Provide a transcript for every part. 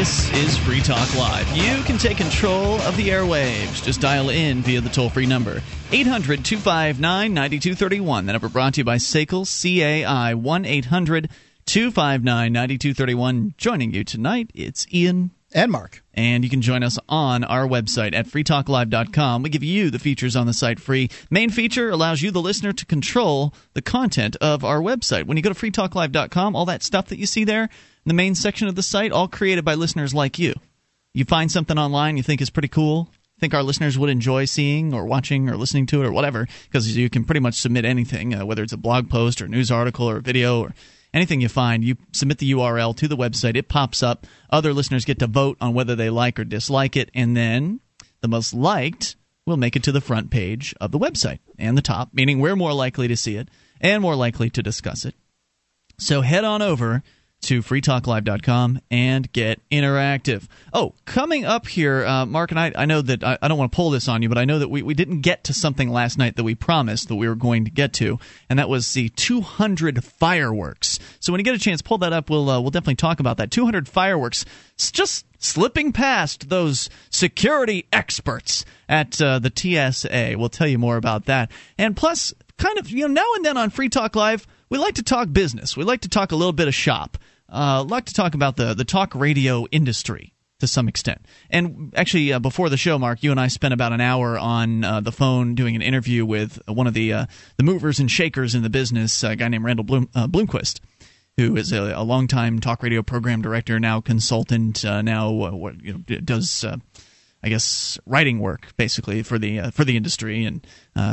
This is Free Talk Live. You can take control of the airwaves. Just dial in via the toll free number 800 259 9231. The number brought to you by SACL CAI 1 800 259 9231. Joining you tonight, it's Ian. And Mark. And you can join us on our website at freetalklive.com. We give you the features on the site free. Main feature allows you, the listener, to control the content of our website. When you go to freetalklive.com, all that stuff that you see there, the main section of the site, all created by listeners like you. You find something online you think is pretty cool, think our listeners would enjoy seeing or watching or listening to it or whatever, because you can pretty much submit anything, uh, whether it's a blog post or news article or a video or anything you find. You submit the URL to the website, it pops up. Other listeners get to vote on whether they like or dislike it, and then the most liked will make it to the front page of the website and the top, meaning we're more likely to see it and more likely to discuss it. So head on over to freetalklive.com and get interactive. Oh, coming up here, uh, Mark and I, I know that I, I don't want to pull this on you, but I know that we, we didn't get to something last night that we promised that we were going to get to, and that was the 200 fireworks. So when you get a chance, pull that up. We'll uh, we'll definitely talk about that. 200 fireworks. Just slipping past those security experts at uh, the TSA. We'll tell you more about that. And plus, kind of, you know, now and then on Free Talk Live, we like to talk business. We like to talk a little bit of shop uh, like to talk about the the talk radio industry to some extent. And actually, uh, before the show, Mark, you and I spent about an hour on uh, the phone doing an interview with one of the uh, the movers and shakers in the business, a guy named Randall Bloom, uh, Bloomquist, who is a, a longtime talk radio program director, now consultant, uh, now uh, what you know does. I guess writing work basically for the for the industry, and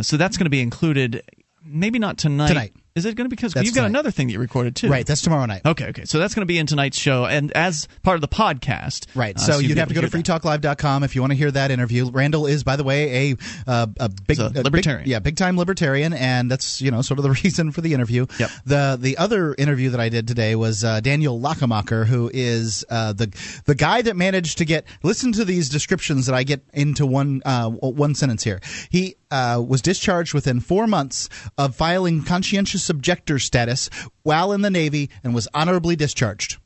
so that's going to be included. Maybe not tonight. Tonight. Is it going to be because you've got another thing that you recorded too? Right, that's tomorrow night. Okay, okay. So that's going to be in tonight's show and as part of the podcast. Right. Uh, So, you'll you'd have to go to freetalklive.com if you want to hear that interview. Randall is, by the way, a uh, a big a a big- libertarian. yeah, big time libertarian, and that's you know sort of the reason for the interview. Yep. The the other interview that I did today was uh, Daniel Lachemacher, who is uh, the the guy that managed to get listen to these descriptions that I get into one uh, one sentence here. He uh, was discharged within four months of filing conscientious objector status while in the Navy and was honorably discharged.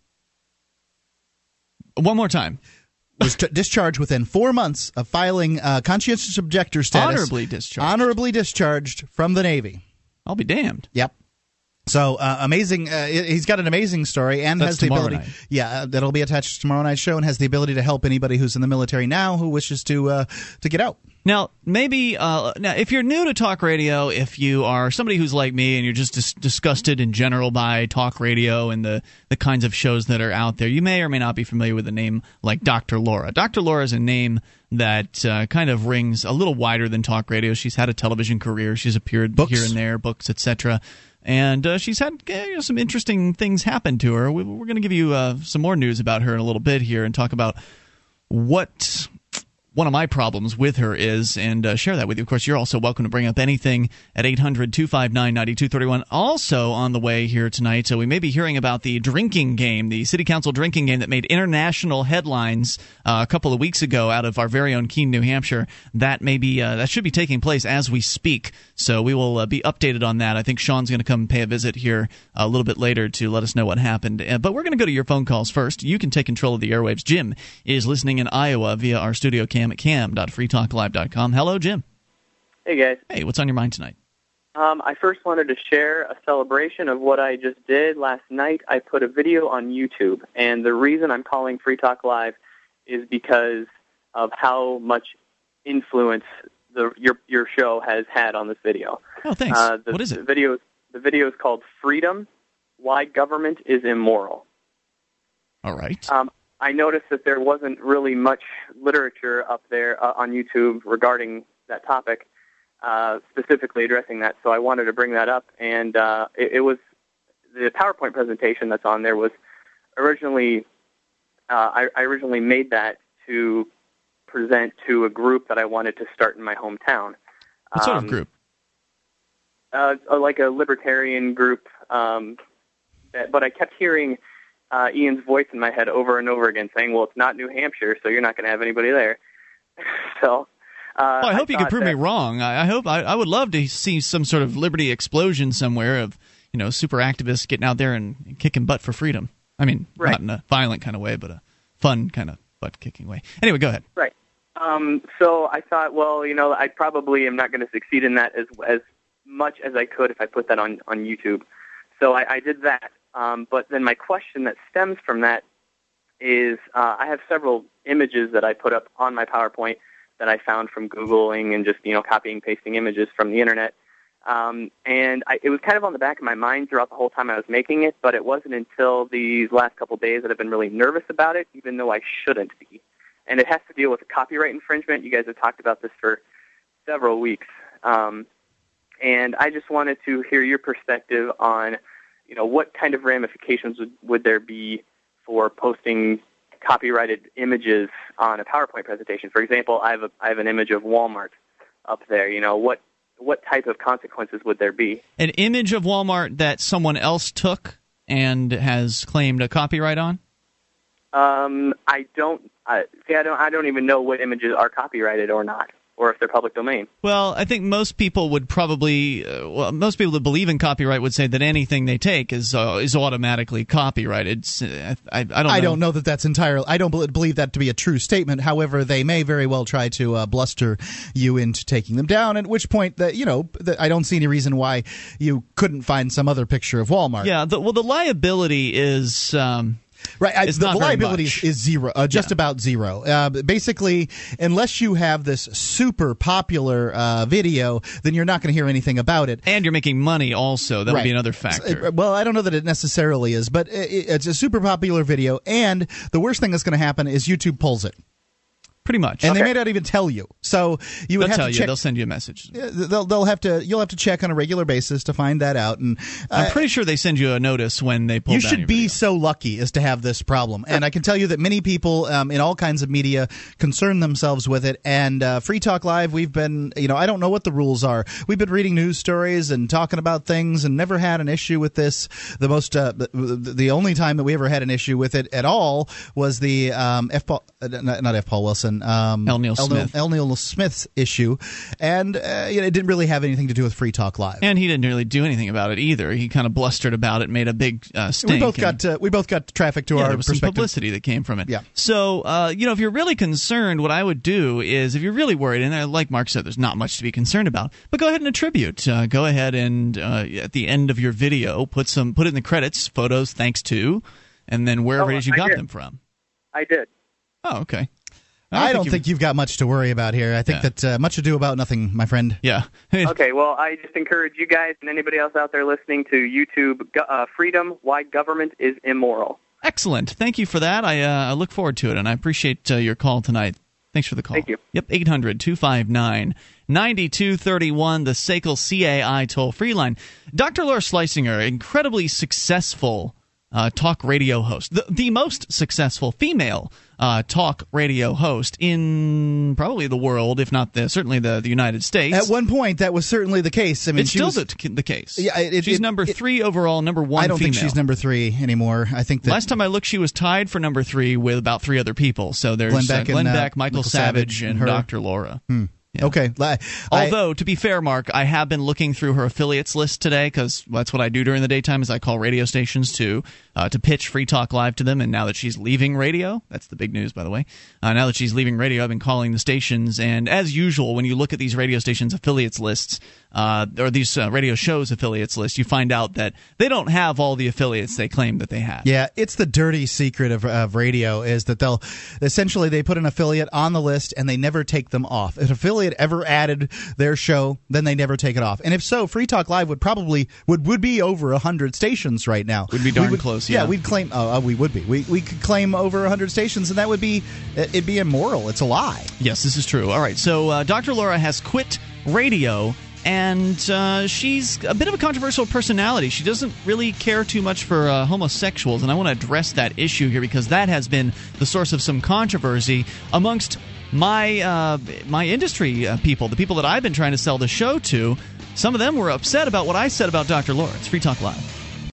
One more time. was t- discharged within four months of filing uh, conscientious objector status. Honorably discharged. Honorably discharged from the Navy. I'll be damned. Yep. So uh, amazing! Uh, he's got an amazing story and That's has the ability. night. Yeah, uh, that'll be attached to tomorrow night's show and has the ability to help anybody who's in the military now who wishes to uh, to get out. Now, maybe uh, now if you're new to talk radio, if you are somebody who's like me and you're just dis- disgusted in general by talk radio and the the kinds of shows that are out there, you may or may not be familiar with a name like Dr. Laura. Dr. Laura is a name that uh, kind of rings a little wider than talk radio. She's had a television career. She's appeared Books. here and there, books, etc. And uh, she's had uh, you know, some interesting things happen to her. We, we're going to give you uh, some more news about her in a little bit here and talk about what one of my problems with her is and uh, share that with you. Of course, you're also welcome to bring up anything at 800 259 9231. Also on the way here tonight, so we may be hearing about the drinking game, the city council drinking game that made international headlines uh, a couple of weeks ago out of our very own Keene, New Hampshire. That may be, uh, that should be taking place as we speak. So we will uh, be updated on that. I think Sean's going to come pay a visit here a little bit later to let us know what happened. Uh, but we're going to go to your phone calls first. You can take control of the airwaves. Jim is listening in Iowa via our studio cam at cam.freetalklive.com. Hello, Jim. Hey guys, Hey, what's on your mind tonight? um, I first wanted to share a celebration of what I just did last night. I put a video on YouTube, and the reason I'm calling Free Talk Live is because of how much influence the your your show has had on this video. Oh, thanks. Uh, the, what is The it? video the video is called "Freedom: Why Government is Immoral." All right. Um, I noticed that there wasn't really much literature up there uh, on YouTube regarding that topic, uh, specifically addressing that. So I wanted to bring that up, and uh, it, it was the PowerPoint presentation that's on there was originally uh, I, I originally made that to present to a group that I wanted to start in my hometown. What sort Um, of group? uh, like a libertarian group. Um, that, but I kept hearing uh, Ian's voice in my head over and over again, saying, "Well, it's not New Hampshire, so you're not going to have anybody there." so. Uh, Well, I hope you can prove me wrong. I, I hope I, I would love to see some sort of liberty explosion somewhere of you know super activists getting out there and kicking butt for freedom. I mean, Right. not in a violent kind of way, but a fun kind of butt kicking way. Anyway, go ahead. Right. Um, so I thought, well, you know, I probably am not going to succeed in that as as much as I could if I put that on on YouTube. So I, I did that. Um, but then my question that stems from that is, uh, I have several images that I put up on my PowerPoint that I found from Googling and just you know copying pasting images from the internet. Um, and I, it was kind of on the back of my mind throughout the whole time I was making it, but it wasn't until these last couple of days that I've been really nervous about it, even though I shouldn't be. And it has to deal with a copyright infringement. You guys have talked about this for several weeks. Um, and I just wanted to hear your perspective on, you know, what kind of ramifications would, would there be for posting copyrighted images on a PowerPoint presentation. For example, I have a I have an image of Walmart up there. You know, what what type of consequences would there be? An image of Walmart that someone else took and has claimed a copyright on? Um, I don't. Uh, see, I don't. I don't even know what images are copyrighted or not or if they're public domain. Well, I think most people would probably, uh, well, most people that believe in copyright would say that anything they take is uh, is automatically copyrighted. I, I, I, don't. Know. I don't know that that's entirely. I don't believe that to be a true statement. However, they may very well try to uh, bluster you into taking them down. At which point, that you know, that I don't see any reason why you couldn't find some other picture of Walmart. Yeah. The, well, the liability is. Um, Right, I, the liability is, zero, uh, just yeah. about zero. Uh, basically, unless you have this super popular uh, video, then you're not going to hear anything about it. And you're making money, also. That right. would be another factor. Well, I don't know that it necessarily is, but it, it's a super popular video, and the worst thing that's going to happen is YouTube pulls it. Pretty much, and okay. they may not even tell you. So you would they'll have tell to you. They'll send you a message. They'll they'll have to. You'll have to check on a regular basis to find that out. And uh, I'm pretty sure they send you a notice when they pull. You should be video. so lucky as to have this problem. And I can tell you that many people um, in all kinds of media concern themselves with it. And uh, Free Talk Live, we've been. You know, I don't know what the rules are. We've been reading news stories and talking about things, and never had an issue with this. The most, uh, the, the only time that we ever had an issue with it at all was the um, F. Paul, uh, not, not F. Paul Wilson. Um, L. Neil L. Smith. L. Neil Smith's issue, and uh, you know, it didn't really have anything to do with Free Talk Live. And he didn't really do anything about it either. He kind of blustered about it, made a big uh, stink. We both got uh, we both got traffic to yeah, our there was some publicity that came from it. Yeah. So uh, you know, if you're really concerned, what I would do is, if you're really worried, and uh, like Mark said, there's not much to be concerned about, but go ahead and attribute. Uh, go ahead and uh, at the end of your video, put some put it in the credits, photos, thanks to, and then wherever oh, it is you I got did. them from. I did. Oh, okay. I don't, think, think you've got much to worry about here. I think Yeah. that uh, much ado about nothing, my friend. Yeah. Okay, well, I just encourage you guys and anybody else out there listening to YouTube uh, Freedom Why Government is Immoral. Excellent. Thank you for that. I, uh, I look forward to it, and I appreciate uh, your call tonight. Thanks for the call. Thank you. Yep, 800 259 9231, the SACL CAI toll free line. Dr. Laura Schlessinger, incredibly successful uh, talk radio host, the, the most successful female uh, talk radio host in probably the world, if not the, certainly the, the United States. At one point, that was certainly the case. I mean, it's still was, the, the case. Yeah, it- she's it- number it- three overall, number one I don't female. think she's number three anymore. I think that Last time I looked, she was tied for number three with about three other people. So there's Glenn Beck uh, Glenn and, uh, Beck, Michael, Michael Savage, Savage and and. Dr. Laura. Hmm. Yeah. Okay. I- Although, to be fair, Mark, I have been looking through her affiliates list today because that's what I do during the daytime. Is I call radio stations to uh, to pitch Free Talk Live to them. And now that she's leaving radio, that's the big news, by the way. Uh, now that she's leaving radio, I've been calling the stations. And as usual, when you look at these radio stations affiliates lists uh, or these uh, radio shows affiliates list, you find out that they don't have all the affiliates they claim that they have. Yeah, it's the dirty secret of, of radio is that they'll essentially they put an affiliate on the list and they never take them off. If an affiliate ever added their show, then they never take it off. And if so, Free Talk Live would probably would would be over hundred stations right now. Would be darn We would- close, yeah. we'd claim. Oh, uh, we would be. We we could claim over hundred stations, and that would be it'd be immoral. It's a lie. Yes, this is true. All right, so uh, Dr. Laura has quit radio. And uh, she's a bit of a controversial personality. She doesn't really care too much for uh, homosexuals, and I want to address that issue here because that has been the source of some controversy amongst my uh, my industry uh, people, the people that I've been trying to sell the show to. Some of them were upset about what I said about Dr. It's Free Talk Live.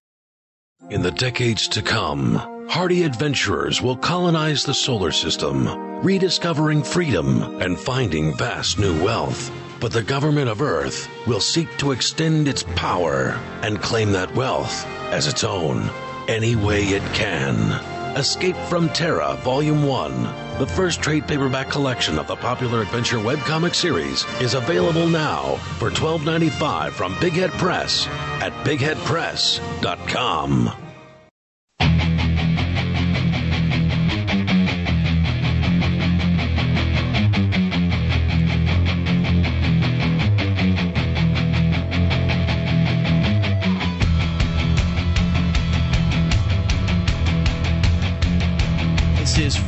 In the decades to come, hardy adventurers will colonize the solar system, rediscovering freedom and finding vast new wealth. But the government of Earth will seek to extend its power and claim that wealth as its own any way it can. Escape from Terra Volume 1. The first trade paperback collection of the popular adventure webcomic series is available now for $12.95 from Big Head Press at bigheadpress.com.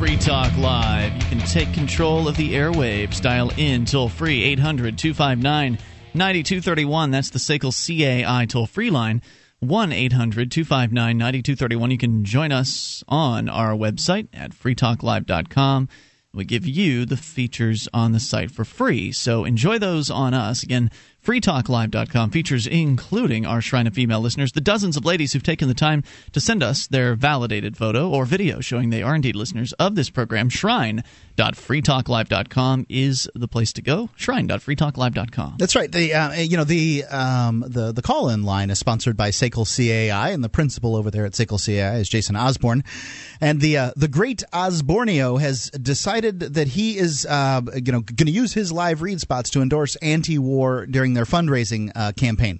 Free Talk Live. You can take control of the airwaves. Dial in toll free 800 259 9231. That's the SACL CAI toll free line. 1 800 259 9231. You can join us on our website at freetalklive.com. We give you the features on the site for free. So enjoy those on us. Again, freetalklive.com features including our Shrine of Female listeners, the dozens of ladies who've taken the time to send us their validated photo or video showing they are indeed listeners of this program. Shrine.freetalklive.com is the place to go. Shrine.freetalklive.com. That's right. The uh, you know the um, the the call in line is sponsored by SACL CAI, and the principal over there at SACL CAI is Jason Osborne, and the uh, the great Osborneo has decided that he is uh, you know going to use his live read spots to endorse anti-war during their fundraising uh, campaign.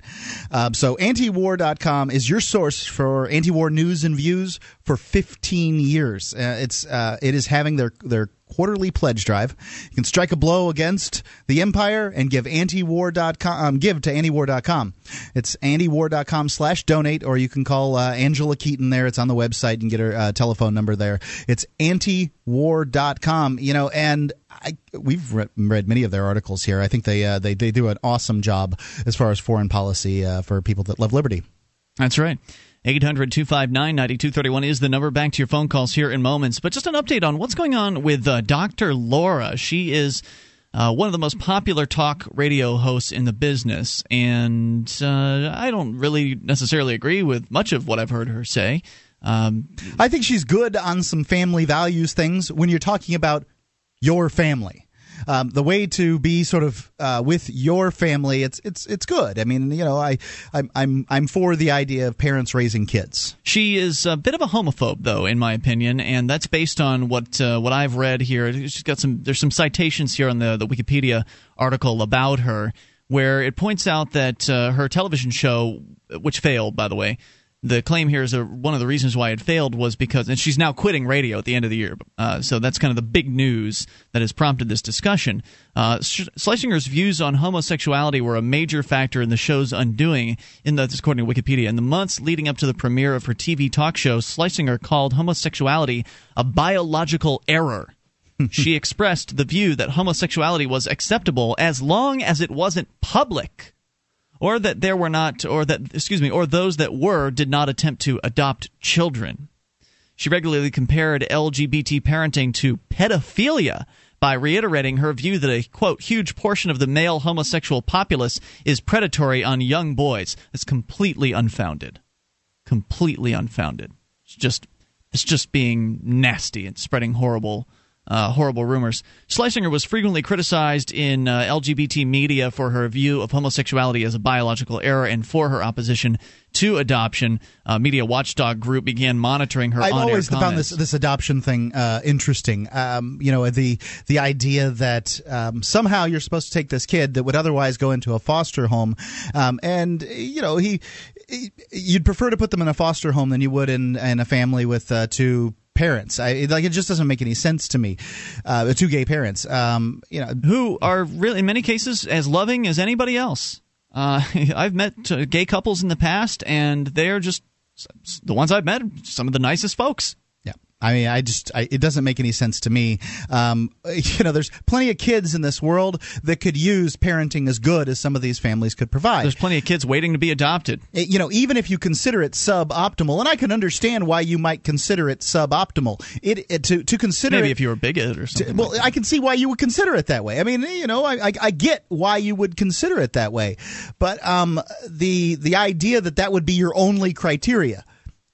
Uh, so antiwar.com is your source for anti-war news and views for 15 years. Uh, it's uh, it is having their their quarterly pledge drive. You can strike a blow against the empire and give antiwar.com um, give to antiwar.com. It's antiwar.com slash donate, or you can call uh, Angela Keaton there. It's on the website and get her uh, telephone number there. It's antiwar.com. You know, and I, we've read, read, many of their articles here. I think they uh, they they do an awesome job as far as foreign policy uh, for people that love liberty. That's right. 800 259 9231 is the number. Back to your phone calls here in moments. But just an update on what's going on with uh, Dr. Laura. She is uh, one of the most popular talk radio hosts in the business. And uh, I don't really necessarily agree with much of what I've heard her say. Um, I think she's good on some family values things when you're talking about your family. Um, the way to be sort of uh, with your family, it's it's it's good. I mean, you know, I I'm I'm I'm for the idea of parents raising kids. She is a bit of a homophobe, though, in my opinion, and that's based on what uh, what I've read here. She's got some there's some citations here on the the Wikipedia article about her where it points out that uh, her television show, which failed, by the way the claim here is a, one of the reasons why it failed was because, and she's now quitting radio at the end of the year. Uh, so that's kind of the big news that has prompted this discussion. Uh, Schlessinger's views on homosexuality were a major factor in the show's undoing. In the, according to Wikipedia, in the months leading up to the premiere of her TV talk show, Schlesinger called homosexuality a biological error. she expressed the view that homosexuality was acceptable as long as it wasn't public or that there were not, or that, excuse me, or those that were did not attempt to adopt children. She regularly compared LGBT parenting to pedophilia by reiterating her view that a, quote, huge portion of the male homosexual populace is predatory on young boys. It's completely unfounded. Completely unfounded. It's just, it's just being nasty and spreading horrible uh, horrible rumors. Schlessinger was frequently criticized in uh, LGBT media for her view of homosexuality as a biological error and for her opposition to adoption. Uh, media watchdog group began monitoring her. I've always comments. found this this adoption thing uh, interesting. Um, you know, the the idea that um, somehow you're supposed to take this kid that would otherwise go into a foster home, um, and you know he. You'd prefer to put them in a foster home than you would in, in a family with uh, two parents. I, like it just doesn't make any sense to me. Uh, two gay parents, um, you know, who are really in many cases as loving as anybody else. Uh, I've met uh, gay couples in the past, and they're just the ones I've met, some of the nicest folks. I mean, I just I, it doesn't make any sense to me. Um, you know, there's plenty of kids in this world that could use parenting as good as some of these families could provide. There's plenty of kids waiting to be adopted. It, you know, even if you consider it suboptimal, and I can understand why you might consider it suboptimal. It, it to to consider maybe it, if you were a bigot or something. To, well, like I can see why you would consider it that way. I mean, you know, I, I, I get why you would consider it that way, but um, the the idea that that would be your only criteria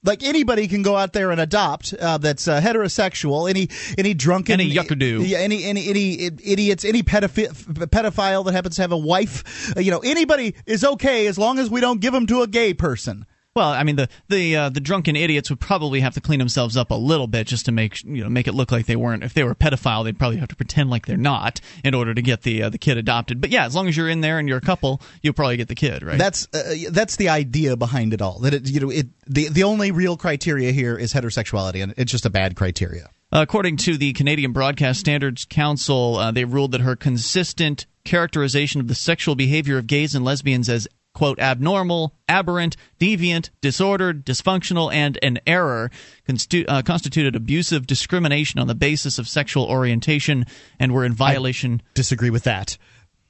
like anybody can go out there and adopt uh, that's uh, heterosexual any any drunken any yuckadoo. Yeah, any any any idiots any pedophile, pedophile that happens to have a wife. Uh, you know anybody is okay as long as we don't give them to a gay person Well, I mean the the uh, the drunken idiots would probably have to clean themselves up a little bit just to make you know make it look like they weren't. If they were a pedophile, they'd probably have to pretend like they're not in order to get the uh, the kid adopted. But yeah, as long as you're in there and you're a couple, you'll probably get the kid, right? That's uh, that's the idea behind it all. That it you know it the the only real criteria here is heterosexuality, and it's just a bad criteria. According to the Canadian Broadcast Standards Council, uh, they ruled that her consistent characterization of the sexual behavior of gays and lesbians as quote, abnormal, aberrant, deviant, disordered, dysfunctional, and an error constitu- uh, constituted abusive discrimination on the basis of sexual orientation and were in violation. I disagree with that.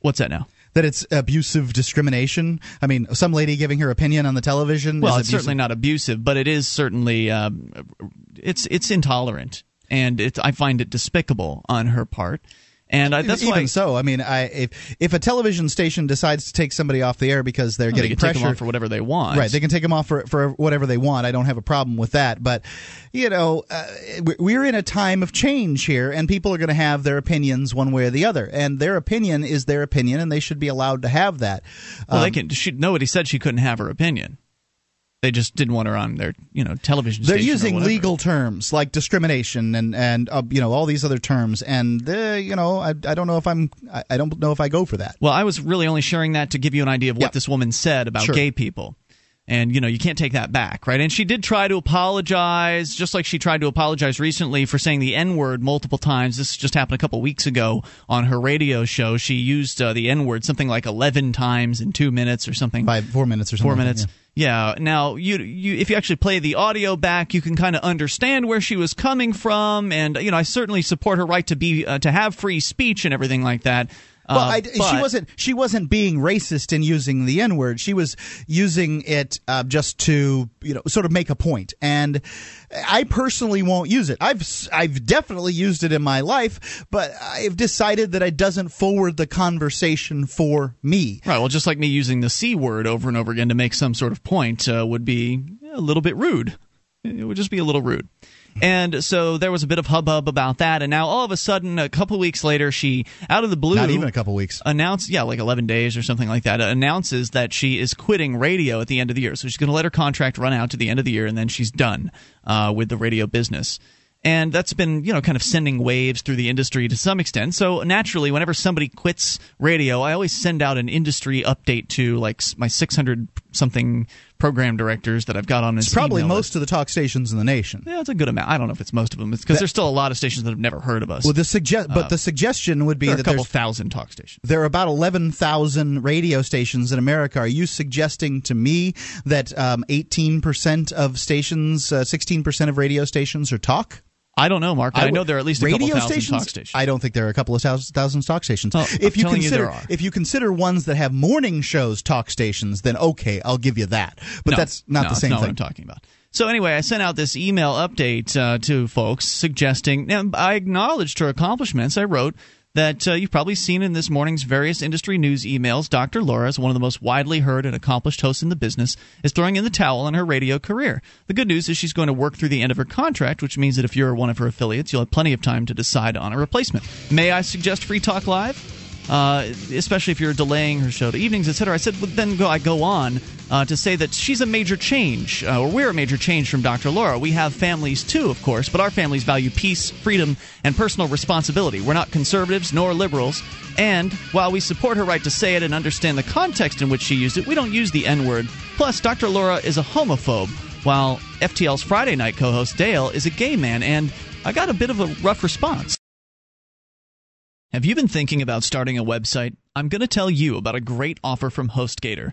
What's that now? that it's abusive discrimination. I mean, some lady giving her opinion on the television. Well, it's certainly not abusive, but it is certainly um, it's it's intolerant, and it, I find it despicable on her part. And I, that's even why, so. I mean, I, if if a television station decides to take somebody off the air because they're well, getting they can pressure take them off for whatever they want, right? They can take them off for for whatever they want. I don't have a problem with that. But you know, uh, we're in a time of change here, and people are going to have their opinions one way or the other, and their opinion is their opinion, and they should be allowed to have that. Well, um, they can. She, nobody said she couldn't have her opinion. They just didn't want her on their, you know, television. They're using legal terms like discrimination and and uh, you know all these other terms, and uh, you know I, I don't know if I'm I, I, don't know if I go for that. Well, I was really only sharing that to give you an idea of what this woman said about sure. gay people, and you know you can't take that back, right? And she did try to apologize, just like she tried to apologize recently for saying the N word multiple times. This just happened a couple weeks ago on her radio show. She used uh, the N word something like eleven times in two minutes or something, five four minutes or something. Four minutes. Yeah. Yeah. Now, you you if you actually play the audio back, you can kind of understand where she was coming from, and you know, I certainly support her right to be uh, to have free speech and everything like that. Well, Uh, I, but- she wasn't. She wasn't being racist in using the N word. She was using it uh, just to, you know, sort of make a point. And I personally won't use it. I've I've definitely used it in my life, but I've decided that it doesn't forward the conversation for me. Right. Well, just like me using the c word over and over again to make some sort of point uh, would be a little bit rude. It would just be a little rude. And so there was a bit of hubbub about that, and now all of a sudden, a couple weeks later, she out of the blue, Not even a couple weeks. announced, yeah, like 11 days or something like that, announces that she is quitting radio at the end of the year. So she's going to let her contract run out to the end of the year, and then she's done uh, with the radio business. And that's been, you know, kind of sending waves through the industry to some extent. So naturally, whenever somebody quits radio, I always send out an industry update to like my 600 something program directors that I've got on this. It's probably most of the talk stations in the nation. Yeah, it's a good amount. I don't know if it's most of them. It's because there's still a lot of stations that have never heard of us. Well, the suggest, but the suggestion would be are a that couple there's thousand talk stations. there are about 11,000 radio stations in America. Are you suggesting to me that um, 18% of stations, uh, 16% of radio stations are talk? I don't know, Mark. I, would- know there are at least a radio couple thousand stations? talk stations. I don't think there are a couple of thousand, thousand talk stations. Oh, if I'm you you consider are. if you consider ones that have morning shows talk stations, then okay, I'll give you that. But No, that's not no, the same not thing. What I'm talking about. So anyway, I sent out this email update uh, to folks suggesting. I acknowledged her accomplishments. I wrote that uh, you've probably seen in this morning's various industry news emails. Dr. Laura is one of the most widely heard and accomplished hosts in the business. Is throwing in the towel on her radio career. The good news is she's going to work through the end of her contract, which means that if you're one of her affiliates, you'll have plenty of time to decide on a replacement. May I suggest Free Talk Live? uh, especially if you're delaying her show to evenings, etc. I said, well, then go, I go on uh, to say that she's a major change, uh, or we're a major change from Dr. Laura. We have families too, of course, but our families value peace, freedom, and personal responsibility. We're not conservatives nor liberals. And while we support her right to say it and understand the context in which she used it, we don't use the N word. Plus, Dr. Laura is a homophobe, while FTL's Friday night co host Dale is a gay man, and I got a bit of a rough response. Have you been thinking about starting a website? I'm going to tell you about a great offer from HostGator.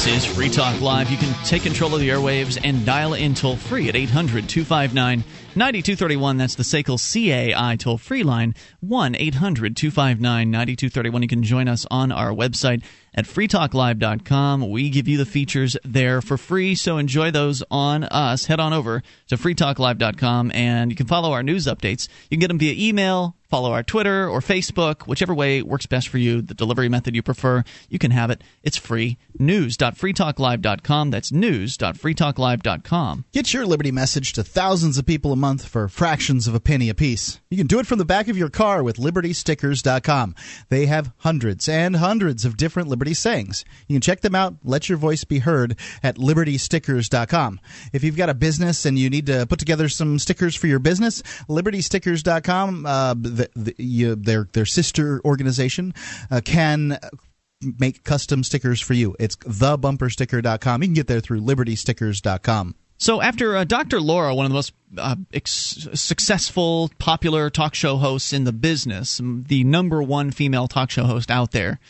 This is Free Talk Live. You can take control of the airwaves and dial in toll free at 800 259 9231. That's the SACL CAI toll free line, 1 800 259 9231. You can join us on our website at freetalklive.com. We give you the features there for free, so enjoy those on us. Head on over to freetalklive.com and you can follow our news updates. You can get them via email, follow our Twitter or Facebook, whichever way works best for you, the delivery method you prefer, you can have it. It's free. News.freetalklive.com. That's news.freetalklive.com. Get your Liberty message to thousands of people a month for fractions of a penny apiece. You can do it from the back of your car with libertystickers.com. They have hundreds and hundreds of different Liberty sayings. You can check them out, let your voice be heard at libertystickers.com. If you've got a business and you need to put together some stickers for your business, libertystickers.com, uh, the, the, you, their, their sister organization, uh, can make custom stickers for you. It's thebumpersticker.com. You can get there through libertystickers.com. So after uh, Dr. Laura, one of the most uh, ex- successful, popular talk show hosts in the business, the number one female talk show host out there,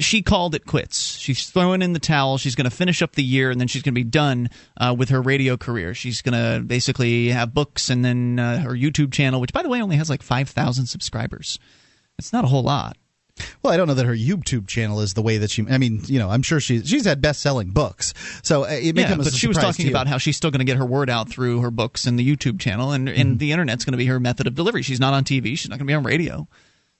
she called it quits. She's throwing in the towel. She's going to finish up the year and then she's going to be done uh, with her radio career. She's going to basically have books and then uh, her YouTube channel, which by the way only has like five thousand subscribers. It's not a whole lot. Well, I don't know that her YouTube channel is the way that she. I mean, you know, I'm sure she's she's had best selling books, so uh, it may yeah, come as but she was talking about how she's still going to get her word out through her books and the YouTube channel, and and the internet's going to be her method of delivery. She's not on TV. She's not going to be on radio,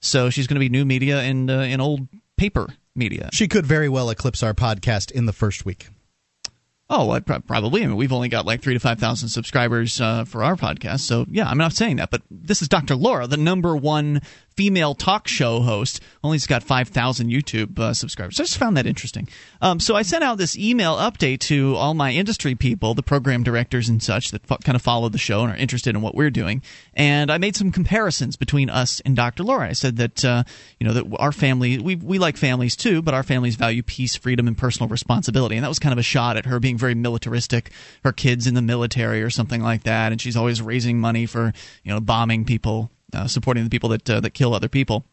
so she's going to be new media and uh, in old paper media. she could very well eclipse our podcast in the first week. Oh, I probably. I mean, we've only got like three to five thousand subscribers uh, for our podcast, so yeah, I'm not saying that. But this is Dr. Laura, the number one female talk show host. Only has got five thousand YouTube uh, subscribers. I just found that interesting. Um, so I sent out this email update to all my industry people, the program directors and such that fo- kind of follow the show and are interested in what we're doing. And I made some comparisons between us and Dr. Laura. I said that uh, you know that our family we we like families too, but our families value peace, freedom, and personal responsibility. And that was kind of a shot at her being very militaristic, her kids in the military or something like that, and she's always raising money for you know bombing people, supporting the people that uh, that kill other people.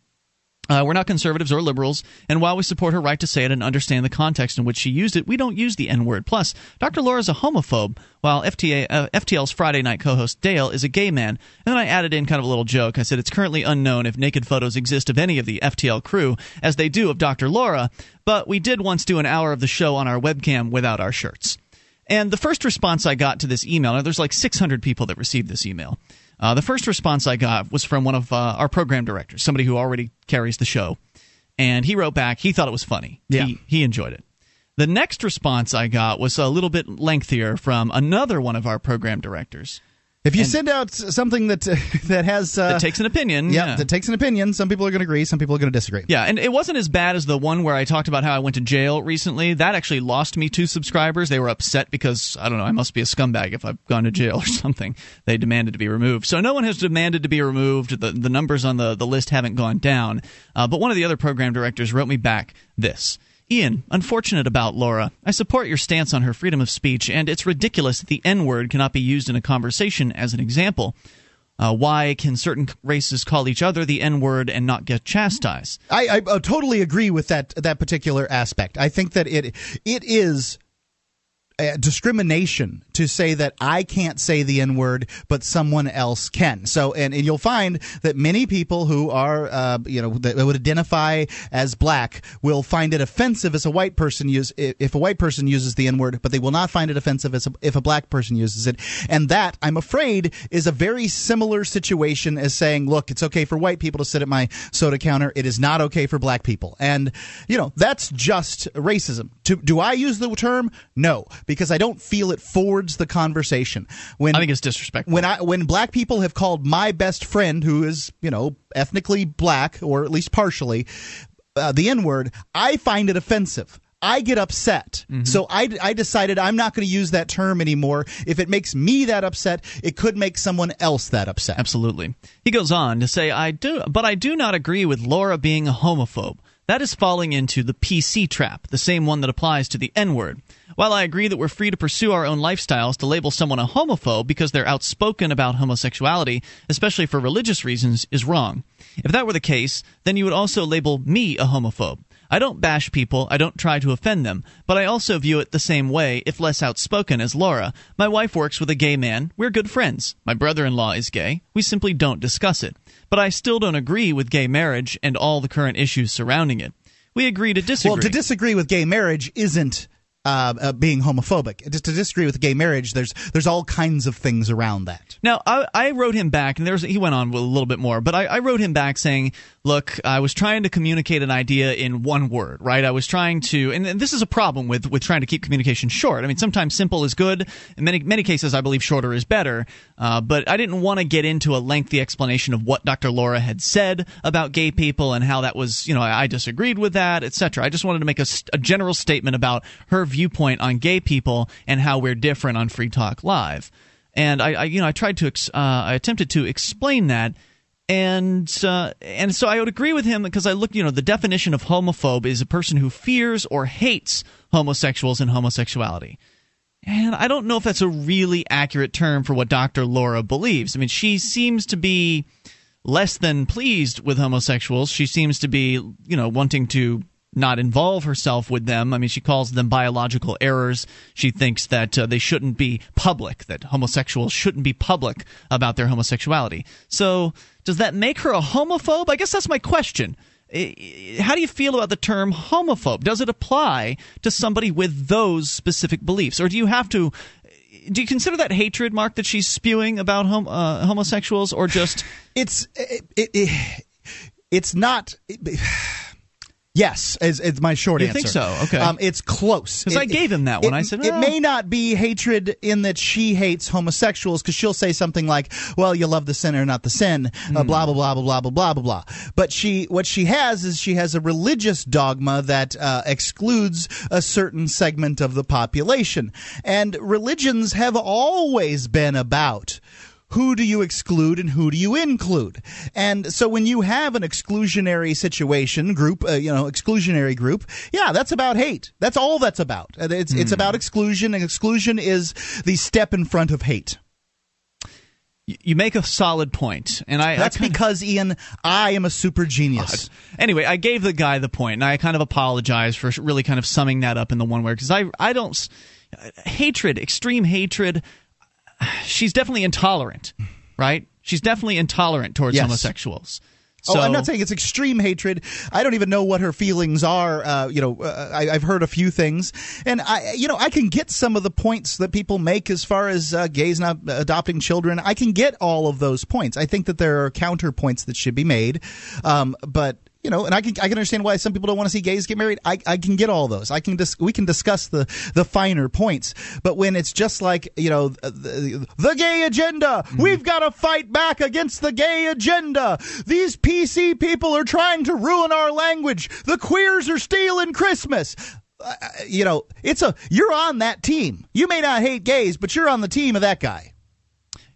Uh, we're not conservatives or liberals, and while we support her right to say it and understand the context in which she used it, we don't use the N word. Plus, Dr. Laura's a homophobe, while FTA, uh, FTL's Friday night co host Dale is a gay man. And then I added in kind of a little joke. I said it's currently unknown if naked photos exist of any of the FTL crew, as they do of Dr. Laura, but we did once do an hour of the show on our webcam without our shirts. And the first response I got to this email, now there's like 600 people that received this email. Uh, the first response I got was from one of uh, our program directors, somebody who already carries the show. And he wrote back, he thought it was funny. Yeah. He, he enjoyed it. The next response I got was a little bit lengthier from another one of our program directors If you send out something that that has uh, that takes an opinion. yeah, yeah. that takes an opinion, some people are going to agree, some people are going to disagree. Yeah, and it wasn't as bad as the one where I talked about how I went to jail recently. That actually lost me two subscribers. They were upset because I don't know, I must be a scumbag if I've gone to jail or something. They demanded to be removed. So no one has demanded to be removed. The the numbers on the the list haven't gone down. Uh, but one of the other program directors wrote me back this. Ian, unfortunate about Laura. I support your stance on her freedom of speech, and it's ridiculous that the N word cannot be used in a conversation as an example. Uh, why can certain races call each other the N word and not get chastised? I, I uh, totally agree with that that particular aspect. I think that it it is uh, discrimination to say that I can't say the N word, but someone else can. So, and, and you'll find that many people who are, uh, you know, that would identify as black will find it offensive as a white person use if a white person uses the N word, but they will not find it offensive as a, if a black person uses it. And that, I'm afraid, is a very similar situation as saying, look, it's okay for white people to sit at my soda counter. It is not okay for black people. And, you know, that's just racism. To, do I use the term? No, because I don't feel it forwards the conversation. When I think it's disrespectful. when I when black people have called my best friend, who is you know ethnically black or at least partially, uh, the N word, I find it offensive. I get upset. So I, I decided I'm not going to use that term anymore. If it makes me that upset, it could make someone else that upset. Absolutely. He goes on to say, "I do, but I do not agree with Laura being a homophobe. That is falling into the PC trap, the same one that applies to the N word. While I agree that we're free to pursue our own lifestyles, to label someone a homophobe because they're outspoken about homosexuality, especially for religious reasons, is wrong. If that were the case, then you would also label me a homophobe. I don't bash people, I don't try to offend them, but I also view it the same way, if less outspoken, as Laura. My wife works with a gay man. We're good friends. My brother in law is gay. We simply don't discuss it. But I still don't agree with gay marriage and all the current issues surrounding it. we agree to disagree. Well, to disagree with gay marriage isn't uh, uh, being homophobic. Just to disagree with gay marriage, there's there's all kinds of things around that. Now, I, I wrote him back, and there's he went on a little bit more, but I, I wrote him back saying, "Look, I was trying to communicate an idea in one word, right? I was trying to, and, this is a problem with with trying to keep communication short. I mean, sometimes simple is good. In many many cases, I believe shorter is better. Uh, but I didn't want to get into a lengthy explanation of what Dr. Laura had said about gay people and how that was, you know, I, I disagreed with that, etc. I just wanted to make a, a general statement about her viewpoint on gay people and how we're different on Free Talk Live. And I, I you know, I tried to, ex- uh, I attempted to explain that and uh, and so I would agree with him because I look, you know, the definition of homophobe is a person who fears or hates homosexuals and homosexuality. And I don't know if that's a really accurate term for what Dr. Laura believes. I mean, she seems to be less than pleased with homosexuals. She seems to be, you know, wanting to not involve herself with them. I mean, she calls them biological errors. She thinks that uh, they shouldn't be public, that homosexuals shouldn't be public about their homosexuality. So, does that make her a homophobe? I guess that's my question. How do you feel about the term homophobe? Does it apply to somebody with those specific beliefs? Or do you have to do you consider that hatred, Mark, that she's spewing about hom- uh, homosexuals, or just it's it, it, it it's not. Yes, is, is my short you answer. think so? Okay. Um, it's close. Because it, I gave him that one. It, I said. It oh. may not be hatred in that she hates homosexuals because she'll say something like, well, you love the sinner, not the sin, uh, hmm. blah, mm. blah, blah, blah, blah, blah, blah, blah, blah. But she, what she has is she has a religious dogma that uh, excludes a certain segment of the population. And religions have always been about who do you exclude and who do you include? And so when you have an exclusionary situation group, uh, you know, exclusionary group, yeah, that's about hate. That's all that's about. It's mm. it's about exclusion, and exclusion is the step in front of hate. You make a solid point, and I. That's I kinda, because Ian, I am a super genius. Anyway, I gave the guy the point, and I kind of apologize for really kind of summing that up in the one word because I I don't hatred, extreme hatred she's definitely intolerant, right? She's definitely intolerant towards yes. homosexuals. So, oh, I'm not saying it's extreme hatred. I don't even know what her feelings are. Uh, you know, uh, I, have heard a few things, and I, you know, I can get some of the points that people make as far as uh, gays not adopting children. I can get all of those points. I think that there are counterpoints that should be made, um, but you know, and I can I can understand why some people don't want to see gays get married. I, I can get all those. I can dis- we can discuss the the finer points. But when it's just like you know the, the gay agenda, mm-hmm. we've got to fight back against the gay agenda. These PC people are trying to ruin our language. The queers are stealing Christmas. Uh, you know, it's a you're on that team. You may not hate gays, but you're on the team of that guy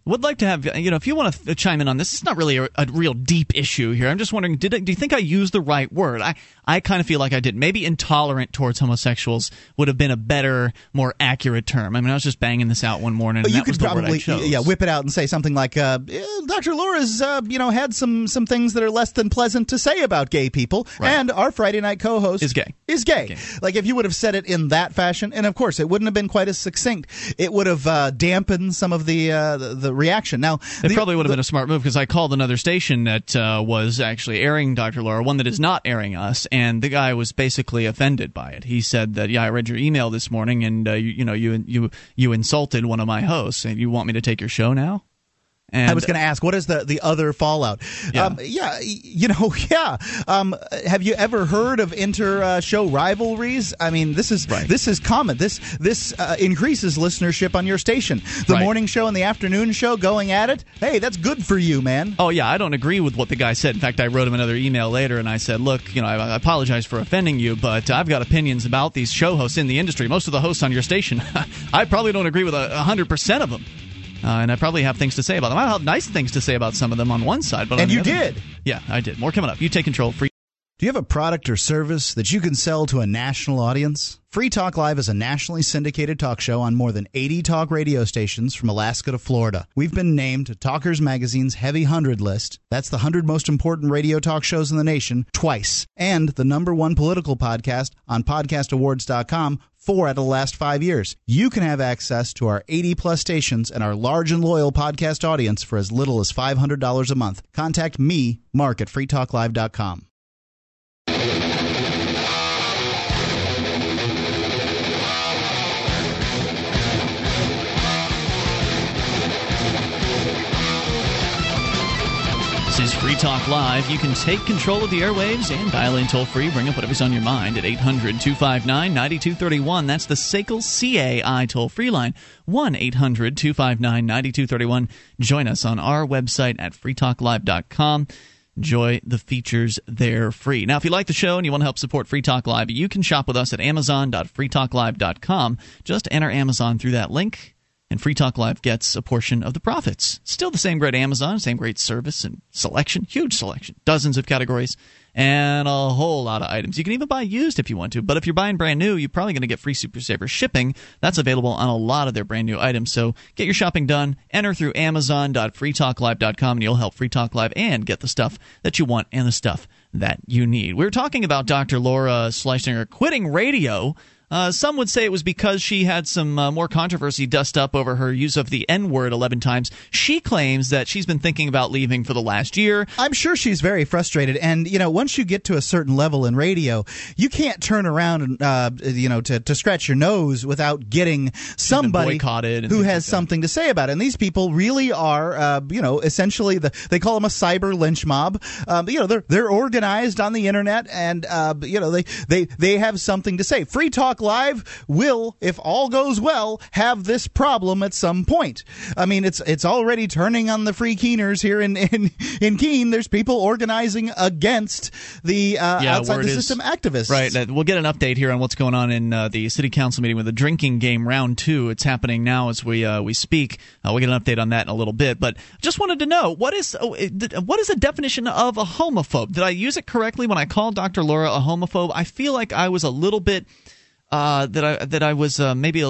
would like to have you know if you want to chime in on this it's not really a, a, real deep issue here. I'm just wondering did I, do you think i used the right word? I i kind of feel like i did. Maybe intolerant towards homosexuals would have been a better more accurate term. I mean i was just banging this out one morning but you could probably yeah whip it out and say something like uh, dr laura's uh, you know had some some things that are less than pleasant to say about gay people right. and our friday night co-host is gay. is gay. gay. Like if you would have said it in that fashion and of course it wouldn't have been quite as succinct. It would have uh, dampened some of the uh, the, reaction. Now, it the, probably would have the, been a smart move because I called another station that uh, was actually airing Dr. Laura, one that is not airing us, and the guy was basically offended by it. He said that, "Yeah, I read your email this morning, and uh, you, you know, you you you insulted one of my hosts, and you want me to take your show now." And I was going to ask, what is the, the other fallout? Yeah, um, yeah you know, yeah. Um, have you ever heard of inter uh, show rivalries? I mean, this is right. this is common. This this uh, increases listenership on your station. The right. morning show and the afternoon show going at it. Hey, that's good for you, man. Oh yeah, I don't agree with what the guy said. In fact, I wrote him another email later, and I said, look, you know, I, I apologize for offending you, but I've got opinions about these show hosts in the industry. Most of the hosts on your station, I probably don't agree with a hundred percent of them. Uh, and I probably have things to say about them. I have nice things to say about some of them on one side, but and you did. Yeah, I did. More coming up. You take control. Free. Do you have a product or service that you can sell to a national audience? Free Talk Live is a nationally syndicated talk show on more than 80 talk radio stations from Alaska to Florida. We've been named Talkers Magazine's Heavy 100 list. That's the 100 most important radio talk shows in the nation twice. And the number one political podcast on podcastawards.com four out of the last five years. You can have access to our 80 plus stations and our large and loyal podcast audience for as little as $500 a month. Contact me, Mark, at freetalklive.com. Talk Live. You can take control of the airwaves and dial in toll free. Bring up whatever's on your mind at 800 259 9231. That's the SACL CAI toll free line. 1 800 259 9231. Join us on our website at freetalklive.com. Enjoy the features there free. Now, if you like the show and you want to help support Free Talk Live, you can shop with us at amazon.freetalklive.com. Just enter Amazon through that link and Free Talk Live gets a portion of the profits. Still the same great Amazon, same great service and selection, huge selection, dozens of categories, and a whole lot of items. You can even buy used if you want to, but if you're buying brand new, you're probably going to get free Super Saver shipping. That's available on a lot of their brand new items. So get your shopping done. Enter through Amazon.freetalklive.com, and you'll help Free Talk Live and get the stuff that you want and the stuff that you need. We are talking about Dr. Laura Schlessinger quitting radio uh, some would say it was because she had some uh, more controversy dust up over her use of the N word 11 times. She claims that she's been thinking about leaving for the last year. I'm sure she's very frustrated. And, you know, once you get to a certain level in radio, you can't turn around and, uh, you know, to, to scratch your nose without getting somebody who has like something to say about it. And these people really are, uh, you know, essentially the, they call them a cyber lynch mob. Um, you know, they're, they're organized on the internet and, uh, you know, they, they, they have something to say. Free Talk Live will, if all goes well, have this problem at some point. I mean, it's it's already turning on the free Keeners here in in, in Keene. There's people organizing against the uh, yeah, outside the system activists. Right. We'll get an update here on what's going on in uh, the city council meeting with the drinking game round two. It's happening now as we uh, we speak. Uh, we'll get an update on that in a little bit. But just wanted to know what is oh, what is the definition of a homophobe? Did I use it correctly when I called Dr. Laura a homophobe? I feel like I was a little bit uh, that I that I was uh, maybe a,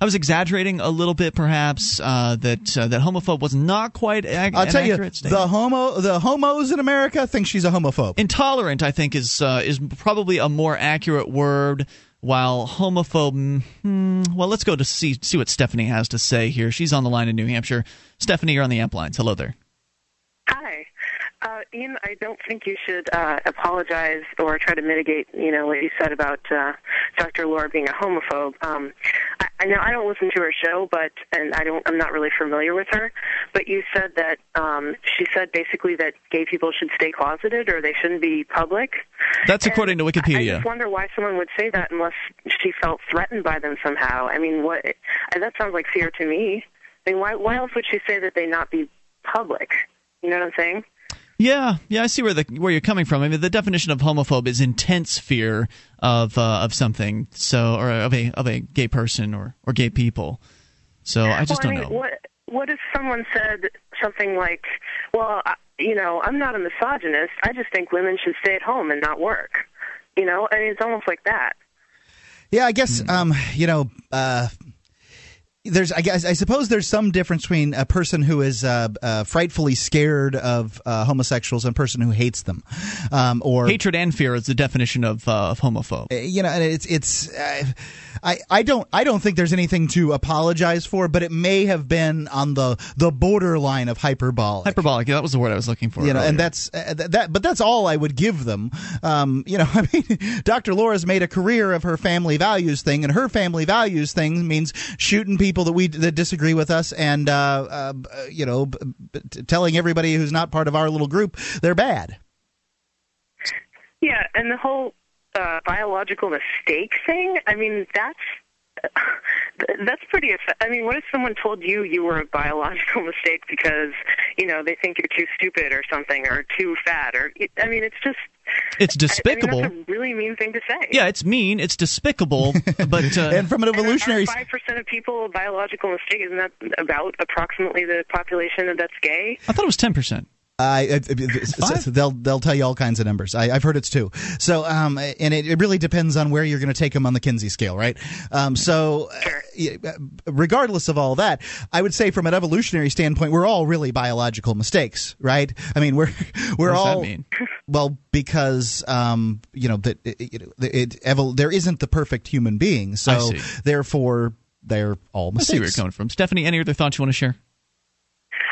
I was exaggerating a little bit, perhaps uh, that uh, that homophobe was not quite. Ag- I'll tell you, statement. the homo the homos in America think she's a homophobe. Intolerant, I think, is uh, is probably a more accurate word. While homophobe, hmm, well, let's go to see see what Stephanie has to say here. She's on the line in New Hampshire. Stephanie, you're on the amp lines. Hello there. Hi. Uh, Ian, I don't think you should uh, apologize or try to mitigate, you know, what you said about uh, Dr. Laura being a homophobe. Um, I, I know I don't listen to her show, but and I don't, I'm not really familiar with her. But you said that um, she said basically that gay people should stay closeted or they shouldn't be public. That's and according to Wikipedia. I just wonder why someone would say that unless she felt threatened by them somehow. I mean, what? That sounds like fear to me. I mean, why? Why else would she say that they not be public? You know what I'm saying? Yeah, yeah, I see where the where you're coming from. I mean, the definition of homophobe is intense fear of uh, of something, so or of a of a gay person or or gay people. So I just well, don't I mean, know. What what if someone said something like, "Well, I, you know, I'm not a misogynist. I just think women should stay at home and not work." You know, I mean, it's almost like that. Yeah, I guess um, you know, uh, there's I guess I suppose there's some difference between a person who is uh, uh, frightfully scared of uh, homosexuals and a person who hates them, um, or hatred and fear is the definition of uh, of homophobe. Uh, you know, and it's it's. I, I don't I don't think there's anything to apologize for, but it may have been on the the borderline of hyperbolic. Hyperbolic, yeah, that was the word I was looking for. You know, earlier. and that's uh, that, but that's all I would give them. Um, you know, I mean, Dr. Laura's made a career of her family values thing, and her family values thing means shooting people that we that disagree with us, and uh, uh, you know, b- b- telling everybody who's not part of our little group they're bad. Yeah, and the whole uh, biological mistake thing, I mean, that's that's pretty. I mean, what if someone told you you were a biological mistake because you know they think you're too stupid or something or too fat or I mean, it's just it's despicable. I, I mean, that's a really mean thing to say. Yeah, it's mean. It's despicable. but uh, and from an evolutionary, five percent of people biological mistake isn't that about approximately the population that's gay? I thought it was ten percent. I, they'll they'll tell you all kinds of numbers. I, have heard it's two. So um, and it, it really depends on where you're going to take them on the Kinsey scale, right? Um, so uh, regardless of all that, I would say from an evolutionary standpoint, we're all really biological mistakes, right? I mean, we're we're all well because um, you know that it, it, it, it, there isn't the perfect human being, so therefore they're all mistakes. I see where you're coming from, Stephanie. Any other thoughts you want to share?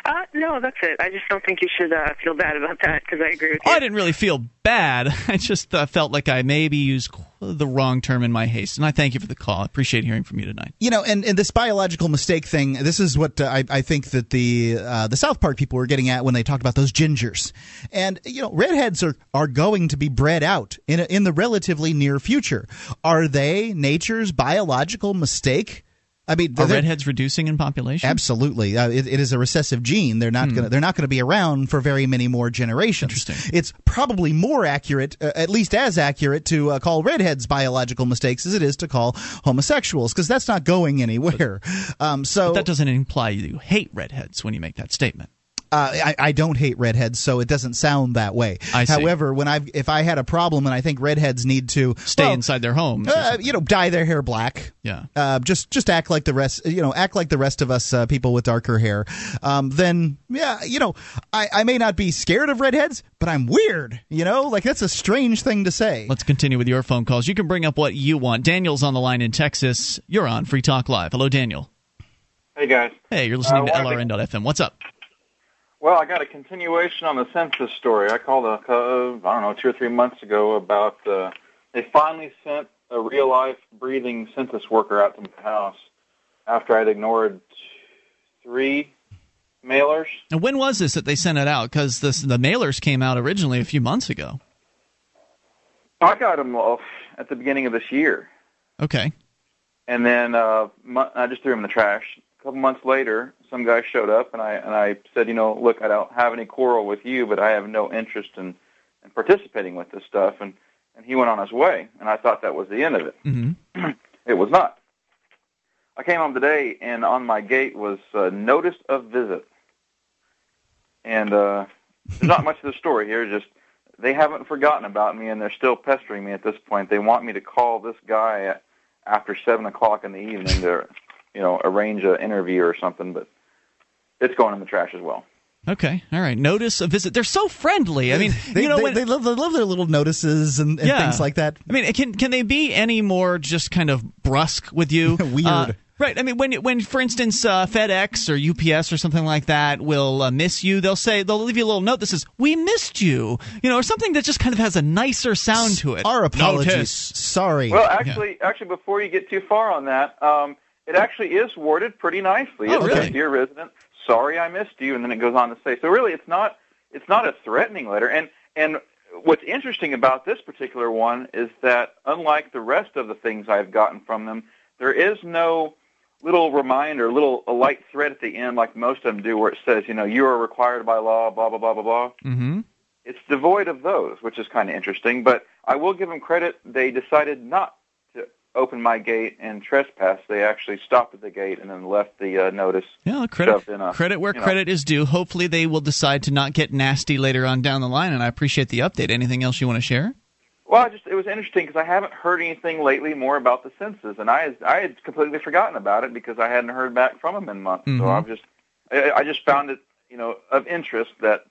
Uh, no, that's it. I just don't think you should uh, feel bad about that because I agree with you. Oh, I didn't really feel bad. I just uh, felt like I maybe used the wrong term in my haste. And I thank you for the call. I appreciate hearing from you tonight. You know, and, and this biological mistake thing, this is what uh, I, I think that the uh, the South Park people were getting at when they talked about those gingers. And, you know, redheads are, are going to be bred out in, a, in the relatively near future. Are they nature's biological mistake? I mean, are redheads reducing in population? Absolutely, uh, it, it is a recessive gene. They're not hmm. going to they're not going to be around for very many more generations. Interesting. It's probably more accurate, uh, at least as accurate, to uh, call redheads biological mistakes as it is to call homosexuals, because that's not going anywhere. Um, so but that doesn't imply you hate redheads when you make that statement. Uh, I, I, don't hate redheads, so it doesn't sound that way. I see. However, when I if I had a problem and I think redheads need to stay well, inside their homes, uh, you know, dye their hair black. Yeah. Uh, just just act like the rest. You know, act like the rest of us uh, people with darker hair. Um, then yeah, you know, I, I may not be scared of redheads, but I'm weird. You know, like that's a strange thing to say. Let's continue with your phone calls. You can bring up what you want. Daniel's on the line in Texas. You're on Free Talk Live. Hello, Daniel. Hey guys. Hey, you're listening to LRN.FM. What's up? Well, I got a continuation on the census story. I called a, uh, I don't know, two or three months ago about uh, they finally sent a real life breathing census worker out to my house after I'd ignored three mailers. And when was this that they sent it out? Because the mailers came out originally a few months ago. I got them off at the beginning of this year. Okay. And then uh, I just threw them in the trash a couple months later, some guy showed up, and I and I said, you know, look, I don't have any quarrel with you, but I have no interest in, in participating with this stuff, and and he went on his way, and I thought that was the end of it. Mm-hmm. it was not. I came home today, and on my gate was uh, notice of visit, and uh, there's not much of the story here. Just they haven't forgotten about me, and they're still pestering me at this point. They want me to call this guy at, after seven o'clock in the evening to you know, arrange an interview or something, but it's going in the trash as well. Okay, all right. Notice a visit. They're so friendly. I mean, they, you know, they, when, they, love, they love their little notices and, and yeah. things like that. I mean, can can they be any more just kind of brusque with you? Weird. Uh, Right. I mean, when, when for instance, uh, FedEx or UPS or something like that will uh, miss you, they'll say they'll leave you a little note that says "We missed you," you know, or something that just kind of has a nicer sound to it. Our apologies. Notice. Sorry. Well, actually, yeah. actually, before you get too far on that, um, it actually is worded pretty nicely. Oh, it really? says, "Dear resident, sorry I missed you," and then it goes on to say. So really, it's not it's not a threatening letter. And and what's interesting about this particular one is that unlike the rest of the things I've gotten from them, there is no little reminder, little a light thread at the end like most of them do, where it says, you know, you are required by law, blah blah blah blah blah. Mm-hmm. It's devoid of those, which is kind of interesting. But I will give them credit; they decided not opened my gate and trespassed, they actually stopped at the gate and then left the uh, notice. Yeah, credit a, credit where credit know. is due. Hopefully, they will decide to not get nasty later on down the line. And I appreciate the update. Anything else you want to share? Well, I just it was interesting because I haven't heard anything lately more about the census, and I I had completely forgotten about it because I hadn't heard back from them in months. Mm-hmm. So I've just I, I just found it you know of interest that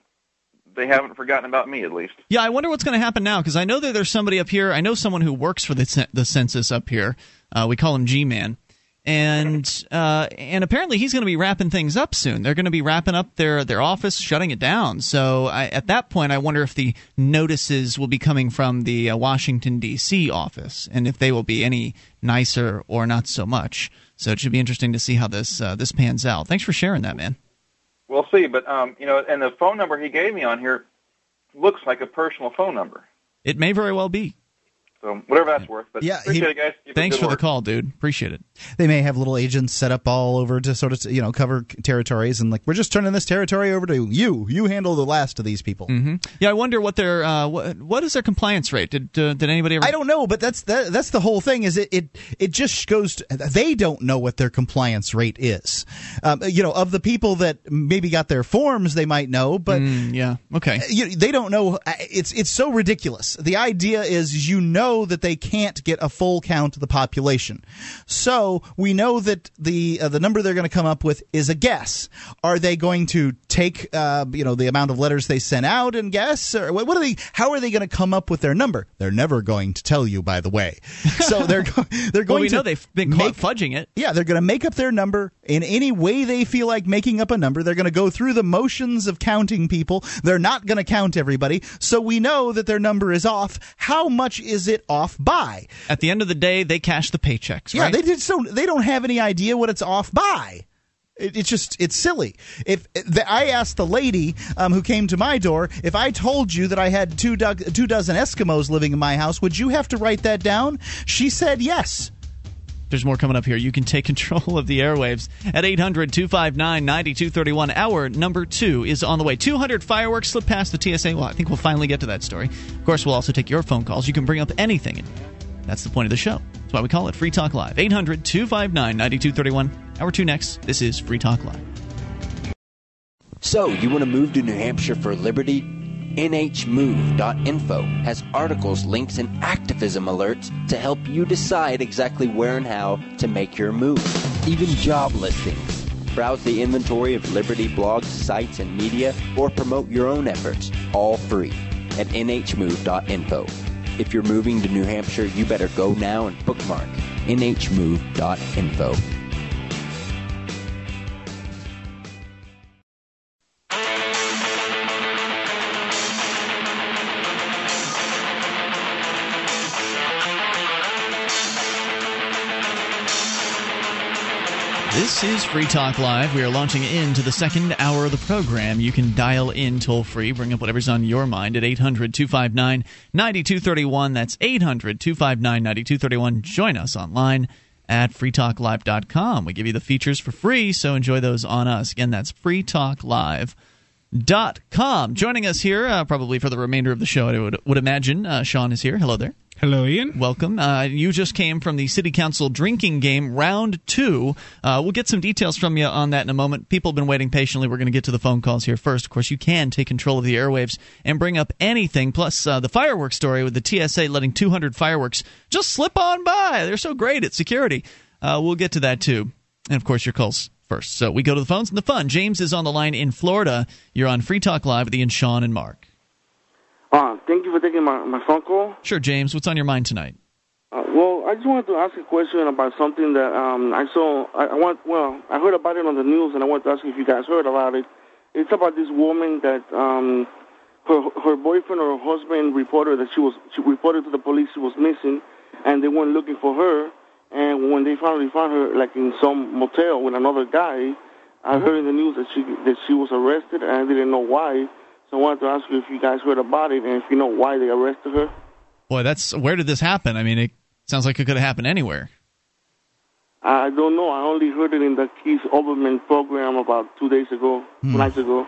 they haven't forgotten about me at least. Yeah, I wonder what's going to happen now because I know that there's somebody up here. I know someone who works for the the census up here. Uh, we call him G Man, and uh, and apparently he's going to be wrapping things up soon. They're going to be wrapping up their their office, shutting it down. So I, at that point, I wonder if the notices will be coming from the uh, Washington D.C. office, and if they will be any nicer or not so much. So it should be interesting to see how this uh, this pans out. Thanks for sharing that, man. We'll see, but um, you know, and the phone number he gave me on here looks like a personal phone number. It may very well be. So whatever that's worth. But yeah, appreciate he, it, guys. Keep thanks for work. the call, dude. Appreciate it. They may have little agents set up all over to sort of you know cover territories, and like we're just turning this territory over to you. You handle the last of these people. Mm-hmm. Yeah, I wonder what their uh, what, what is their compliance rate? Did uh, did anybody ever? I don't know, but that's that, that's the whole thing. Is it it it just goes. To, they don't know what their compliance rate is. Um, you know, of the people that maybe got their forms, they might know, but mm, yeah, okay, you, they don't know. It's it's so ridiculous. The idea is you know that they can't can't get a full count of the population. So we know that the uh, the number they're going to come up with is a guess. Are they going to take uh, you know the amount of letters they sent out and guess, or what are they? How are they going to come up with their number? They're never going to tell you, by the way. So they're go- they're going well, we to know they've been make, fudging it. Yeah, they're going to make up their number in any way they feel like making up a number. They're going to go through the motions of counting people. They're not going to count everybody. So we know that their number is off. How much is it off by? At the end of the day, they cash the paychecks. Yeah, right? they just don't. They don't have any idea what it's off by. It, it's just it's silly. If the, I asked the lady um, who came to my door if I told you that I had two do- two dozen Eskimos living in my house, would you have to write that down? She said yes. There's more coming up here. You can take control of the airwaves at 800 259 9231. Hour number two is on the way. 200 fireworks slip past the TSA. Well, I think we'll finally get to that story. Of course, we'll also take your phone calls. You can bring up anything. That's the point of the show. That's why we call it Free Talk Live. 800 259 9231. Hour two next. This is Free Talk Live. So, you want to move to New Hampshire for liberty? NHMove.info has articles, links, and activism alerts to help you decide exactly where and how to make your move. Even job listings. Browse the inventory of Liberty blogs, sites, and media, or promote your own efforts, all free at NHMove.info. If you're moving to New Hampshire, you better go now and bookmark NHMove.info. This is Free Talk Live. We are launching into the second hour of the program. You can dial in toll free, bring up whatever's on your mind at 800 259 9231. That's 800 259 9231. Join us online at freetalklive.com. We give you the features for free, so enjoy those on us. Again, that's freetalklive.com. Joining us here, uh, probably for the remainder of the show, I would, would imagine, uh, Sean is here. Hello there. Hello, Ian. Welcome. Uh, you just came from the City Council drinking game round two. Uh, we'll get some details from you on that in a moment. People have been waiting patiently. We're going to get to the phone calls here first. Of course, you can take control of the airwaves and bring up anything. Plus, uh, the fireworks story with the TSA letting 200 fireworks just slip on by. They're so great at security. Uh, we'll get to that too. And of course, your calls first. So we go to the phones and the fun. James is on the line in Florida. You're on Free Talk Live with Ian, Sean, and Mark. Uh, thank you for taking my, my phone call. Sure, James. What's on your mind tonight? Uh, well, I just wanted to ask a question about something that um, I saw. I, I want. Well, I heard about it on the news, and I wanted to ask if you guys heard about it. It's about this woman that um, her her boyfriend or her husband reported that she was she reported to the police she was missing, and they went looking for her. And when they finally found her, like in some motel with another guy, I heard in the news that she that she was arrested, and I didn't know why. So I wanted to ask you if you guys heard about it and if you know why they arrested her. Boy, that's where did this happen? I mean, it sounds like it could have happened anywhere. I don't know. I only heard it in the Keith Olbermann program about two days ago, Hmm. nights ago.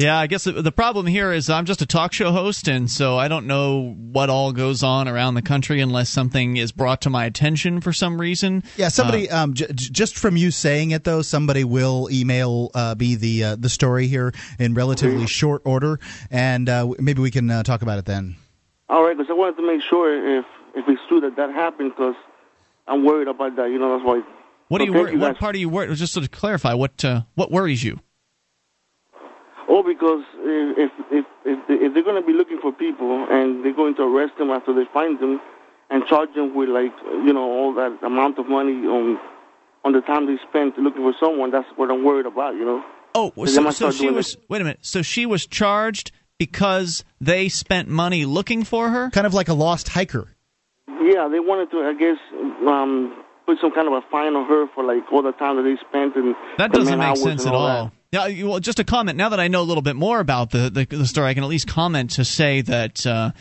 Yeah, I guess the- the problem here is I'm just a talk show host, and so I don't know what all goes on around the country unless something is brought to my attention for some reason. Yeah, somebody um, j- j- just from you saying it though, somebody will email uh, me the uh, the story here in relatively short order, and uh, maybe we can uh, talk about it then. All right, because I wanted to make sure if if it's true that that happened, because I'm worried about that. You know, that's why. What So do you? thank Wor- you what part do you worry? Just to clarify, what uh, what worries you? Oh, because if if if, if they're going to be looking for people and they're going to arrest them after they find them and charge them with like you know all that amount of money on on the time they spent looking for someone, that's what I'm worried about. You know. Oh, so, so she was. it. Wait a minute. So she was charged because they spent money looking for her. Kind of like a lost hiker. Yeah, they wanted to, I guess, um, put some kind of a fine on her for like all the time that they spent and That doesn't make sense at all all. that. Yeah, you- well, just a comment. Now that I know a little bit more about the the, the story, I can at least comment to say that uh,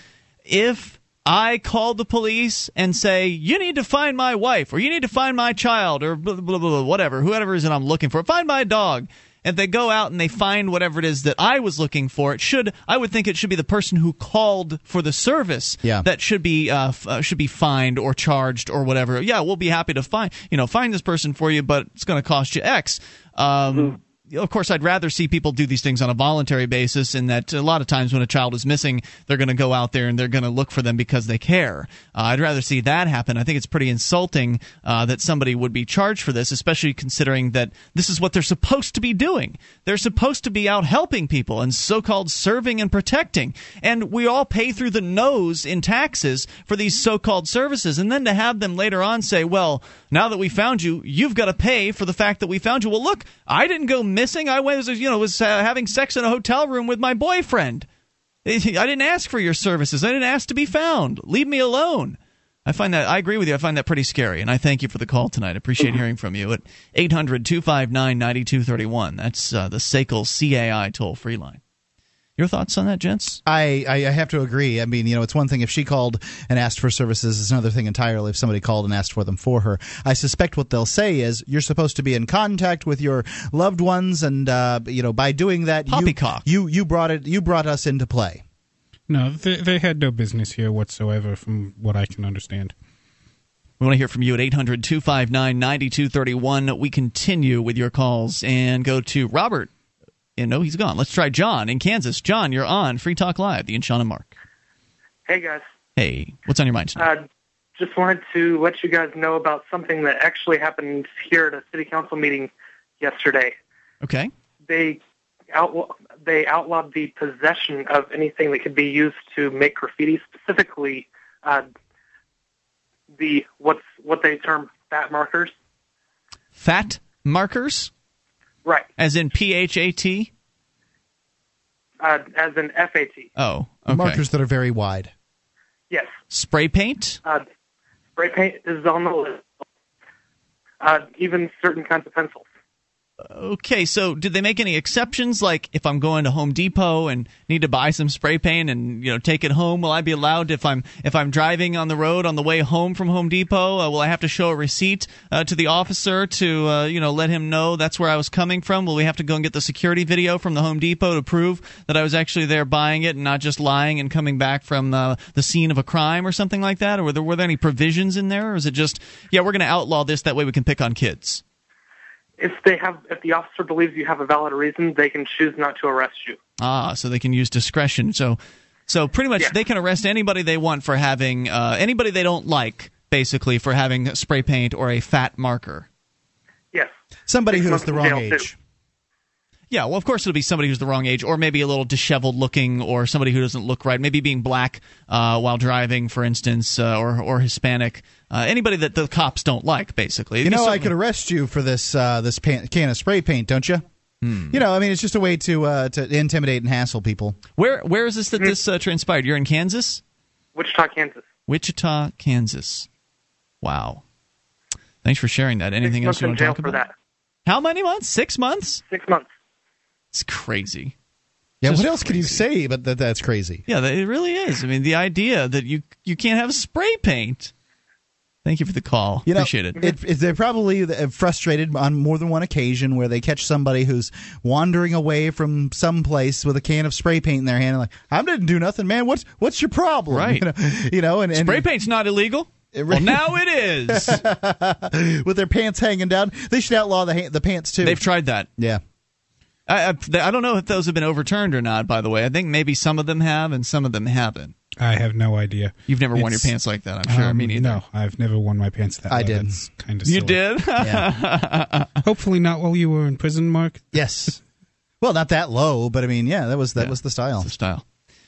if I call the police and say you need to find my wife or you need to find my child or blah, blah, blah, blah, whatever, whoever it is that I'm looking for, find my dog. If they go out and they find whatever it is that I was looking for, it should I would think it should be the person who called for the service Yeah. that should be uh, f- uh, should be fined or charged or whatever. Yeah, we'll be happy to find you know find this person for you, but it's going to cost you X. Um, of course, I'd rather see people do these things on a voluntary basis. In that, a lot of times when a child is missing, they're going to go out there and they're going to look for them because they care. Uh, I'd rather see that happen. I think it's pretty insulting uh, that somebody would be charged for this, especially considering that this is what they're supposed to be doing. They're supposed to be out helping people and so-called serving and protecting, and we all pay through the nose in taxes for these so-called services, and then to have them later on say, "Well, now that we found you, you've got to pay for the fact that we found you." Well, look, I didn't go missing. I was, you know, was uh, having sex in a hotel room with my boyfriend. I didn't ask for your services. I didn't ask to be found. Leave me alone. I find that I agree with you. I find that pretty scary, and I thank you for the call tonight. I appreciate hearing from you at 800-259-9231. That's uh, the SACL CAI toll free line. Your thoughts on that, gents? I, I have to agree. I mean, you know, it's one thing if she called and asked for services. It's another thing entirely if somebody called and asked for them for her. I suspect what they'll say is you're supposed to be in contact with your loved ones, and uh, you know, by doing that, Poppycock. you, you you brought it you brought us into play. No, they, they had no business here whatsoever, from what I can understand. We want to hear from you at 800 259 9231. We continue with your calls and go to Robert. And no, he's gone. Let's try John in Kansas. John, you're on Free Talk Live, the Sean and Mark. Hey guys, Hey, what's on your mind tonight? uh, just wanted to let you guys know about something that actually happened here at a city council meeting yesterday. okay. They outlaw they outlawed the possession of anything that could be used to make graffiti, specifically uh, the what's what they term fat markers. Fat markers? Right, As in P H A T? uh, as in FAT. Oh, okay. Markers that are very wide. Yes, Spray paint? uh, spray paint is on the list. Uh, even certain kinds of pencils. Okay, so did they make any exceptions? Like, if I'm going to Home Depot and need to buy some spray paint and you know take it home, will I be allowed if I'm if I'm driving on the road on the way home from Home Depot? Uh, will I have to show a receipt uh, to the officer to uh, you know let him know that's where I was coming from? Will we have to go and get the security video from the Home Depot to prove that I was actually there buying it and not just lying and coming back from uh, the scene of a crime or something like that? Or were there were there any provisions in there, or is it just yeah we're going to outlaw this that way we can pick on kids? If they have, if the officer believes you have a valid reason, they can choose not to arrest you. Ah, so they can use discretion. So, so pretty much Yeah. they can arrest anybody they want for having uh, anybody they don't like, basically for having spray paint or a fat marker. Yes. Somebody who is the wrong age. too. Age. Yeah, well, of course it'll be somebody who's the wrong age, or maybe a little disheveled looking, or somebody who doesn't look right. Maybe being black uh, while driving, for instance, uh, or or Hispanic. Uh, anybody that the cops don't like, basically. You know, I could arrest you for this uh, this pan- can of spray paint, don't you? You know, I mean, it's just a way to uh, to intimidate and hassle people. Where where is this that this uh, transpired? You're in Kansas, Wichita, Kansas. Wichita, Kansas. Wow. Thanks for sharing that. Anything Six else you want to talk for about? that. How many months? Six months? Six months. It's crazy. Yeah, Just what else could you say? But that that's crazy. Yeah, it really is. I mean, the idea that you you can't have spray paint. Thank you for the call. You know, Appreciate it. it, it- They're probably uh, frustrated on more than one occasion where they catch somebody who's wandering away from some place with a can of spray paint in their hand. And like, I didn't do nothing, man. What's what's your problem? Right. You know, you know and, and Spray paint's not illegal. It Well, now it is. with their pants hanging down. They should outlaw the ha- the pants too. They've tried that. yeah. I, I, I don't know if those have been overturned or not. By the way, I think maybe some of them have and some of them haven't. I have no idea. You've never worn your It's- pants like that, I'm sure. Um, Me neither. No, I've never worn my pants that I low. did. That's kind of You did? Yeah. Hopefully not while you were in prison, Mark. Yes. well, not that low, but I mean, yeah, that was that Yeah. was the style. the style.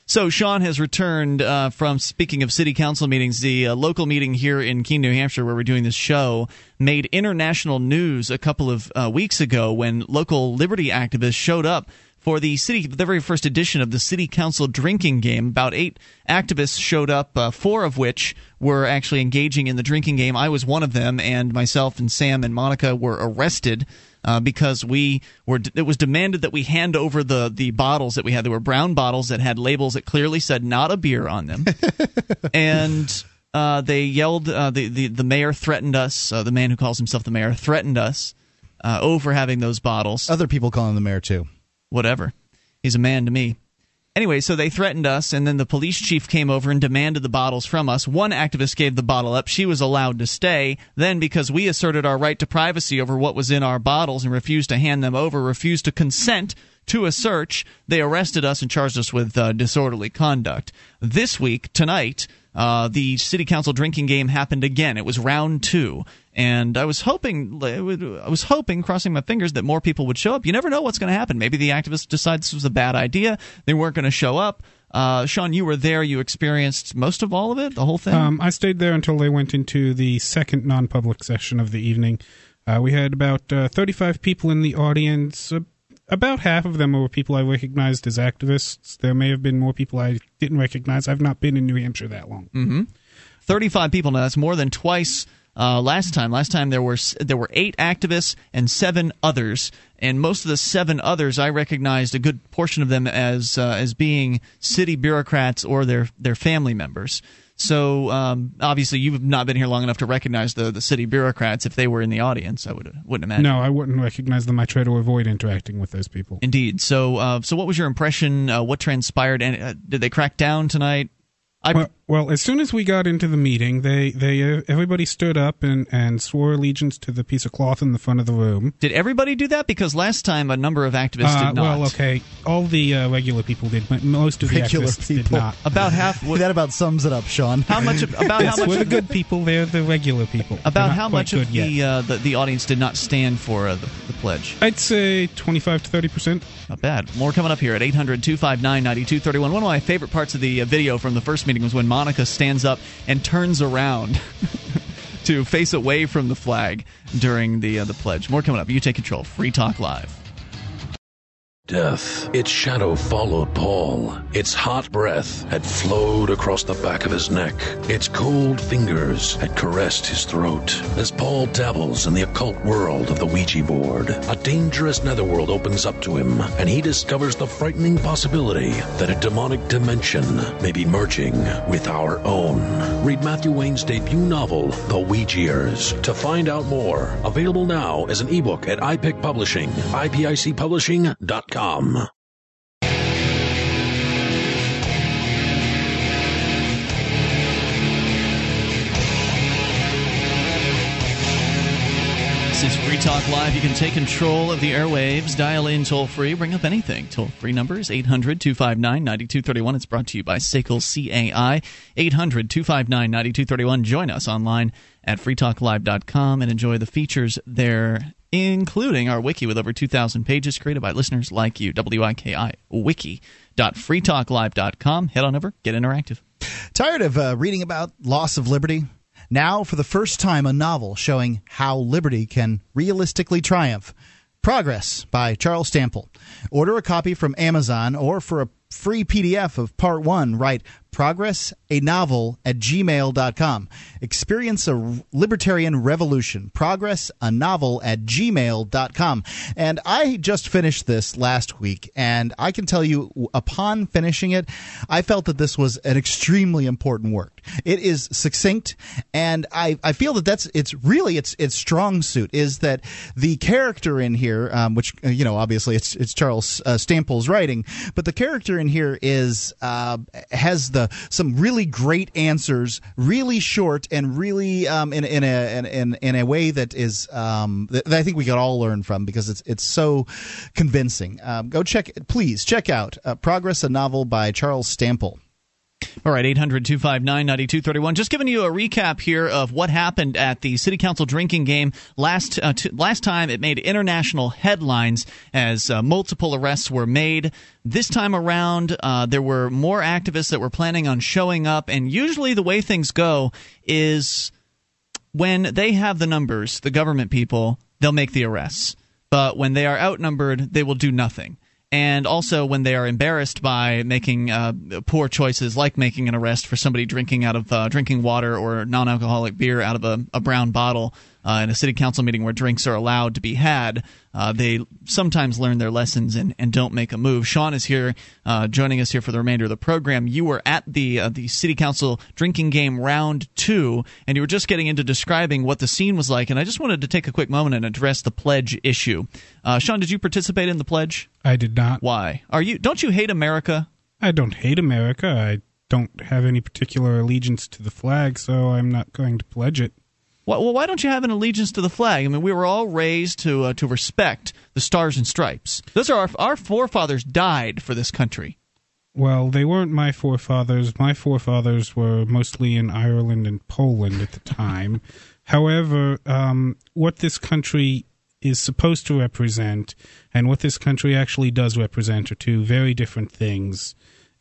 So Sean has returned uh, from speaking of city council meetings. The uh, local meeting here in Keene, New Hampshire, where we're doing this show, made international news a couple of uh, weeks ago when local liberty activists showed up for the city, the very first edition of the city council drinking game. About eight activists showed up, uh, four of which were actually engaging in the drinking game. I was one of them, and myself and Sam and Monica were arrested uh, because we were. It was demanded that we hand over the the bottles that we had. There were brown bottles that had labels that clearly said "not a beer" on them, and. Uh, they yelled. Uh, the, the the mayor threatened us. Uh, the man who calls himself the mayor threatened us uh, over having those bottles Other people calling the mayor too. whatever. He's a man to me. Anyway, so they threatened us, and then the police chief came over and demanded the bottles from us. One activist gave the bottle up. She was allowed to stay. Then, because we asserted our right to privacy over what was in our bottles and refused to hand them over, refused to consent to a search, they arrested us and charged us with uh, disorderly conduct. This week, tonight, uh, the city council drinking game happened again. It was round two, and I was hoping, I was hoping, crossing my fingers, that more people would show up. You never know what's going to happen. Maybe the activists decide this was a bad idea. They weren't going to show up. Uh, Sean, you were there. You experienced most of all of it, the whole thing. Um, I stayed there until they went into the second non-public session of the evening. Uh, we had about uh, 35 people in the audience. about half of them were people I recognized as activists. There may have been more people I didn't recognize. I've not been in New Hampshire that long. Mm-hmm. 35 people. Now that's more than twice uh, last time. Last time there were there were eight activists and seven others, and most of the seven others I recognized a good portion of them as uh, as being city bureaucrats or their their family members. So um, obviously you've not been here long enough to recognize the the city bureaucrats. If they were in the audience, I would wouldn't imagine. No, I wouldn't recognize them. I try to avoid interacting with those people. Indeed. So uh, so what was your impression? Uh, what transpired? And uh, did they crack down tonight? I, well, well, as soon as we got into the meeting, they they uh, everybody stood up and, and swore allegiance to the piece of cloth in the front of the room. Did everybody do that? Because last time a number of activists uh, did not. Well, okay, all the uh, regular people did, but most of the Regular activists people. did not. About half. that about sums it up, Sean. How much? About yes, how much? we're the good people. They're the regular people. About how much of the, uh, the the audience did not stand for uh, the, the pledge? I'd say twenty-five to thirty percent. Not bad. More coming up here at 800 259 9231. One of my favorite parts of the uh, video from the first meeting was when Monica stands up and turns around to face away from the flag during the uh, the pledge. More coming up. You take control. Free Talk Live. Death. Its shadow followed Paul. Its hot breath had flowed across the back of his neck. Its cold fingers had caressed his throat. As Paul dabbles in the occult world of the Ouija board, a dangerous netherworld opens up to him, and he discovers the frightening possibility that a demonic dimension may be merging with our own. Read Matthew Wayne's debut novel, The Ouijiers, to find out more. Available now as an ebook at iPic Publishing, ipicpublishing.com. This is Free Talk Live. You can take control of the airwaves. Dial in toll free. Bring up anything. Toll free number is 800 259 9231. It's brought to you by SACL CAI. 800 259 9231. Join us online at freetalklive.com and enjoy the features there, including our wiki with over 2,000 pages created by listeners like you. WIKI wiki wiki.freetalklive.com. Head on over, get interactive. Tired of uh, reading about loss of liberty? Now, for the first time, a novel showing how liberty can realistically triumph. Progress by Charles Stample. Order a copy from Amazon or for a free PDF of part one, write progress a novel at gmail.com. Experience a libertarian revolution. Progress a novel at gmail.com. And I just finished this last week, and I can tell you, upon finishing it, I felt that this was an extremely important work. It is succinct, and I, I feel that that's it's really its its strong suit is that the character in here, um, which uh, you know obviously it's it's Charles uh, Stample's writing, but the character in here is uh, has the some really great answers, really short and really um, in in a in, in a way that is um, that, that I think we could all learn from because it's it's so convincing. Um, go check please check out uh, Progress, a novel by Charles Stample. All right, 800 259 9231. Just giving you a recap here of what happened at the City Council drinking game. Last, uh, t- last time it made international headlines as uh, multiple arrests were made. This time around, uh, there were more activists that were planning on showing up, and usually the way things go is when they have the numbers, the government people, they'll make the arrests. But when they are outnumbered, they will do nothing and also when they are embarrassed by making uh, poor choices, like making an arrest for somebody drinking out of uh, drinking water or non-alcoholic beer out of a, a brown bottle uh, in a city council meeting where drinks are allowed to be had, uh, they sometimes learn their lessons and, and don't make a move. Sean is here, uh, joining us here for the remainder of the program. You were at the uh, the city council drinking game round two, and you were just getting into describing what the scene was like. And I just wanted to take a quick moment and address the pledge issue. Uh, Sean, did you participate in the pledge? I did not. Why? Are you? Don't you hate America? I don't hate America. I don't have any particular allegiance to the flag, so I'm not going to pledge it. Well, why don't you have an allegiance to the flag? I mean, we were all raised to uh, to respect the stars and stripes. Those are our, our forefathers died for this country. Well, they weren't my forefathers. My forefathers were mostly in Ireland and Poland at the time. However, um, what this country is supposed to represent and what this country actually does represent are two very different things.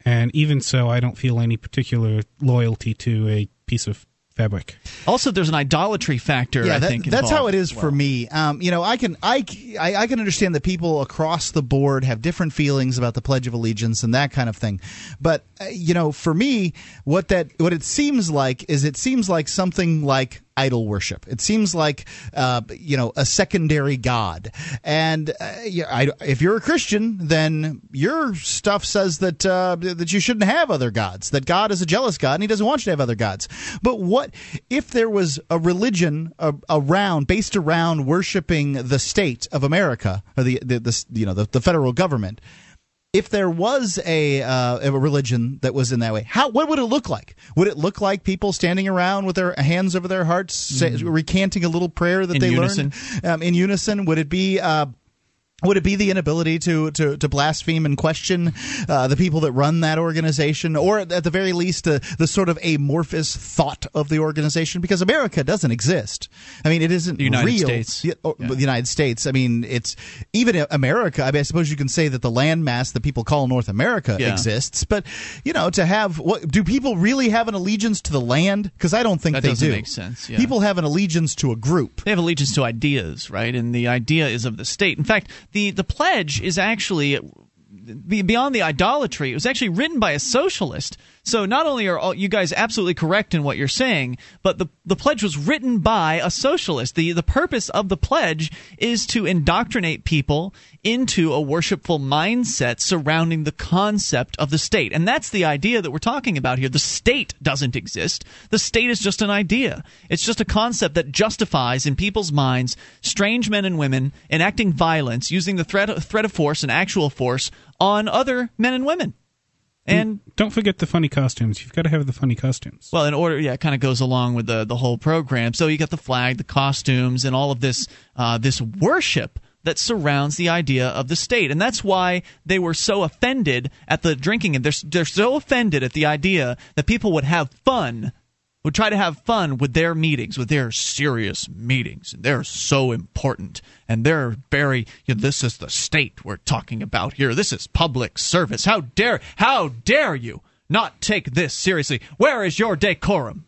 And even so, I don't feel any particular loyalty to a piece of fabric. Also, there's an idolatry factor. Yeah, I that- think that's how it is as for me. Um, you know, I can I, I I can understand that people across the board have different feelings about the Pledge of Allegiance and that kind of thing. But uh, you know, for me, what that what it seems like is it seems like something like idol worship. It seems like uh, you know a secondary god. And uh, yeah, I, if you're a Christian, then your stuff says that uh, that you shouldn't have other gods. That God is a jealous God and He doesn't want you to have other gods. But what if there was a religion uh, around based around worshiping the state of America or the the, the you know the, the federal government? If there was a uh, a religion that was in that way, how what would it look like? Would it look like people standing around with their hands over their hearts, say, recanting a little prayer that In they unison. learned um, in unison? Would it be uh, would it be the inability to, to, to blaspheme and question uh, the people that run that organization, or at the very least, uh, the sort of amorphous thought of the organization? Because America doesn't exist. I mean, it isn't The United real. States. Yeah, or- The United States. I mean, it's even America. I, mean, I suppose you can say that the landmass that people call North America Yeah. exists, but you know, to have what do people really have an allegiance to the land? Because I don't think That they doesn't do. make sense, yeah. People have an allegiance to a group. They have allegiance to ideas, right? And the idea is of the state. In fact, the the pledge is actually beyond the idolatry. It was actually written by a socialist. So not only are all, you guys absolutely correct in what you're saying, but the the pledge was written by a socialist. The the purpose of the pledge is to indoctrinate people into a worshipful mindset surrounding the concept of the state. And that's the idea that we're talking about here. The state doesn't exist. The state is just an idea. It's just a concept that justifies in people's minds strange men and women enacting violence using the threat threat of force and actual force on other men and women. And Don't forget the funny costumes. You've got to have the funny costumes. well, in order, yeah, it kind of goes along with the the whole program. So you got the flag, the costumes, and all of this uh, this worship that surrounds the idea of the state, and that's why they were so offended at the drinking. And they're they're so offended at the idea that people would have fun, would try to have fun with their meetings, with their serious meetings, and they're so important, and they're very. You know, this is the state we're talking about here. This is public service. How dare how dare you not take this seriously? Where is your decorum?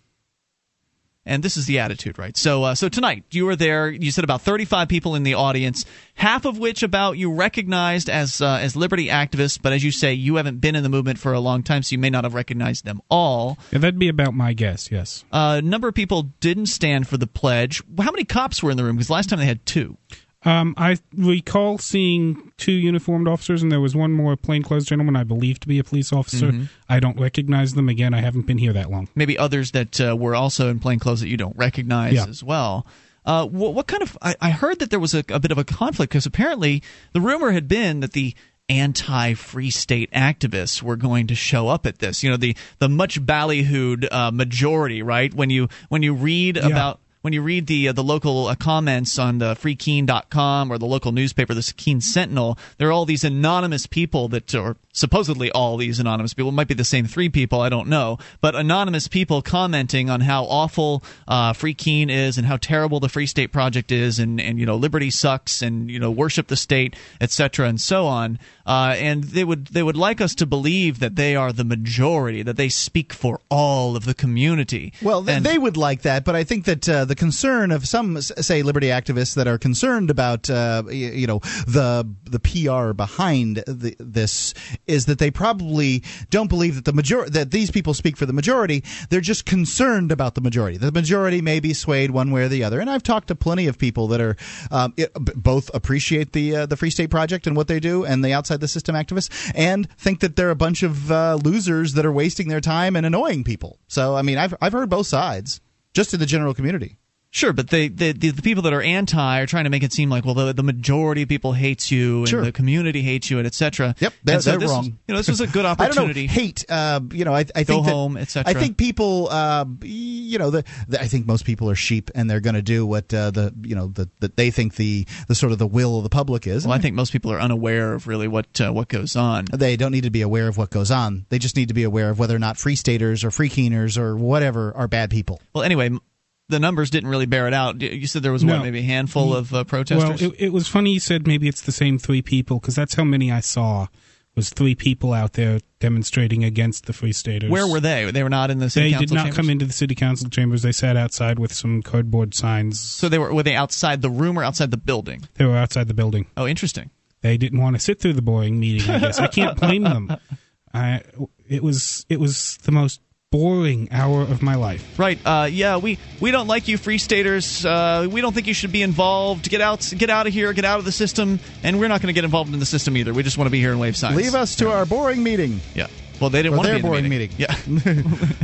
And this is the attitude, right? So, uh, so tonight you were there. You said about 35 people in the audience, half of which about you recognized as uh, as liberty activists. But as you say, you haven't been in the movement for a long time, so you may not have recognized them all. Yeah, that'd be about my guess, yes. Uh, A number of people didn't stand for the pledge. How many cops were in the room? Because last time they had two. Um, I recall seeing two uniformed officers, and there was one more plainclothes gentleman I believe to be a police officer. Mhm. I don't recognize them. Again, I haven't been here that long. Maybe others that uh, were also in plain clothes that you don't recognize Yeah. as well. Uh, what, what kind of? I, I heard that there was a, a bit of a conflict because apparently the rumor had been that the anti-free state activists were going to show up at this. You know, the the much ballyhooed uh, majority, right? When you when you read about when you read the uh, the local uh, comments on the freekeene.com or the local newspaper the Keene Sentinel there are all these anonymous people that are supposedly all these anonymous people. It might be the same three people I don't know. But anonymous people commenting on how awful uh, Free Keene is and how terrible the Free State Project is and and you know liberty sucks and you know worship the state etc and so on uh, and they would they would like us to believe that they are the majority that they speak for all of the community Well, th- And- they would like that, but I think that uh, the concern of some, say, liberty activists that are concerned about, uh, you know, the the PR behind the, this is that they probably don't believe that the major that these people speak for the majority. They're just concerned about the majority. The majority may be swayed one way or the other. And I've talked to plenty of people that are um, it, b- both appreciate the uh, the Free State Project and what they do, and the outside the system activists, and think that they're a bunch of uh, losers that are wasting their time and annoying people. So, I mean, I've I've heard both sides, just in the general community. Sure, but they, the, the the people that are anti are trying to make it seem like well the, the majority of people hates you and Sure. the community hates you and etc. Yep, they're, so they're this wrong. Was, you know, this was a good opportunity. I don't know. Hate, uh, you know, I, I Go think that- home, et cetera. I think people, uh, you know, the, the I think most people are sheep, and they're going to do what uh, the you know the that they think the the sort of the will of the public is. Well, I think most people are unaware of really what uh, what goes on. They don't need to be aware of what goes on. They just need to be aware of whether or not free staters or free keeners or whatever are bad people. Well, anyway, the numbers didn't really bear it out. You said there was No. what, maybe a handful of uh, protesters. Well, it, it was funny you said maybe it's the same three people because that's how many I saw. Was three people out there demonstrating against the Free Staters. Where were they? They were not in the city They did not chambers? come into the city council chambers. They sat outside with some cardboard signs. So they were were they outside the room or outside the building? They were outside the building. Oh, interesting. They didn't want to sit through the boring meeting. I guess I can't blame them. I, it was it was the most boring hour of my life. Right. Uh, yeah, we, we don't like you, free staters. Uh, we don't think you should be involved. Get out, get out of here. Get out of the system. And we're not going to get involved in the system either. We just want to be here in wave signs. Leave us to our boring meeting. Yeah. Well, they didn't Or want to their be in the boring meeting. meeting. Yeah.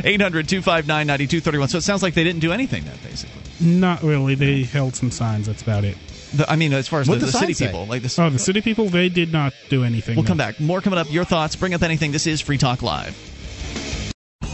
800 259 9231. So it sounds like they didn't do anything then, basically. Not really. They held some signs. That's about it. The, I mean, as far as the, the, the city say? people, like this. Oh, the city people. They did not do anything. We'll no. come back. More coming up. Your thoughts. Bring up anything. This is Free Talk Live.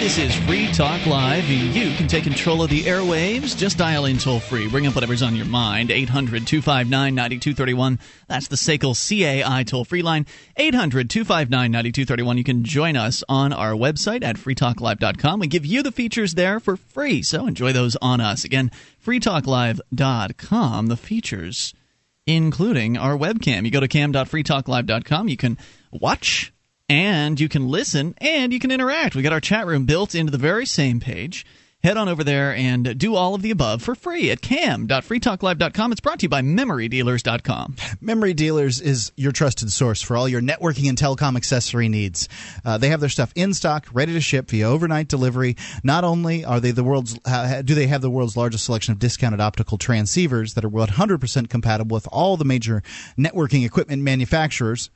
This is Free Talk Live. and You can take control of the airwaves. Just dial in toll free. Bring up whatever's on your mind. 800 259 9231. That's the SACL CAI toll free line. 800 259 9231. You can join us on our website at freetalklive.com. We give you the features there for free, so enjoy those on us. Again, freetalklive.com. The features including our webcam. You go to cam.freetalklive.com. You can watch and you can listen and you can interact. We got our chat room built into the very same page. Head on over there and do all of the above for free at cam.freetalklive.com. It's brought to you by memorydealers.com. Memory Dealers is your trusted source for all your networking and telecom accessory needs. Uh, they have their stuff in stock, ready to ship via overnight delivery. Not only are they the world's uh, do they have the world's largest selection of discounted optical transceivers that are 100% compatible with all the major networking equipment manufacturers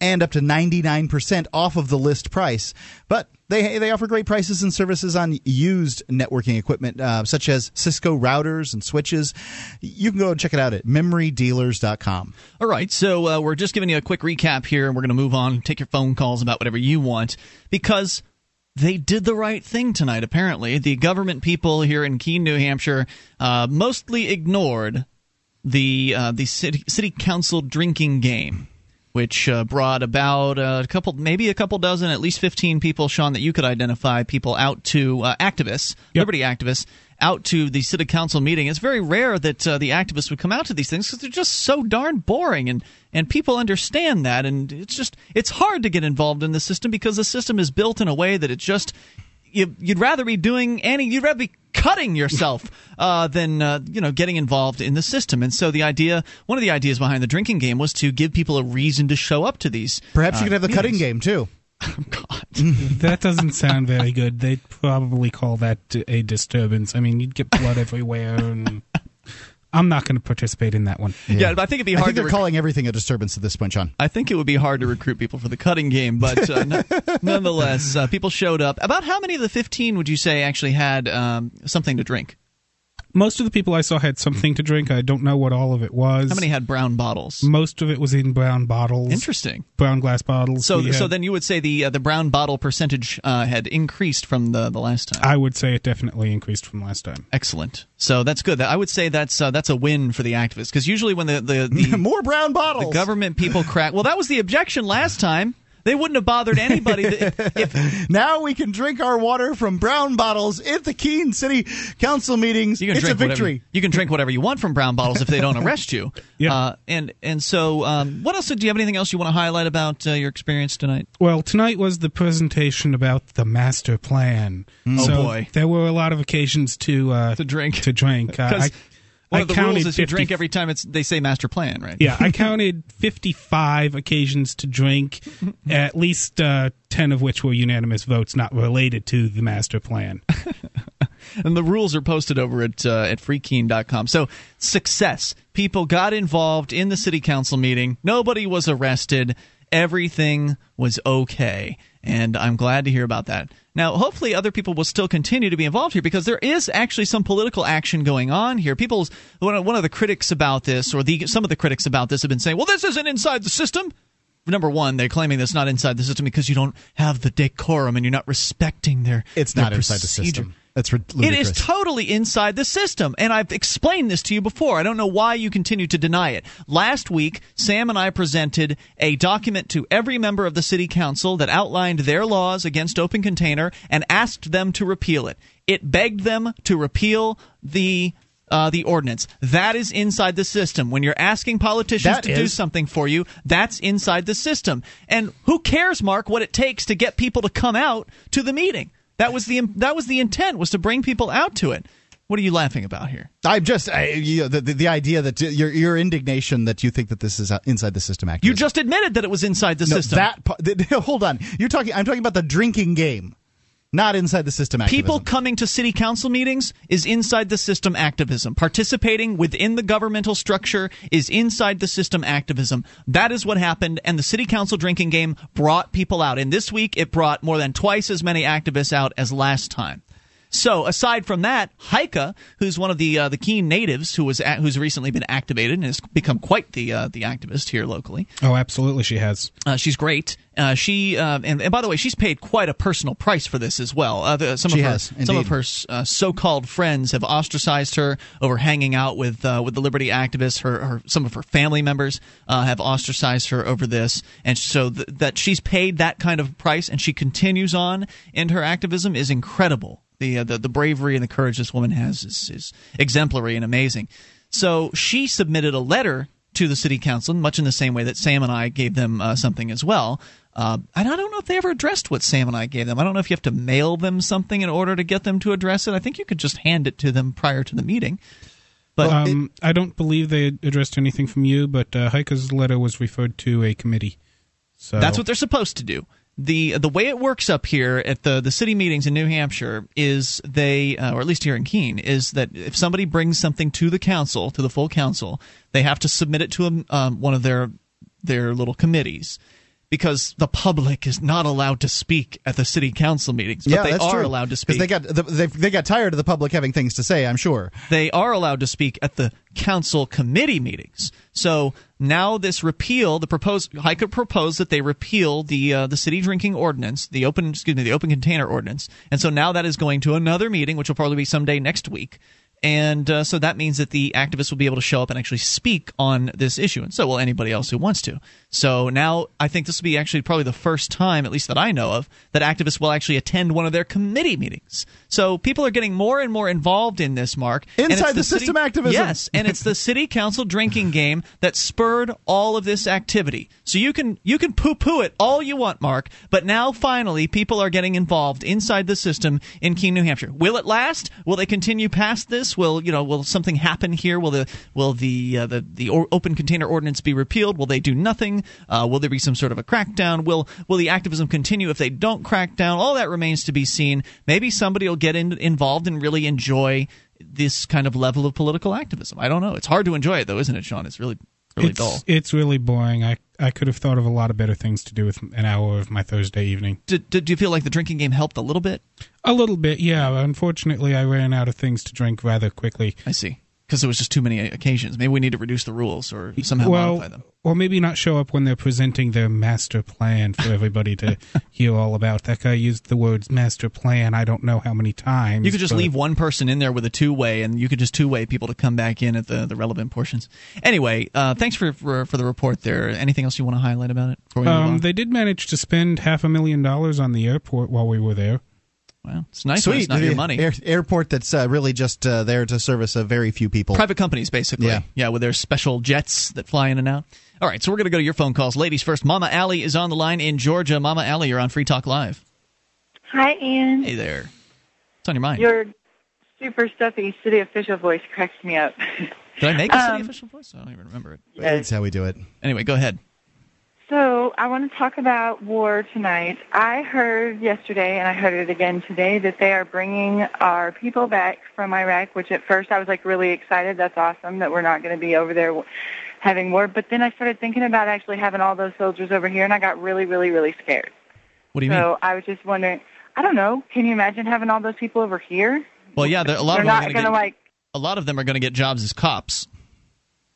and up to 99% off of the list price. But they they offer great prices and services on used networking equipment uh, such as Cisco routers and switches. You can go and check it out at memorydealers.com. All right, so uh, we're just giving you a quick recap here, and we're going to move on, take your phone calls about whatever you want, because they did the right thing tonight, apparently. The government people here in Keene, New Hampshire, uh, mostly ignored the, uh, the city, city council drinking game. Which uh, brought about a couple, maybe a couple dozen, at least 15 people, Sean, that you could identify, people out to uh, activists, liberty activists, out to the city council meeting. It's very rare that uh, the activists would come out to these things because they're just so darn boring, and and people understand that, and it's just it's hard to get involved in the system because the system is built in a way that it just you, you'd rather be doing any, you'd rather be cutting yourself uh, than uh, you know getting involved in the system. And so the idea, one of the ideas behind the drinking game was to give people a reason to show up to these. Perhaps uh, you could have the cutting game too. God, that doesn't sound very good. They'd probably call that a disturbance. I mean, you'd get blood everywhere, and I'm not going to participate in that one. Yeah, but I think it'd be I hard think to they're rec- calling everything a disturbance at this point, John. I think it would be hard to recruit people for the cutting game, but uh, no- nonetheless, uh, people showed up. About how many of the 15 would you say actually had um, something to drink? Most of the people I saw had something to drink. I don't know what all of it was. How many had brown bottles? Most of it was in brown bottles. Interesting. Brown glass bottles. So, We so had- then you would say the uh, the brown bottle percentage uh, had increased from the, the last time. I would say it definitely increased from last time. Excellent. So that's good. I would say that's uh, that's a win for the activists because usually when the the, the More brown bottles. the government people crack, well, that was the objection last time. They wouldn't have bothered anybody. that- if now we can drink our water from brown bottles at the Keene City Council meetings. you can it's a drink whatever, victory. you can drink whatever you want from brown bottles if they don't arrest you. Yeah. Uh, and and so, um, what else? Do you have anything else you want to highlight about uh, your experience tonight? Well, tonight was the presentation about the master plan. Oh, so boy. there were a lot of occasions to uh, To drink. To drink. Uh, Because I, one I of the counted rules is you 50 drink every time it's they say master plan, right? Yeah, I counted 55 occasions to drink, at least uh, 10 of which were unanimous votes not related to the master plan. and the rules are posted over at uh, at freekeene.com. So success. People got involved in the city council meeting. Nobody was arrested. Everything was okay, and I'm glad to hear about that. Now, hopefully, other people will still continue to be involved here because there is actually some political action going on here. People's one of, the critics about this, or the some of the critics about this, have been saying, "Well, this isn't inside the system." Number one, they're claiming that's not inside the system because you don't have the decorum and you're not respecting their. It's their not inside the system. That's rid- It is totally inside the system, and I've explained this to you before. I don't know why you continue to deny it. Last week, Sam and I presented a document to every member of the city council that outlined their laws against open container and asked them to repeal it. It begged them to repeal the uh, the ordinance. That is inside the system. When you're asking politicians That to do something for you, that's inside the system. And who cares, Mark, what it takes to get people to come out to the meeting? That was the that was the intent was to bring people out to it. What are you laughing about here? I'm just I, you know, the, the the idea that your your indignation that you think that this is uh, inside the system activism. You just admitted that it was inside the no, system. That hold on. You're talking. I'm talking about the drinking game, not inside the system activism. People coming to city council meetings is inside the system activism. Participating within the governmental structure is inside the system activism. That is what happened, and the city council drinking game brought people out. And this week, it brought more than twice as many activists out as last time. So, aside from that, Heike, who's one of the uh, the Keene natives, who was a- who's recently been activated and has become quite the uh, the activist here locally, Oh, absolutely, she has. uh, she's great. Uh, she uh, and, and by the way, she's paid quite a personal price for this as well. Uh, the, some She of her has, some of her uh, so-called friends have ostracized her over hanging out with uh, with the liberty activists. Her, her some of her family members uh, have ostracized her over this, and so th- that she's paid that kind of price and she continues on in her activism is incredible. The, uh, the the bravery and the courage this woman has is, is exemplary and amazing. So she submitted a letter to the city council, much in the same way that Sam and I gave them uh, something as well. Uh, and I don't know if they ever addressed what Sam and I gave them. I don't know if you have to mail them something in order to get them to address it. I think you could just hand it to them prior to the meeting. But um, I don't believe they addressed anything from you, but uh, Heike's letter was referred to a committee. So That's what they're supposed to do. The The way it works up here at the the city meetings in New Hampshire is they, uh, or at least here in Keene, is that if somebody brings something to the council, to the full council, they have to submit it to a, um, one of their their little committees. Because the public is not allowed to speak at the city council meetings, but yeah, they are true. allowed to speak. They got the, they they got tired of the public having things to say. I'm sure. they are allowed to speak at the council committee meetings. So now this repeal, the proposed, could propose that they repeal the uh, the city drinking ordinance, the open excuse me, the open container ordinance, and so now that is going to another meeting, which will probably be someday next week. And uh, so that means that the activists will be able to show up and actually speak on this issue, and so will anybody else who wants to. So now I think this will be actually probably the first time, at least that I know of, that activists will actually attend one of their committee meetings. So people are getting more and more involved in this, Mark. Inside the city- system activism. Yes, and it's the city council drinking game that spurred all of this activity. So you can you can poo poo it all you want, Mark, but now finally people are getting involved inside the system in Keene, New Hampshire. Will it last? Will they continue past this? Will you know? Will something happen here? Will the will the uh, the the open container ordinance be repealed? Will they do nothing? Uh, will there be some sort of a crackdown? Will will the activism continue if they don't crack down? All that remains to be seen. Maybe somebody will get in, involved and really enjoy this kind of level of political activism. I don't know. It's hard to enjoy it though, isn't it, Sean? It's really really it's, dull. It's really boring. I I could have thought of a lot of better things to do with an hour of my Thursday evening. Did, did, do you feel like the drinking game helped a little bit? A little bit, yeah. Unfortunately, I ran out of things to drink rather quickly. I see. Because there was just too many occasions. Maybe we need to reduce the rules or somehow well, modify them. or maybe not show up when they're presenting their master plan for everybody to hear all about. That guy used the words master plan. I don't know how many times. You could just but- leave one person in there with a two way, and you could just two way people to come back in at the, the relevant portions. Anyway, uh, thanks for, for for the report there. Anything else you want to highlight about it? before we move Um, they did manage to spend half a million dollars on the airport while we were there. Well, it's nice when Sweet. it's not your money. air- airport that's uh, really just uh, there to service a very few people. Private companies, basically. Yeah. yeah, with their special jets that fly in and out. All right, so we're going to go to your phone calls. Ladies first. Mama Allie is on the line in Georgia. Mama Allie, you're on Free Talk Live. Hi, Ian. Hey there. What's on your mind? Your super stuffy city official voice cracks me up. Did I make a city Um, official voice? I don't even remember it. That's how we do it. Anyway, go ahead. So I want to talk about war tonight. I heard yesterday, and I heard it again today, that they are bringing our people back from Iraq. Which at first I was like really excited. That's awesome that we're not going to be over there having war. But then I started thinking about actually having all those soldiers over here, and I got really, really, really scared. What do you so mean? So I was just wondering. I don't know. Can you imagine having all those people over here? Well, yeah, a lot They're of them not going to going to get like. a lot of them are going to get jobs as cops.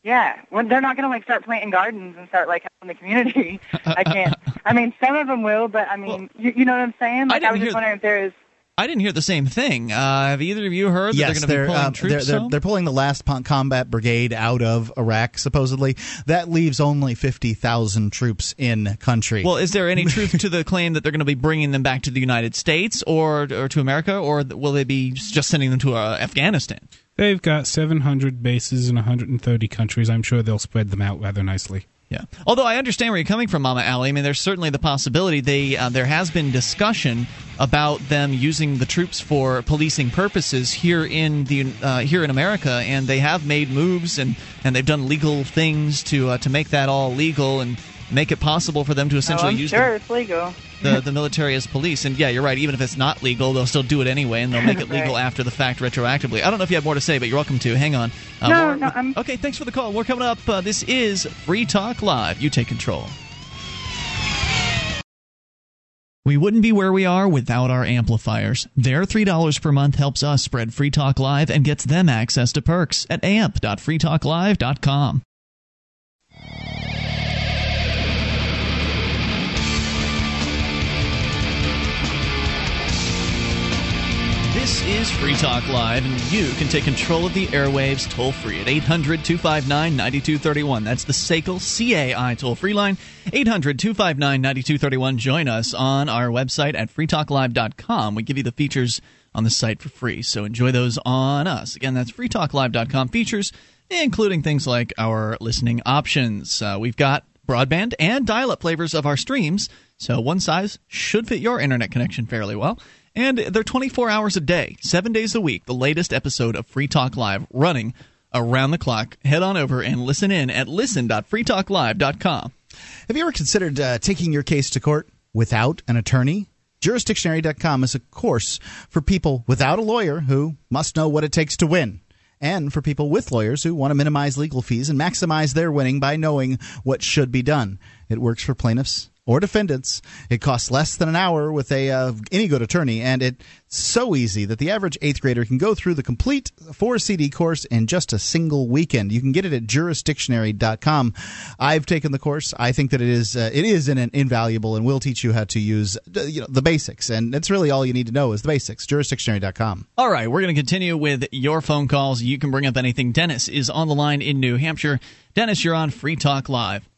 Yeah, well, they're not going to like start planting gardens and start like helping the community. I can't. I mean, some of them will, but I mean, you, you know what I'm saying? Like, I, didn't was just wondering if there is. I didn't hear the same thing. Uh, have either of you heard that yes, they're going to be pulling um, troops they're, they're, they're pulling the last combat brigade out of Iraq, supposedly. That leaves only 50,000 troops in country. Well, is there any truth to the claim that they're going to be bringing them back to the United States or or to America, or will they be just sending them to uh, Afghanistan? They've got 700 bases in 130 countries. I'm sure they'll spread them out rather nicely. Yeah. Although I understand where you're coming from, Mama Allie. I mean, there's certainly the possibility they uh, there has been discussion about them using the troops for policing purposes here in the uh, here in America, and they have made moves and, and they've done legal things to uh, to make that all legal and make it possible for them to Oh, essentially I'm use sure the, it's legal. the the military as police. And yeah, you're right. Even if it's not legal, they'll still do it anyway, and they'll make it legal Right. after the fact retroactively. I don't know if you have more to say, but you're welcome to. Hang on. Uh, No, more- no, I'm- Okay, thanks for the call. We're coming up. Uh, this is Free Talk Live. You take control. We wouldn't be where we are without our amplifiers. Their $3 per month helps us spread Free Talk Live and gets them access to perks at amp.freetalklive.com. This is Free Talk Live, and you can take control of the airwaves toll free at 800 259 9231. That's the SACL CAI toll free line. 800 259 9231. Join us on our website at freetalklive.com. We give you the features on the site for free, so enjoy those on us. Again, that's freetalklive.com features, including things like our listening options. Uh, we've got broadband and dial up flavors of our streams, so one size should fit your internet connection fairly well. And they're 24 hours a day, seven days a week. The latest episode of Free Talk Live running around the clock. Head on over and listen in at listen.freetalklive.com. Have you ever considered uh, taking your case to court without an attorney? Jurisdictionary.com is a course for people without a lawyer who must know what it takes to win, and for people with lawyers who want to minimize legal fees and maximize their winning by knowing what should be done. It works for plaintiffs or defendants. It costs less than an hour with a uh, any good attorney, and it's so easy that the average eighth grader can go through the complete four CD course in just a single weekend. You can get it at jurisdictionary.com. I've taken the course. I think that it is uh, it is in, invaluable, and will teach you how to use uh, you know the basics, and that's really all you need to know is the basics. Jurisdictionary.com. All right, we're going to continue with your phone calls. You can bring up anything. Dennis is on the line in New Hampshire. Dennis, you're on Free Talk Live.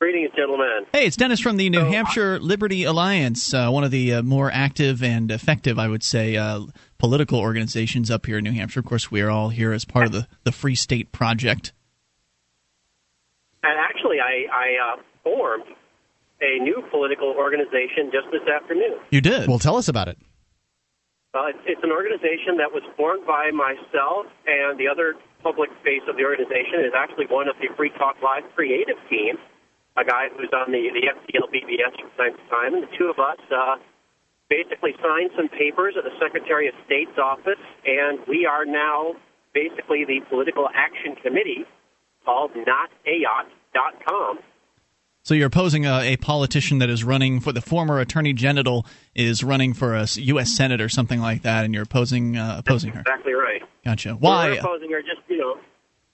Greetings, gentlemen. Hey, it's Dennis from the New Hampshire Liberty Alliance, uh, one of the uh, more active and effective, I would say, uh, political organizations up here in New Hampshire. Of course, we are all here as part of the, the Free State Project. And actually, I, I uh, formed a new political organization just this afternoon. You did? Well, tell us about it. Uh, it's, it's an organization that was formed by myself and the other public face of the organization is actually one of the Free Talk Live creative team, a guy who's on the, the FTL BBS from time to time. And the two of us uh, basically signed some papers at the Secretary of State's office, and we are now basically the political action committee called notayotte.com. So you're opposing a, a politician that is running for the former Attorney General is running for a U.S. Senate or something like that, and you're opposing uh, opposing her. Exactly right. Gotcha. We're Why? opposing her just, you know,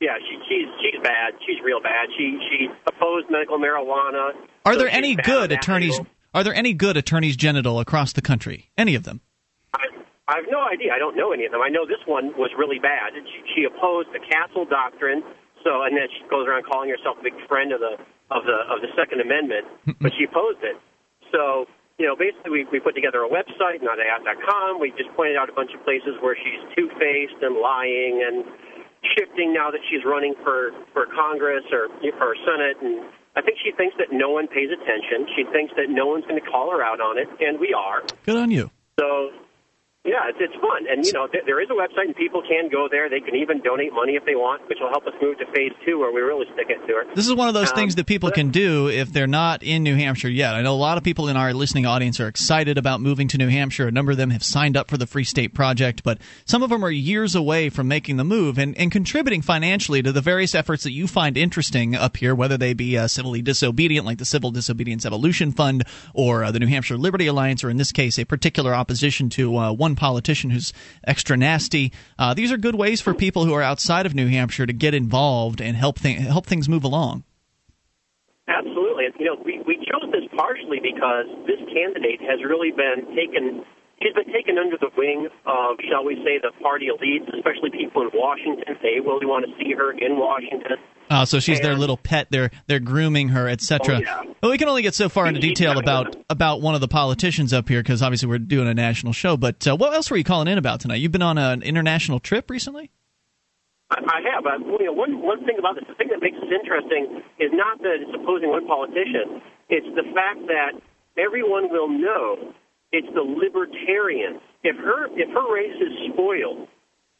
yeah, she, she's she's bad. She's real bad. She she opposed medical marijuana. Are so there any good attorneys? angle. Are there any good attorneys general across the country? Any of them? I, I have no idea. I don't know any of them. I know this one was really bad. She, she opposed the Castle Doctrine. So, and then she goes around calling herself a big friend of the of the of the Second Amendment, but she opposed it. So you know, basically, we, we put together a website, notat.com. We just pointed out a bunch of places where she's two faced and lying and shifting now that she's running for for Congress or for Senate and I think she thinks that no one pays attention. She thinks that no one's going to call her out on it, and we are. Good on you. So, yeah, it's, it's fun. And, you know, th- there is a website, and people can go there. They can even donate money if they want, which will help us move to phase two where we really stick it to it. This is one of those Um, things that people can do if they're not in New Hampshire yet. I know a lot of people in our listening audience are excited about moving to New Hampshire. A number of them have signed up for the Free State Project, but some of them are years away from making the move and, and contributing financially to the various efforts that you find interesting up here, whether they be uh, civilly disobedient, like the Civil Disobedience Evolution Fund, or uh, the New Hampshire Liberty Alliance, or in this case, a particular opposition to uh, one politician who's extra nasty. Uh, these are good ways for people who are outside of New Hampshire to get involved and help th- help things move along. Absolutely. You know, we, we chose this partially because this candidate has really been taken. She's been taken under the wing of, shall we say, the party elites, especially people in Washington. They really want to see her in Washington. Uh, so she's their little pet. They're they're grooming her, etc. Oh, yeah. But we can only get so far into detail about about one of the politicians up here because obviously we're doing a national show. But uh, what else were you calling in about tonight? You've been on an international trip recently. I, I have. Uh, you know, one one thing about this, the thing that makes this interesting is not that it's opposing one politician. It's the fact that everyone will know it's the libertarian. If her if her race is spoiled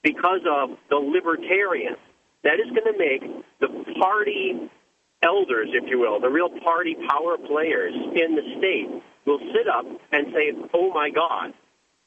because of the libertarian, that is going to make the party elders, if you will, the real party power players in the state, will sit up and say, "Oh my God."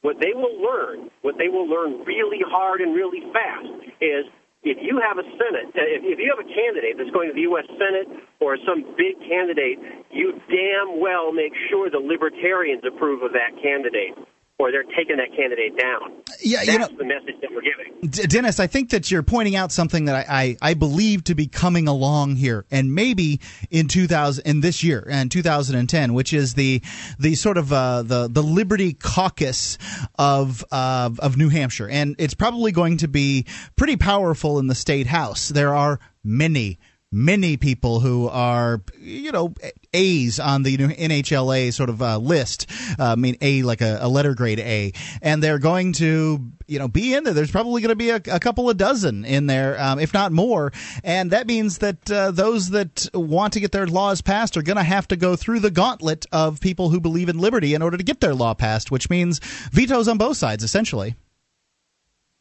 What they will learn, what they will learn really hard and really fast, is if you have a Senate, uh, if, if you have a candidate that's going to the U.S. Senate or some big candidate, you damn well make sure the libertarians approve of that candidate, or they're taking that candidate down. Yeah, That's you know- the message that we're giving. D- Dennis, I think that you're pointing out something that I, I, I believe to be coming along here, and maybe in 2000 in this year and 2010, which is the the sort of uh, the the Liberty Caucus of uh, of New Hampshire, and it's probably going to be pretty powerful in the state house. There are many many people who are, you know, A's on the NHLA sort of uh, list. Uh, I mean, A like a, a letter grade A, and they're going to, you know, be in there. There's probably going to be a, a couple of dozen in there, um, if not more. And that means that uh, those that want to get their laws passed are going to have to go through the gauntlet of people who believe in liberty in order to get their law passed, which means vetoes on both sides, essentially.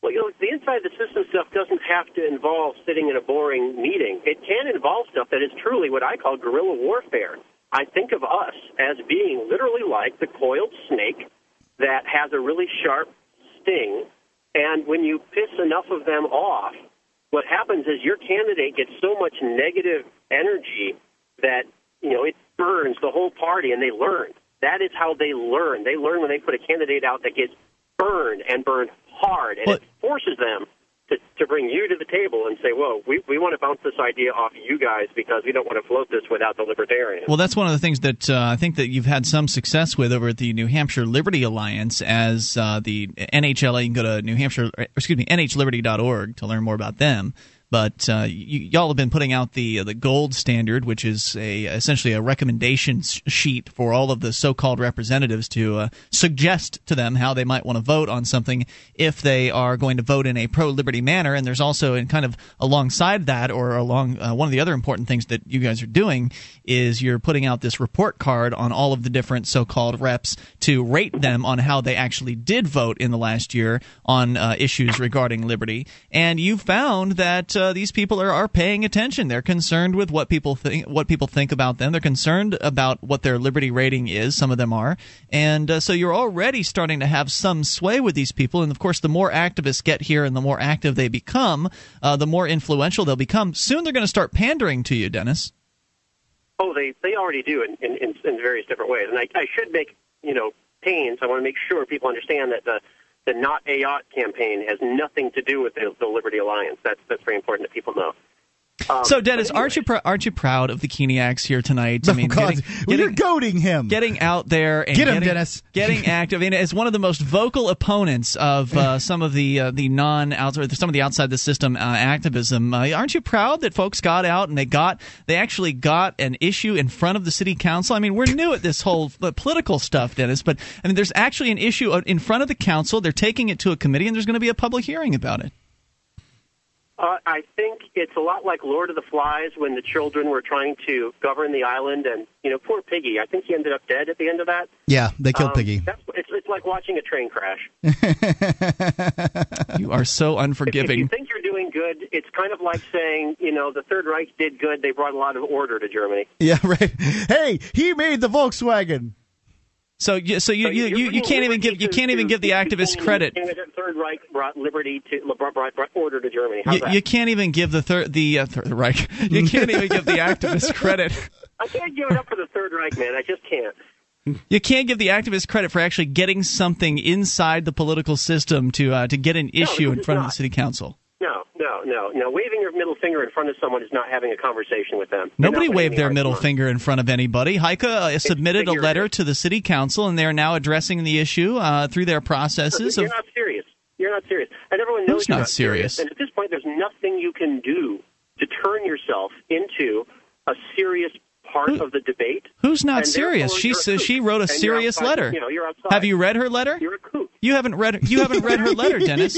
Well, you know, stuff doesn't have to involve sitting in a boring meeting. It can involve stuff that is truly what I call guerrilla warfare. I think of us as being literally like the coiled snake that has a really sharp sting, and when you piss enough of them off, what happens is your candidate gets so much negative energy that you know it burns the whole party, and they learn. That is how they learn. They learn when they put a candidate out that gets burned and burned hard, and But- it forces them to, to bring you to the table and say, "Whoa, we we want to bounce this idea off you guys because we don't want to float this without the libertarians." Well, that's one of the things that uh, I think that you've had some success with over at the New Hampshire Liberty Alliance as uh, the NHLA. You can go to New Hampshire, excuse me, nhliberty.org to learn more about them. But uh, you, y'all have been putting out the the gold standard, which is a essentially a recommendation sheet for all of the so-called representatives to uh, suggest to them how they might want to vote on something if they are going to vote in a pro-liberty manner. And there's also, and kind of alongside that, or along uh, one of the other important things that you guys are doing is you're putting out this report card on all of the different so-called reps to rate them on how they actually did vote in the last year on uh, issues regarding liberty. And you found that uh, these people are, are paying attention. They're concerned with what people think, what people think about them. They're concerned about what their liberty rating is. Some of them are, and uh, so you're already starting to have some sway with these people. And of course, the more activists get here and the more active they become, uh, the more influential they'll become. Soon, they're going to start pandering to you, Dennis. Oh, they they already do in in, in, various different ways, and I, I should make you know pains. I want to make sure people understand that the the Not Ayotte campaign has nothing to do with the, the Liberty Alliance. That's that's very important that people know. Um, so, Dennis, anyway, aren't you pr- aren't you proud of the Keeniacs here tonight? I mean, oh, God. getting, Well, you're goading him. getting out there and Get him, getting, Dennis. getting active. I mean, as one of the most vocal opponents of uh, some of the uh, the non outside some of the outside the system uh, activism, uh, aren't you proud that folks got out and they got they actually got an issue in front of the city council? I mean, we're new at this whole uh, political stuff, Dennis, but I mean, there's actually an issue in front of the council. They're taking it to a committee, and there's going to be a public hearing about it. Uh, I think it's a lot like Lord of the Flies when the children were trying to govern the island, and you know, poor Piggy. I think he ended up dead at the end of that. Yeah, they killed Um, Piggy. That's, it's, it's like watching a train crash. You are so unforgiving. If you think you're doing good, it's kind of like saying, you know, the Third Reich did good. They brought a lot of order to Germany. Yeah, right. Hey, he made the Volkswagen. So, you, so you, So you, you, you can't even give you can't even give the activists credit. The Third Reich brought liberty to brought, brought, order to Germany. You, you can't even give the third the uh, third Reich. You can't even give the activists credit. I can't give it up for the Third Reich, man. I just can't. You can't give the activists credit for actually getting something inside the political system to uh, to get an issue in it's front of the city council. No, no, no, no. Waving your middle finger in front of someone is not having a conversation with them. Nobody waved their middle finger in front of anybody. Heike uh, submitted a letter to the city council, and they are now addressing the issue uh, through their processes. You're Of, not serious. You're not serious. And everyone knows you're not not serious? And at this point, there's nothing you can do to turn yourself into a serious part of the debate. who's not serious? She says she wrote a And serious outside- letter. You know, you're. Have you read her letter? You're a kook. You haven't read you haven't read her letter, Dennis.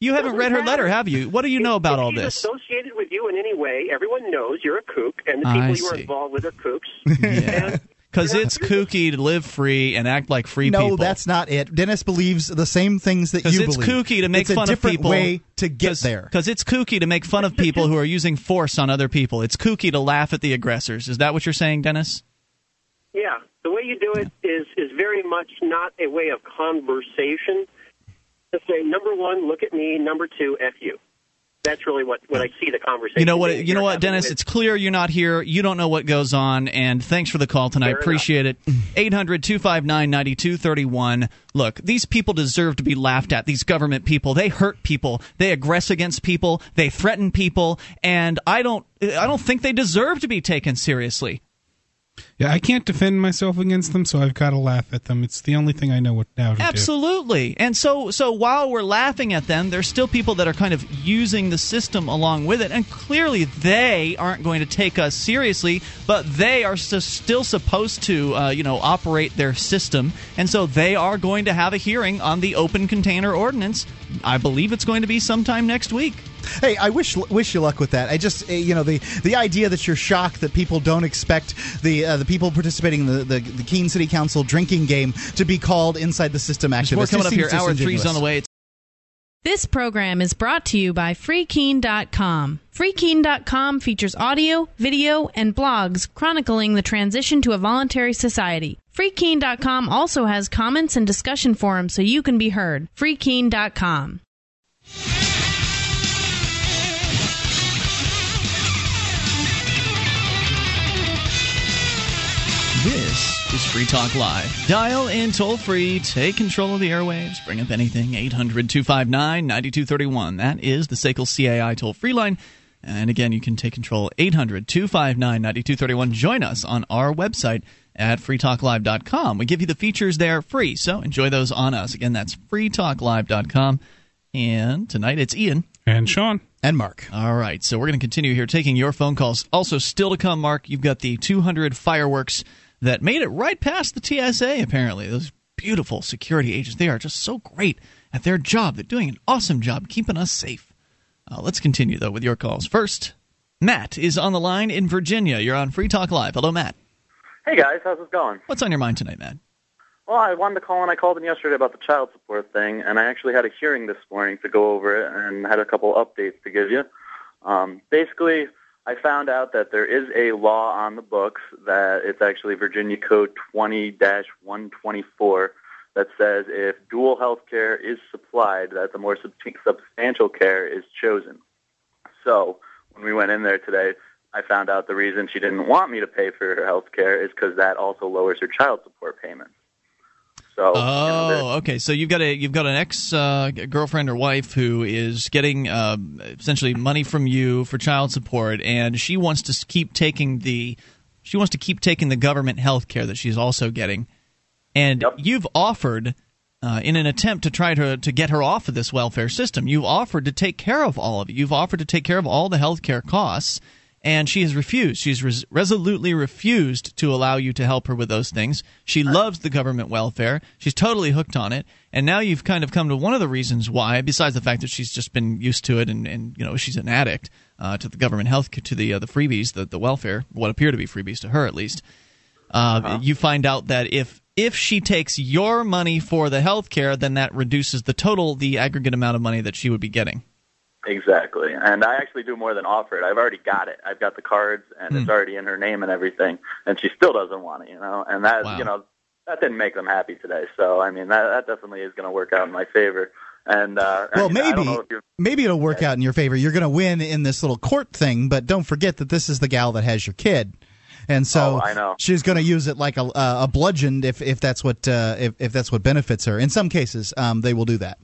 You haven't read her matter. letter, have you? What do you know about if all this? associated with you in any way, everyone knows you're a kook, and the I people you are involved with are kooks. Yeah. Because it's kooky to live free and act like free no, people. that's not it. Dennis believes the same things that you it's believe. kooky to make it's a fun of different people. way to get there. Because it's kooky to make fun of people who are using force on other people. It's kooky to laugh at the aggressors. Is that what you're saying, Dennis? Yeah, the way you do it is is very much not a way of conversation. To say number one, look at me. Number two, f you. That's really what what I see the conversation. You know what? You know what, Dennis? with- It's clear you're not here. You don't know what goes on. And thanks for the call tonight. Fair enough. Appreciate it. 800 259 9231. Look, these people deserve to be laughed at. These government people. They hurt people. They aggress against people. They threaten people. And I don't. I don't think they deserve to be taken seriously. Yeah, I can't defend myself against them, so I've got to laugh at them. It's the only thing I know what now to do. Absolutely. And so so while we're laughing at them, there's still people that are kind of using the system along with it and clearly they aren't going to take us seriously, but they are s- still supposed to uh, you know operate their system and so they are going to have a hearing on the open container ordinance. I believe it's going to be sometime next week. Hey, I wish wish you luck with that. I just, uh, you know, the the idea that you're shocked that people don't expect the uh, the people participating in the, the the Keene City Council drinking game to be called inside the system activists. More coming up here. seems Hour three's on the way. It's This program is brought to you by FreeKeene.com. FreeKeene.com features audio, video, and blogs chronicling the transition to a voluntary society. FreeKeene.com also has comments and discussion forums so you can be heard. FreeKeene.com. This is Free Talk Live. Dial in toll free, take control of the airwaves, bring up anything, 800 259 9231. That is the SACL CAI toll free line. And again, you can take control 800 259 9231. Join us on our website at freetalklive.com. We give you the features there free, so enjoy those on us. Again, that's freetalklive.com. And tonight it's Ian. And Sean. And Mark. All right, so we're going to continue here taking your phone calls. Also, still to come, Mark, you've got the 200 fireworks that made it right past the TSA, apparently. Those beautiful security agents, they are just so great at their job. They're doing an awesome job keeping us safe. Uh, let's continue, though, with your calls. First, Matt is on the line in Virginia. You're on Free Talk Live. Hello, Matt. Hey guys, how's it going? What's on your mind tonight, Matt? Well, I wanted to call in. I called in yesterday about the child support thing, and I actually had a hearing this morning to go over it and had a couple updates to give you. Um, basically, I found out that there is a law on the books that it's actually Virginia Code 20-124 that says if dual health care is supplied, that the more sub- substantial care is chosen. So when we went in there today, I found out the reason she didn't want me to pay for her health care is because that also lowers her child support payments. So oh, okay. So you've got a you've got an ex uh, girlfriend or wife who is getting uh, essentially money from you for child support, and she wants to keep taking the she wants to keep taking the government health care that she's also getting, and Yep. you've offered. Uh, in an attempt to try to to get her off of this welfare system, you've offered to take care of all of it. You've offered to take care of all the health care costs, and she has refused. She's res- resolutely refused to allow you to help her with those things. She loves the government welfare. She's totally hooked on it. And now you've kind of come to one of the reasons why, besides the fact that she's just been used to it and, and you know she's an addict uh, to the government health to the uh, the freebies, the the welfare, what appear to be freebies to her at least. Uh, You find out that if if she takes your money for the health care, then that reduces the total, the aggregate amount of money that she would be getting. Exactly. And I actually do more than offer it. I've already got it. I've got the cards and Hmm. it's already in her name and everything. And she still doesn't want it, you know. And that, Wow. you know, that didn't make them happy today. So I mean, that that definitely is going to work out in my favor. And uh, Well, mean, I don't maybe maybe it'll work out in your favor. You're going to win in this little court thing, but don't forget that this is the gal that has your kid, and so Oh, I know. she's going to use it like a, a bludgeon if if that's what uh, if if that's what benefits her. In some cases, um, they will do that.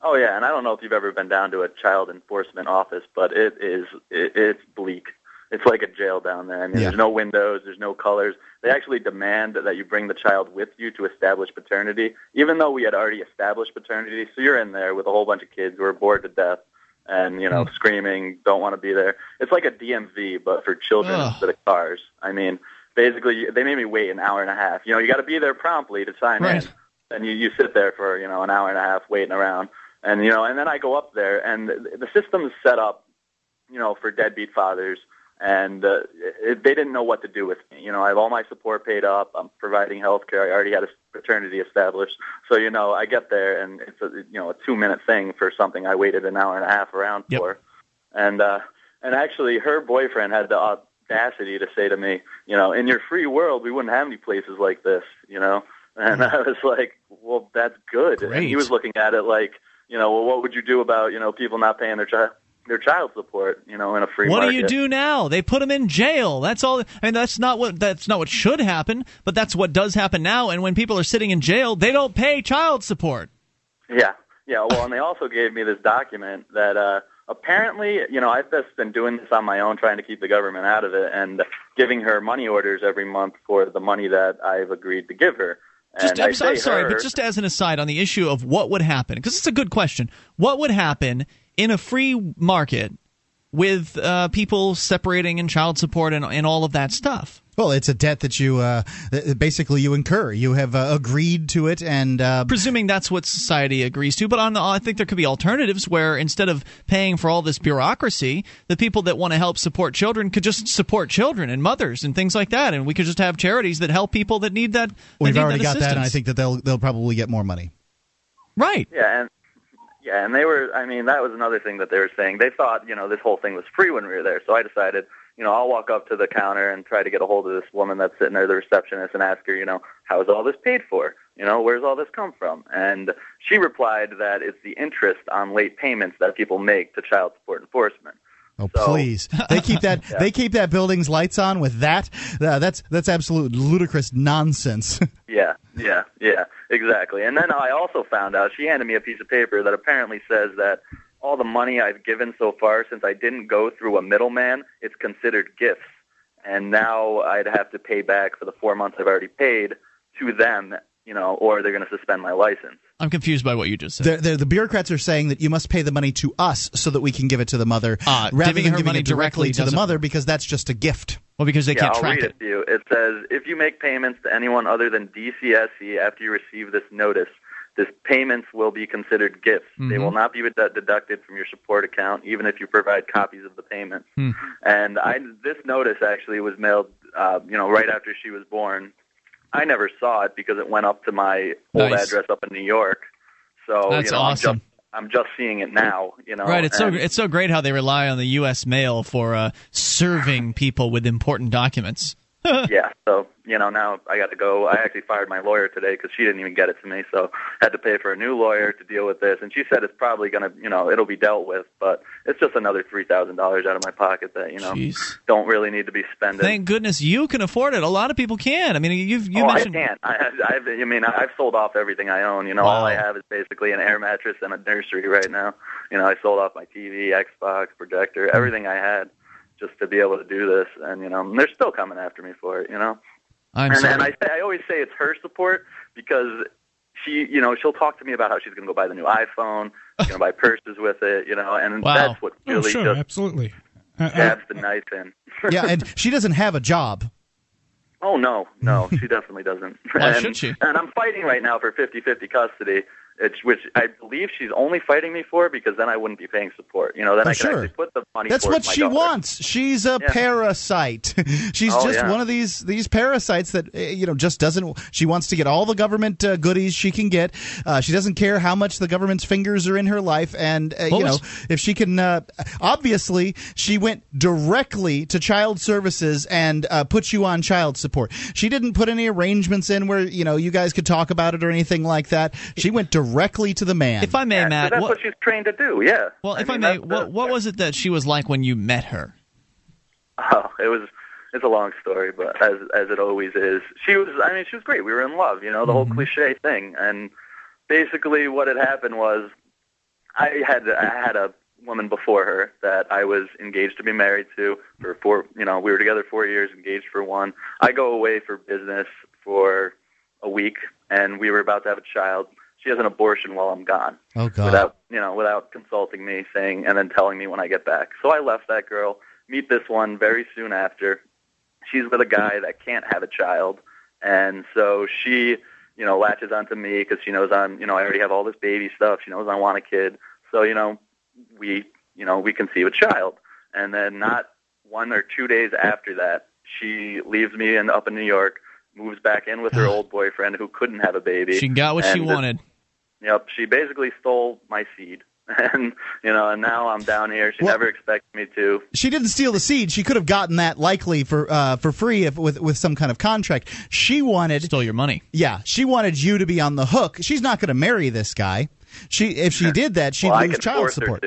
Oh yeah, and I don't know if you've ever been down to a child enforcement office, but it is it, it's bleak. It's like a jail down there. I mean, Yeah. there's no windows, there's no colors. They actually demand that you bring the child with you to establish paternity, even though we had already established paternity. So you're in there with a whole bunch of kids who are bored to death and you know mm. screaming, don't want to be there. It's like a DMV, but for children Ugh. instead of cars. I mean, basically, they made me wait an hour and a half. You know, you got to be there promptly to sign Right. in and you, you sit there for you know an hour and a half waiting around and you know and then i go up there and the, the system is set up you know for deadbeat fathers and uh, it, they didn't know what to do with me. You know i have all my support paid up i'm providing health care i already had a paternity established. So you know i get there and it's a you know a two minute thing for something i waited an hour and a half around Yep. for. And uh and actually her boyfriend had the audacity to say to me you know in your free world we wouldn't have any places like this you know? And I was like, well, that's good. And he was looking at it like, you know, well, what would you do about, you know, people not paying their child their child support, you know, in a free What market? do you do now? They put them in jail. That's all. I mean, that's not what that's not what should happen, but that's what does happen now. And when people are sitting in jail, they don't pay child support. Yeah, yeah. Well, and they also gave me this document that uh, apparently, you know, I've just been doing this on my own, trying to keep the government out of it, and giving her money orders every month for the money that I've agreed to give her. Just, I'm, I'm sorry, her- but just as an aside on the issue of what would happen, because it's a good question. What would happen in a free market with uh, people separating and child support and, and all of that stuff? Well, it's a debt that you uh, basically you incur. You have uh, agreed to it, and uh, Presuming that's what society agrees to, but on the, I think there could be alternatives where instead of paying for all this bureaucracy, the people that want to help support children could just support children and mothers and things like that, and we could just have charities that help people that need that. that we've need already that got that, and I think that they'll they'll probably get more money. right. Yeah, and yeah, and they were. I mean, that was another thing that they were saying. They thought, you know, this whole thing was free when we were there. So I decided, you know, I'll walk up to the counter and try to get a hold of this woman that's sitting there, the receptionist, and ask her, you know, how is all this paid for? You know, where's all this come from? And she replied that it's the interest on late payments that people make to child support enforcement. Oh, So- please! They keep that Yeah. they keep that building's lights on with that. Uh, that's that's absolute ludicrous nonsense. Yeah, yeah, yeah, exactly. And then I also found out she handed me a piece of paper that apparently says that all the money I've given so far, since I didn't go through a middleman, it's considered gifts. And now I'd have to pay back for the four months I've already paid to them, you know, or they're going to suspend my license. I'm confused by what you just said. They're, they're- the bureaucrats are saying that you must pay the money to us so that we can give it to the mother, Ah, rather giving than her giving money it directly directly to the mother because that's just a gift. well, because they yeah, can't I'll track read it. it to you. It says, if you make payments to anyone other than DCSE after you receive this notice, this payments will be considered gifts. They Mhm. will not be dedu- deducted from your support account, even if you provide copies of the payments. Hmm. And I, this notice actually was mailed, uh, you know, right after she was born. I never saw it because it went up to my old address up in New York. So That's you know, awesome. I'm just I'm just seeing it now. You know, Right, it's so it's so great how they rely on the U.S. mail for uh, serving people with important documents. yeah, so you know now I got to go. I actually fired my lawyer today because she didn't even get it to me, so I had to pay for a new lawyer to deal with this. And she said it's probably gonna, you know, it'll be dealt with, but it's just another three thousand dollars out of my pocket that you know Jeez. don't really need to be spending. Thank goodness you can afford it. A lot of people can. I mean, you've you oh, mentioned. I can't. I, I've, I mean, I've sold off everything I own. You know, all I have is basically an air mattress and a nursery right now. You know, I sold off my TV, Xbox, projector, hmm. everything I had, just to be able to do this. And you know, and they're still coming after me for it. You know. I'm and, sorry. and I say I always say it's her support because she, you know, she'll talk to me about how she's going to go buy the new iPhone, she's going to buy purses with it, you know, and Wow. that's what Oh, really sure, just absolutely. Stabs the knife in. yeah, and she doesn't have a job. Oh no, no, she definitely doesn't. Why and, should she? And I'm fighting right now for 50-50 custody. It's which I believe she's only fighting me for because then I wouldn't be paying support. You know, then Oh, I can sure. actually put the money. That's what my she daughter. wants. She's a Yeah. parasite. She's Oh, just yeah. one of these these parasites that uh, you know just doesn't. She wants to get all the government uh, goodies she can get. Uh, she doesn't care how much the government's fingers are in her life, and uh, you know if she can. Uh, obviously, she went directly to child services and uh, put you on child support. She didn't put any arrangements in where you know you guys could talk about it or anything like that. She went directly to the man. If I may, Yeah, 'cause Matt, that's what, what she's trained to do. Yeah. well, if I, may, that's the- what, what was it that she was like when you met her? Oh, it was it's a long story, but as as it always is, she was. I mean, she was great. We were in love, you know, the whole mm-hmm. cliche thing. And basically, what had happened was, I had I had a woman before her that I was engaged to be married to for four. You know, we were together four years, engaged for one. I go away for business for a week, and we were about to have a child. She has an abortion while I'm gone oh God. without you know without consulting me saying and then telling me when I get back. So I left that girl, meet this one very soon after. She's with a guy that can't have a child, and so she you know latches onto me because she knows I'm you know I already have all this baby stuff. She knows I want a kid, so you know we you know we conceive a child, and then not one or two days after that, she leaves me in up in New York. Moves back in with her old boyfriend who couldn't have a baby. She got what she and this- wanted. Yep, she basically stole my seed, and you know, and now I'm down here. She Well- never expected me to. she didn't steal the seed. She could have gotten that likely for uh, for free if with with some kind of contract. She wanted Stole your money. yeah, she wanted you to be on the hook. She's not going to marry this guy. She if she did that, she'd well, I lose can child force support.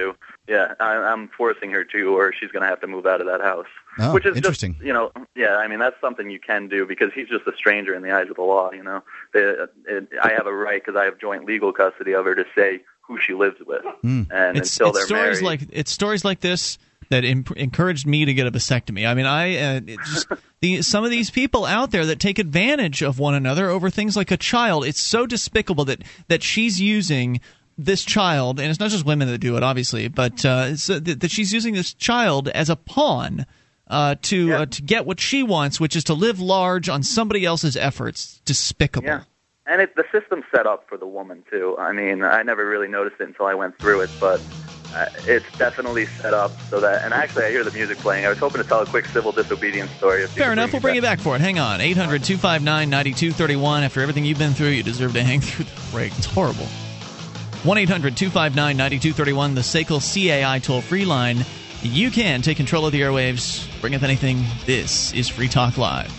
Her to. Yeah, I, I'm forcing her to, or she's going to have to move out of that house. Oh, Which is interesting. just, you know, yeah. I mean, that's something you can do because he's just a stranger in the eyes of the law. You know, the, it, I have a right because I have joint legal custody of her to say who she lives with, Hmm. and It's, until it's they're stories married. like it's stories like this that imp- encouraged me to get a vasectomy. I mean, I uh, it just the some of these people out there that take advantage of one another over things like a child. It's so despicable that that she's using this child, and it's not just women that do it, obviously, but uh, uh, that that she's using this child as a pawn. Uh, to uh, to get what she wants, which is to live large on somebody else's efforts, despicable. Yeah. And it, the system's set up for the woman too. I mean, I never really noticed it until I went through it, but uh, it's definitely set up so that. And actually, I hear the music playing. I was hoping to tell a quick civil disobedience story. Fair enough. We'll bring you back for it. Hang on. 800 259 9231. After everything you've been through, you deserve to hang through the break. It's horrible. 1 800 259 9231, the SACL CAI toll free line. You can take control of the airwaves. Bring up anything. This is Free Talk Live.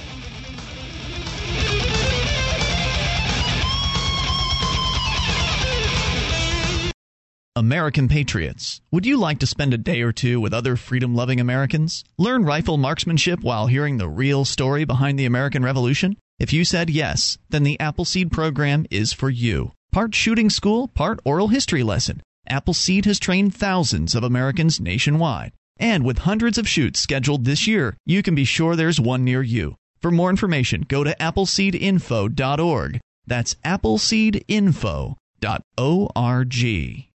American patriots, would you like to spend a day or two with other freedom loving Americans? Learn rifle marksmanship while hearing the real story behind the American Revolution? If you said yes, then the Appleseed program is for you. Part shooting school, part oral history lesson. Appleseed has trained thousands of Americans nationwide. And with hundreds of shoots scheduled this year, you can be sure there's one near you. For more information, go to appleseedinfo.org. That's appleseedinfo.org.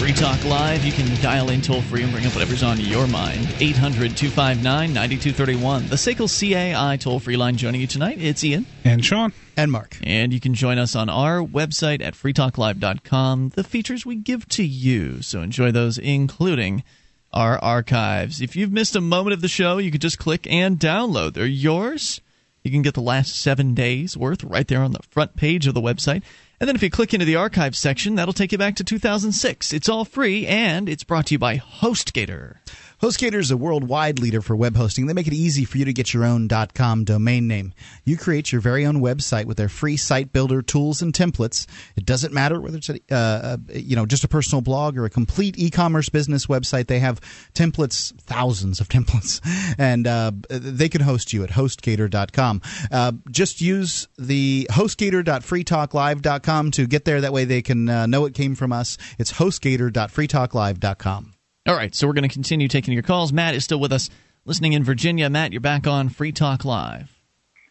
Free Talk Live. You can dial in toll free and bring up whatever's on your mind. 800 259 9231. The SACL CAI toll free line joining you tonight. It's Ian. And Sean. And Mark. And you can join us on our website at freetalklive.com. The features we give to you. So enjoy those, including our archives. If you've missed a moment of the show, you can just click and download. They're yours. You can get the last seven days worth right there on the front page of the website And then if you click into the archives section, that'll take you back to 2006. It's all free, and it's brought to you by HostGator. HostGator is a worldwide leader for web hosting. They make it easy for you to get your own .com domain name. You create your very own website with their free site builder tools and templates. It doesn't matter whether it's a, uh, you know just a personal blog or a complete e-commerce business website. They have templates, thousands of templates, and uh, they can host you at HostGator.com. Uh, just use the HostGator.freetalklive.com to get there. That way they can uh, know it came from us. It's HostGator.freetalklive.com. All right, so we're going to continue taking your calls. Matt is still with us, listening in Virginia. Matt, you're back on Free Talk Live.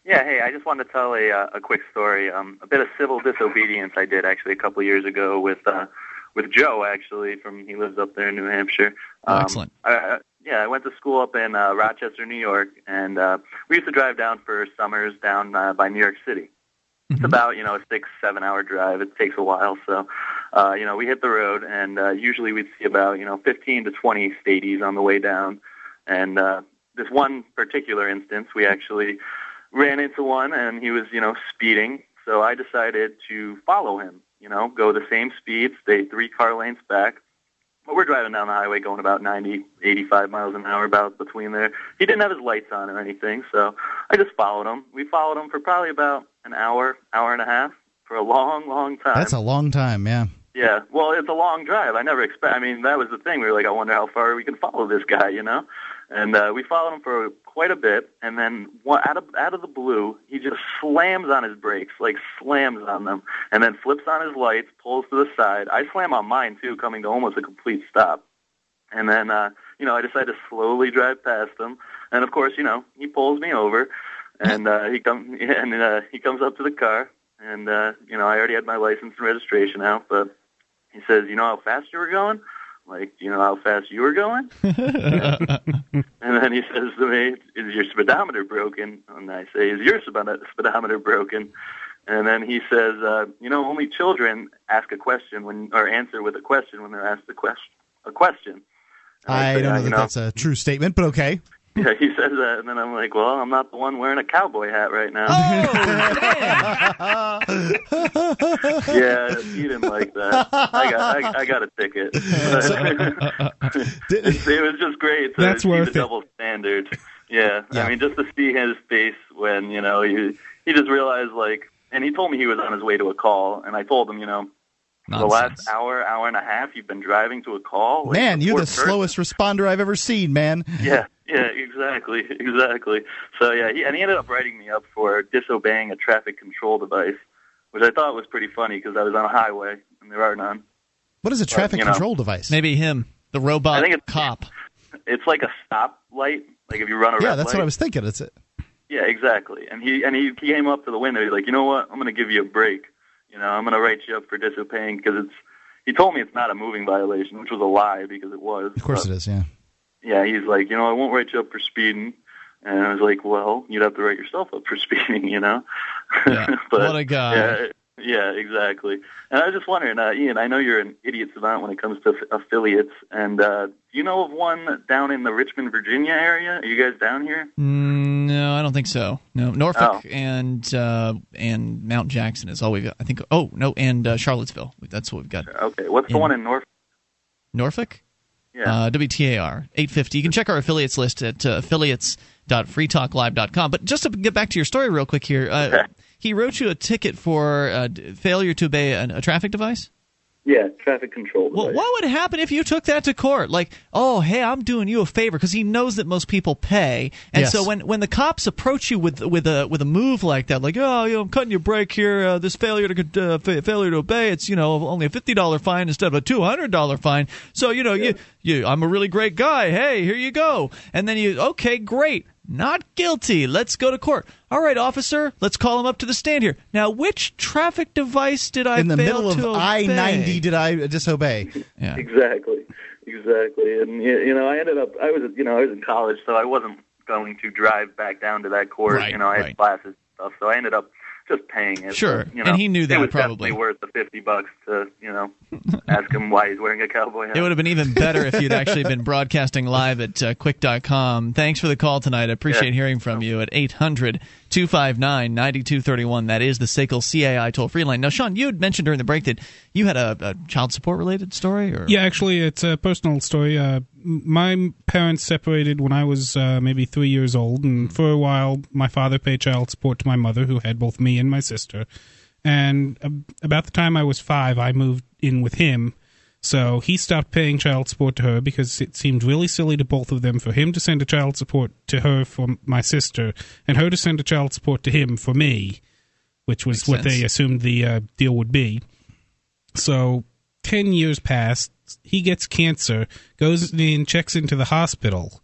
Yeah, hey, I just wanted to tell a uh, a quick story. Um, a bit of civil disobedience I did actually a couple of years ago with uh, with Joe. Actually, from he lives up there in New Hampshire. Oh, Um, excellent. I, I, yeah, I went to school up in uh, Rochester, New York, and uh, we used to drive down for summers down uh, by New York City. It's about you know a six seven hour drive. It takes a while, so uh, you know we hit the road, and uh, usually we'd see about you know 15 to 20 stadies on the way down. And uh, this one particular instance, we actually ran into one, and he was you know speeding. So I decided to follow him. You know, go the same speed, stay three car lanes back. But we're driving down the highway going about 90, 85 miles an hour, about between there. He didn't have his lights on or anything, so I just followed him. We followed him for probably about an hour, hour and a half, for a long, long time. That's a long time, yeah. Yeah, well, it's a long drive. I never expect. I mean, that was the thing. We were like, I wonder how far we can follow this guy, you know. And uh, we followed him for quite a bit, and then out of out of the blue, he just slams on his brakes, like slams on them, and then flips on his lights, pulls to the side. I slam on mine too, coming to almost a complete stop. And then, uh, you know, I decide to slowly drive past him, and of course, you know, he pulls me over, and uh, he comes and uh, he comes up to the car, and uh, you know, I already had my license and registration out, but he says, "You know how fast you were going?" Like, "Do you know how fast you were going?" and then he says to me, "Is your speedometer broken?" And I say, "Is your speedo- speedometer broken?" And then he says, uh, "You know, only children ask a question when or answer with a question when they're asked a question. A question." I say, don't uh, know you that that's a true statement, but okay. Yeah, he says that, and then I'm like, "Well, I'm not the one wearing a cowboy hat right now." Oh, yeah, he didn't like that. I got, I, I got a ticket. it, it was just great to That's see worth the double standard. Yeah, I mean, just to see his face when you know he he just realized like, and he told me he was on his way to a call, and I told him, you know, for the last hour, hour and a half, you've been driving to a call. Like, Man, you're the person. slowest responder I've ever seen, man. Yeah, yeah, exactly, exactly. So yeah, he, and he ended up writing me up for disobeying a traffic control device, which I thought was pretty funny because I was on a highway and there are none. What is a But, traffic know, control device? Maybe him, the robot I think it's- cop. It's like a stop light, like if you run a Yeah, red that's light. what I was thinking. It's it. Yeah, exactly. And he and he, he came up to the window. He's like, you know what? I'm going to give you a break. You know, I'm going to write you up for disobeying because it's. He told me it's not a moving violation, which was a lie because it was. Of course it is. Yeah. yeah, he's like, you know, I won't write you up for speeding. And I was like, well, you'd have to write yourself up for speeding, you know? Yeah. but, What a guy. Yeah, yeah, exactly. And I was just wondering, uh, Ian, I know you're an idiot savant when it comes to aff- affiliates. And uh, do you know of one down in the Richmond, Virginia area? Are you guys down here? Mm, no, I don't think so. No, Norfolk Oh. and uh, and Mount Jackson is all we've got. I think. Oh no, and uh, Charlottesville. That's what we've got. Okay, what's the In- one in North? Norfolk. Yeah. Uh, WTAR 850. You can check our affiliates list at uh, affiliates.freetalklive.com. But just to get back to your story real quick here, uh, he wrote you a ticket for uh, failure to obey a, a traffic device. Yeah, traffic control. Well, what would happen if you took that to court? Like, oh, hey, I'm doing you a favor because he knows that most people pay, and Yes. so when when the cops approach you with with a with a move like that, like, oh, you know, I'm cutting your brake here, uh, this failure to uh, fa- failure to obey, it's you know only a fifty dollar fine instead of a two hundred dollar fine. So you know, you you, I'm a really great guy. Hey, here you go, and then you, okay, great. Not guilty. Let's go to court. All right, officer. Let's call him up to the stand here. Now, which traffic device did I In the fail middle of to I ninety, did I disobey? Yeah. Exactly, exactly. And you you know, I ended up. I was, you know, I was in college, so I wasn't going to drive back down to that court. Right, you know, I had right. classes and stuff, so I ended up just paying it. Sure, But, you know, and he knew that it was probably. definitely worth the fifty bucks to, you know, ask him why he's wearing a cowboy hat. It would have been even better if you'd actually been broadcasting live at uh, qik.com. Thanks for the call tonight. I appreciate Yeah. hearing from you at 800 259 9231. That is the SACL CAI toll free line. Now, Sean, you had mentioned during the break that you had a, a child support related story? or Yeah, actually, it's a personal story. Uh, my parents separated when I was uh, maybe three years old, and for a while, my father paid child support to my mother, who had both me and my sister. And uh, about the time I was five, I moved in with him. So he stopped paying child support to her because it seemed really silly to both of them for him to send a child support to her for my sister, and her to send a child support to him for me, which was Makes what sense. they assumed the uh, deal would be. So, 10 years pass. He gets cancer, goes in, checks into the hospital.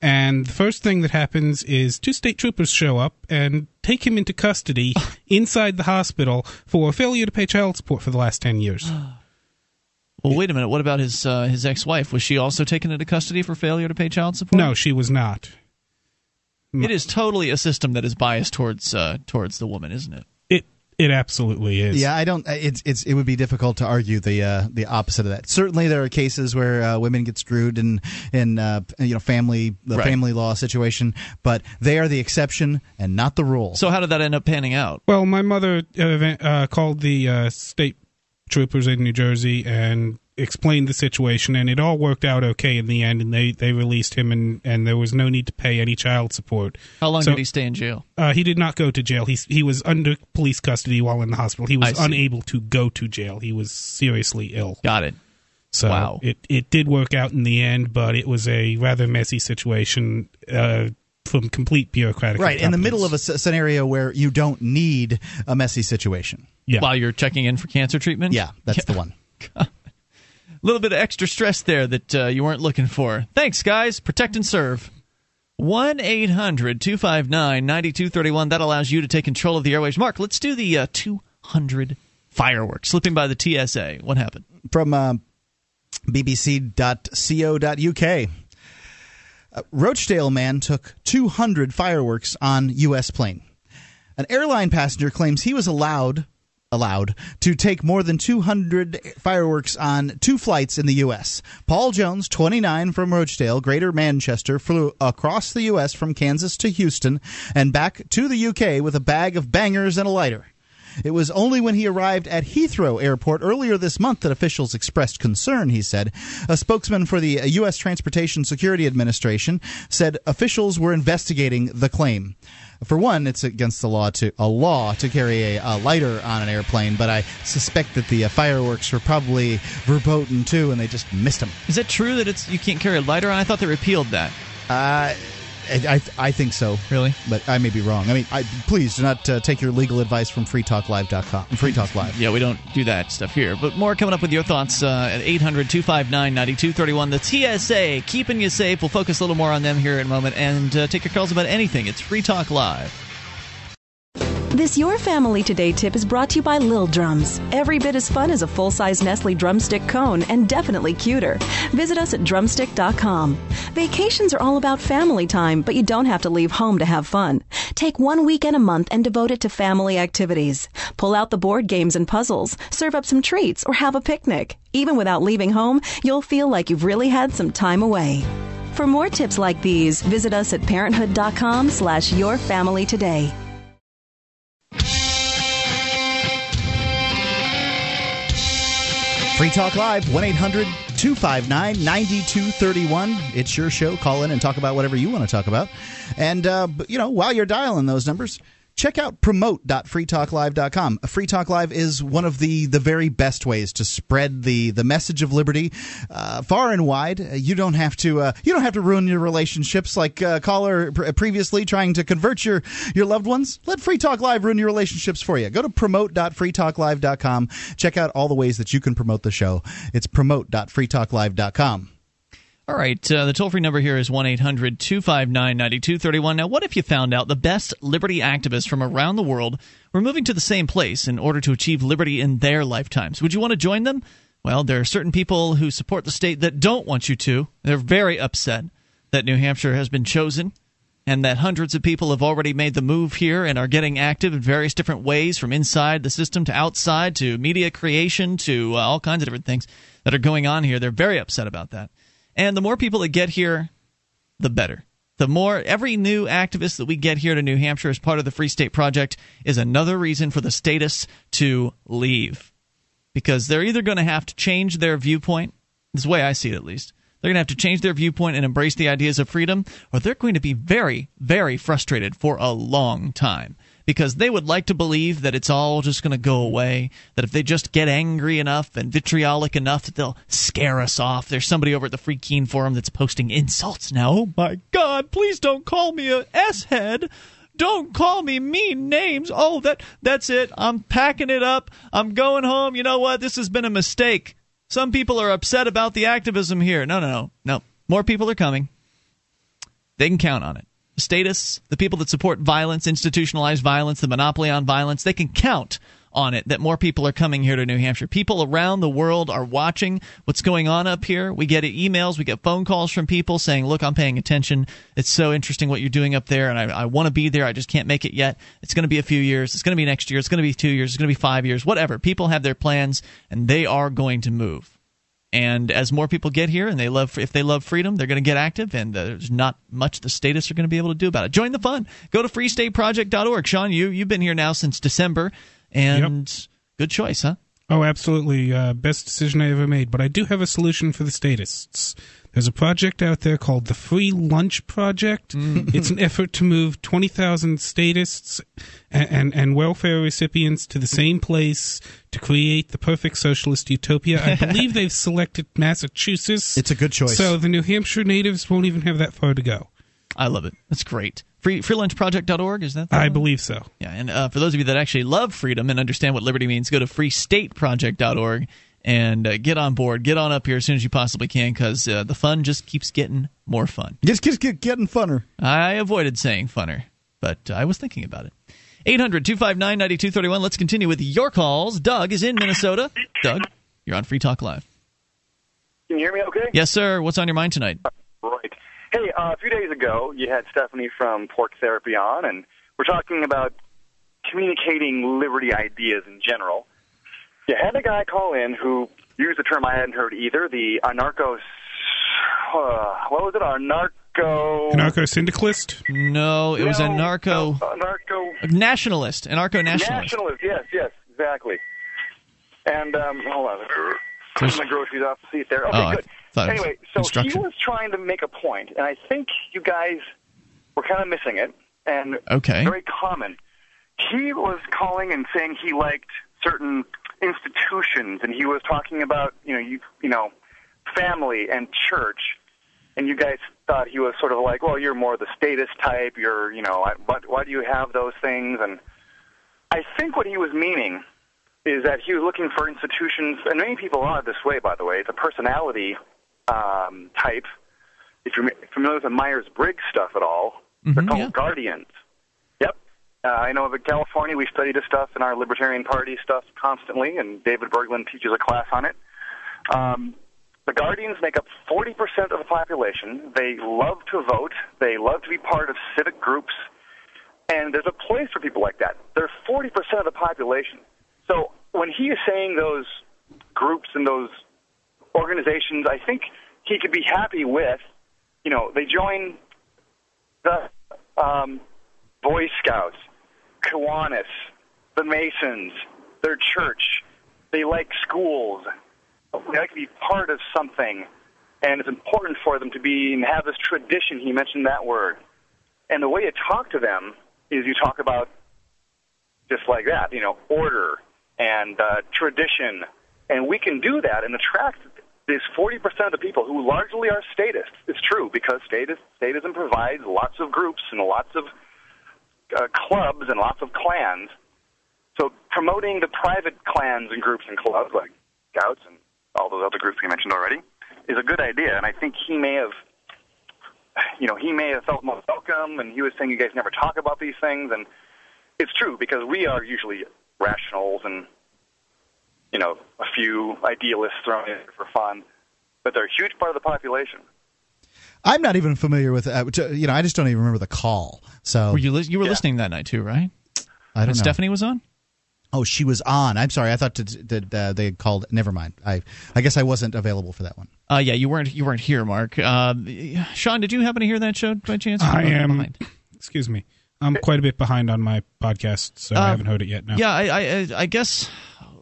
And the first thing that happens is two state troopers show up and take him into custody inside the hospital for failure to pay child support for the last 10 years. Well, wait a minute. What about his uh, his ex wife? Was she also taken into custody for failure to pay child support? No, she was not. It is totally a system that is biased towards uh, towards the woman, isn't it? It it absolutely is. Yeah, I don't. It's it's it would be difficult to argue the uh, the opposite of that. Certainly, there are cases where uh, women get screwed in in uh, you know family the Right. family law situation, but they are the exception and not the rule. So how did that end up panning out? Well, my mother uh, uh, called the uh, state troopers in New Jersey and explained the situation, and it all worked out okay in the end. And they, they released him, and, and there was no need to pay any child support. How long So- did he stay in jail? Uh, he did not go to jail. He he was under police custody while in the hospital. He was unable to go to jail. He was seriously ill. Got it. So Wow. it it did work out in the end, but it was a rather messy situation uh, from complete bureaucratic. right in the middle of a scenario where you don't need a messy situation. Yeah. While you're checking in for cancer treatment? Yeah, that's the one. A little bit of extra stress there that uh, you weren't looking for. Thanks, guys. Protect and serve. 1 800 259 9231. That allows you to take control of the airwaves. Mark, let's do the uh, 200 fireworks slipping by the TSA. What happened? from uh, bbc.co.uk. A Rochdale man took 200 fireworks on U.S. plane. An airline passenger claims he was allowed allowed to take more than 200 fireworks on two flights in the U.S. Paul Jones, 29, from Rochdale, Greater Manchester, flew across the U.S. from Kansas to Houston and back to the U.K. with a bag of bangers and a lighter. It was only when he arrived at Heathrow Airport earlier this month that officials expressed concern, he said. A spokesman for the U.S. Transportation Security Administration said officials were investigating the claim. For one, it's against the law to a law to carry a, a lighter on an airplane, but I suspect that the uh, fireworks were probably verboten too, and they just missed them. Is it true that it's you can't carry a lighter on? I thought they repealed that. Uh, I, I, I think so. Really? But I may be wrong. I mean, I, please do not uh, take your legal advice from freetalklive.com. Free Talk Live. Yeah, we don't do that stuff here. But more coming up with your thoughts uh, at 800 259 9231. The TSA, keeping you safe. We'll focus a little more on them here in a moment and uh, take your calls about anything. It's Free Talk Live. This Your Family Today tip is brought to you by Lil Drums. Every bit as fun as a full size Nestle drumstick cone and definitely cuter. Visit us at drumstick.com. Vacations are all about family time, but you don't have to leave home to have fun. Take one weekend a month and devote it to family activities. Pull out the board games and puzzles, serve up some treats, or have a picnic. Even without leaving home, you'll feel like you've really had some time away. For more tips like these, visit us at parenthood.com slash your family today. Free Talk Live, 1 800 259 9231. It's your show. Call in and talk about whatever you want to talk about. And, uh, you know, while you're dialing those numbers, check out promote.freetalklive.com. Free Talk Live is one of the, the very best ways to spread the, the message of liberty uh, far and wide. Uh, You don't have to uh, you don't have to ruin your relationships like uh, caller previously trying to convert your, your loved ones. Let Free Talk Live ruin your relationships for you. Go to promote.freetalklive.com. Check out all the ways that you can promote the show. It's promote.freetalklive.com. All right, uh, the toll free number here is 1 800 259 9231. Now, what if you found out the best liberty activists from around the world were moving to the same place in order to achieve liberty in their lifetimes? Would you want to join them? Well, there are certain people who support the state that don't want you to. They're very upset that New Hampshire has been chosen and that hundreds of people have already made the move here and are getting active in various different ways from inside the system to outside to media creation to uh, all kinds of different things that are going on here. They're very upset about that. And the more people that get here, the better. The more every new activist that we get here to New Hampshire as part of the Free State Project is another reason for the statists to leave. Because they're either going to have to change their viewpoint, this way I see it at least. They're going to have to change their viewpoint and embrace the ideas of freedom, or they're going to be very, very frustrated for a long time because they would like to believe that it's all just going to go away. That if they just get angry enough and vitriolic enough, that they'll scare us off. There's somebody over at the Free Keene forum that's posting insults now. Oh my God! Please don't call me a s head. Don't call me mean names. Oh, that that's it. I'm packing it up. I'm going home. You know what? This has been a mistake. Some people are upset about the activism here. No, no, no, no. More people are coming. They can count on it statists, the people that support violence, institutionalized violence, the monopoly on violence, they can count on it that more people are coming here to New Hampshire. People around the world are watching what's going on up here. We get emails, we get phone calls from people saying, Look, I'm paying attention. It's so interesting what you're doing up there, and I, I want to be there. I just can't make it yet. It's going to be a few years. It's going to be next year. It's going to be two years. It's going to be five years. Whatever. People have their plans, and they are going to move. And as more people get here, and they love, if they love freedom, they're going to get active, and there's not much the statists are going to be able to do about it. Join the fun. Go to freestateproject.org. Sean, you you've been here now since December, and yep. good choice, huh? Oh, absolutely. Uh, best decision I ever made. But I do have a solution for the statists. There's a project out there called the Free Lunch Project. Mm. it's an effort to move 20,000 statists and, and, and, welfare recipients to the same place to create the perfect socialist utopia. I believe they've selected Massachusetts. It's a good choice. So the New Hampshire natives won't even have that far to go. I love it. That's great. Free, freelunchproject.org, is that I one? believe so. Yeah, and uh, for those of you that actually love freedom and understand what liberty means, go to freestateproject.org and uh, get on board. Get on up here as soon as you possibly can because uh, the fun just keeps getting more fun. Just keeps get, getting funner. I avoided saying funner, but I was thinking about it. 800 259 9231. Let's continue with your calls. Doug is in Minnesota. Doug, you're on Free Talk Live. Can you hear me okay? Yes, sir. What's on your mind tonight? Right. Hey, uh, a few days ago, you had Stephanie from Porc Therapy on, and we're talking about communicating liberty ideas in general. You had a guy call in who used a term I hadn't heard either, the anarcho. Uh, what was it? Anarcho. Anarcho syndicalist? No, it no, was a narco. No, narco. Nationalist. Anarcho nationalist. Nationalist, yes, yes, exactly. And, um, hold on. There's... my groceries off the seat there. Okay, oh, good. Anyway, so he was trying to make a point, and I think you guys were kind of missing it, and okay. very common. He was calling and saying he liked certain institutions, and he was talking about you know you you know family and church, and you guys thought he was sort of like, well, you're more the statist type. You're you know why why do you have those things? And I think what he was meaning is that he was looking for institutions, and many people are this way, by the way. It's a personality um, type. If you're familiar with the Myers Briggs stuff at all, mm-hmm, they're called yeah. guardians. Uh, I know in California we study this stuff in our Libertarian Party stuff constantly, and David Bergland teaches a class on it. Um, the Guardians make up 40% of the population. They love to vote. They love to be part of civic groups. And there's a place for people like that. They're 40% of the population. So when he is saying those groups and those organizations, I think he could be happy with, you know, they join the um, Boy Scouts, Kiwanis, the Masons, their church. They like schools. They like to be part of something, and it's important for them to be and have this tradition. He mentioned that word, and the way you talk to them is you talk about just like that, you know, order and uh, tradition, and we can do that and attract this 40% of the people who largely are statists. It's true because statism provides lots of groups and lots of uh, clubs and lots of clans. So promoting the private clans and groups and clubs like Scouts and all those other groups we mentioned already is a good idea. And I think he may have, you know, he may have felt more welcome. And he was saying you guys never talk about these things, and it's true because we are usually rationals and you know a few idealists thrown in for fun, but they're a huge part of the population. I'm not even familiar with uh, you know I just don't even remember the call. So were you li- you were yeah. listening that night too, right? I don't when know. Stephanie was on. Oh, she was on. I'm sorry. I thought that, that uh, they had called. Never mind. I I guess I wasn't available for that one. Uh, yeah, you weren't you weren't here, Mark. Uh, Sean, did you happen to hear that show by chance? I am. behind. Excuse me. I'm quite a bit behind on my podcast, so I Uh, haven't heard it yet. No. Yeah, I, I I guess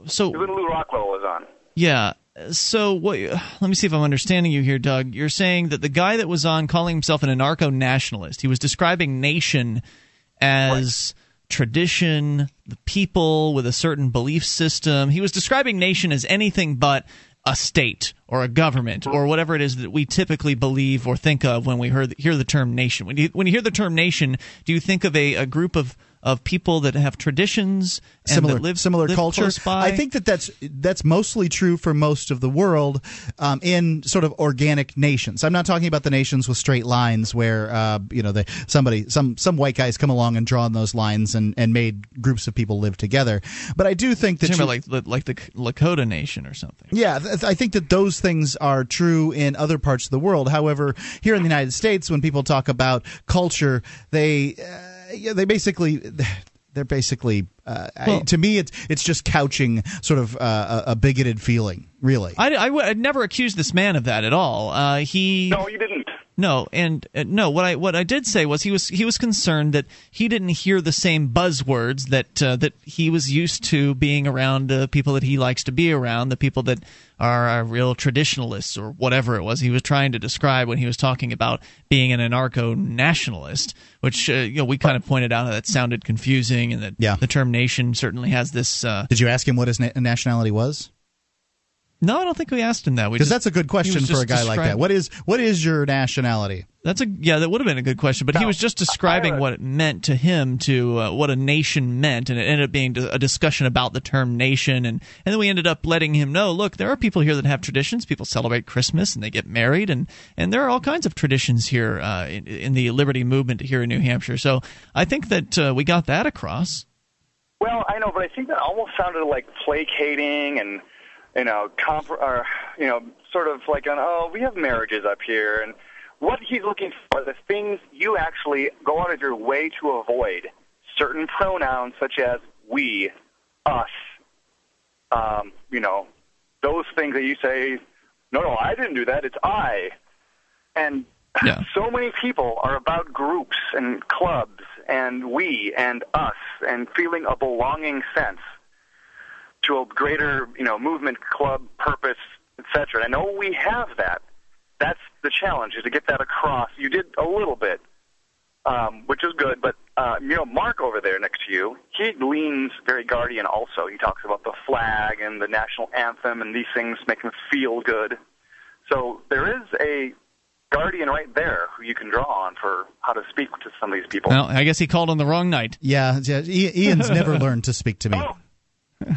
so. When Lew Rockwell was on. Yeah. So what? Let me see if I'm understanding you here, Doug. You're saying that the guy that was on calling himself an anarcho-nationalist, he was describing nation as tradition, the people with a certain belief system. He was describing nation as anything but a state or a government or whatever it is that we typically believe or think of when we hear the, hear the term nation. When you when you hear the term nation, do you think of a, a group of of people that have traditions and similar that live similar live culture. I think that that's that's mostly true for most of the world um, in sort of organic nations. I'm not talking about the nations with straight lines where uh, you know they, somebody some some white guys come along and drawn those lines and, and made groups of people live together. But I do think that you- like like the Lakota Nation or something. yeah, th- I think that those things are true in other parts of the world. However, here in the United States, when people talk about culture, they uh, yeah, they basically they're basically uh, I- to me it's it's just couching sort of uh, a, a bigoted feeling, really. I, I would never accused this man of that at all. Uh, he No, you didn't. No, and uh, no. What I what I did say was he was he was concerned that he didn't hear the same buzzwords that uh, that he was used to being around uh, people that he likes to be around, the people that are uh, real traditionalists or whatever it was he was trying to describe when he was talking about being an anarcho nationalist. Which uh, you know we kind of pointed out that sounded confusing, and that Yeah. the term nation certainly has this. Uh, Did you ask him what his na- nationality was? No, I don't think we asked him that. Because that's a good question for a just guy like that. What is what is your nationality? That's a yeah. That would have been a good question, but he was just describing what it meant to him to uh, what a nation meant, and it ended up being a discussion about the term nation, and and then we ended up letting him know, look, there are people here that have traditions. People celebrate Christmas and they get married, and and there are all kinds of traditions here uh, in, in the liberty movement here in New Hampshire. So I think that uh, we got that across. Well, I know, but I think that almost sounded like placating and you know, comp- or you know, sort of like an oh, we have marriages up here, and what he's looking for are the things you actually go out of your way to avoid. Certain pronouns such as we, us, um, you know, those things that you say, no, no, I didn't do that. It's I, and so many people are about groups and clubs and we and us and feeling a belonging sense to a greater, you know, movement, club, purpose, etc. I know we have that. That's the challenge is to get that across. You did a little bit, um, which is good, but uh, you know, Mark over there next to you, he leans very guardian. Also, he talks about the flag and the national anthem, and these things make him feel good. So there is a guardian right there who you can draw on for how to speak to some of these people. Well, I guess he called on the wrong night. Yeah, yeah Ian's never learned to speak to me.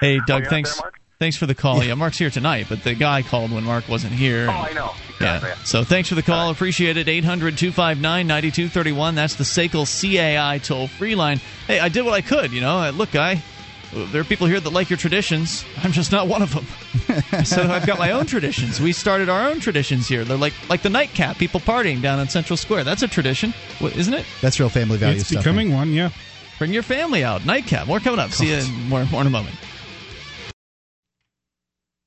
Hey, Doug, thanks. there, Thanks for the call. Yeah. Mark's here tonight, but the guy called when Mark wasn't here. Oh, I know. Yeah. So thanks for the call. Appreciate it. 800 259 9231. That's the SACL CAI toll free line. Hey, I did what I could. You know, look, guy, there are people here that like your traditions. I'm just not one of them. so I've got my own traditions. We started our own traditions here. They're like like the nightcap, people partying down in Central Square. That's a tradition, isn't it? That's real family value It's stuff. becoming one, yeah. Bring your family out. Nightcap. More coming up. See you in more, more in a moment.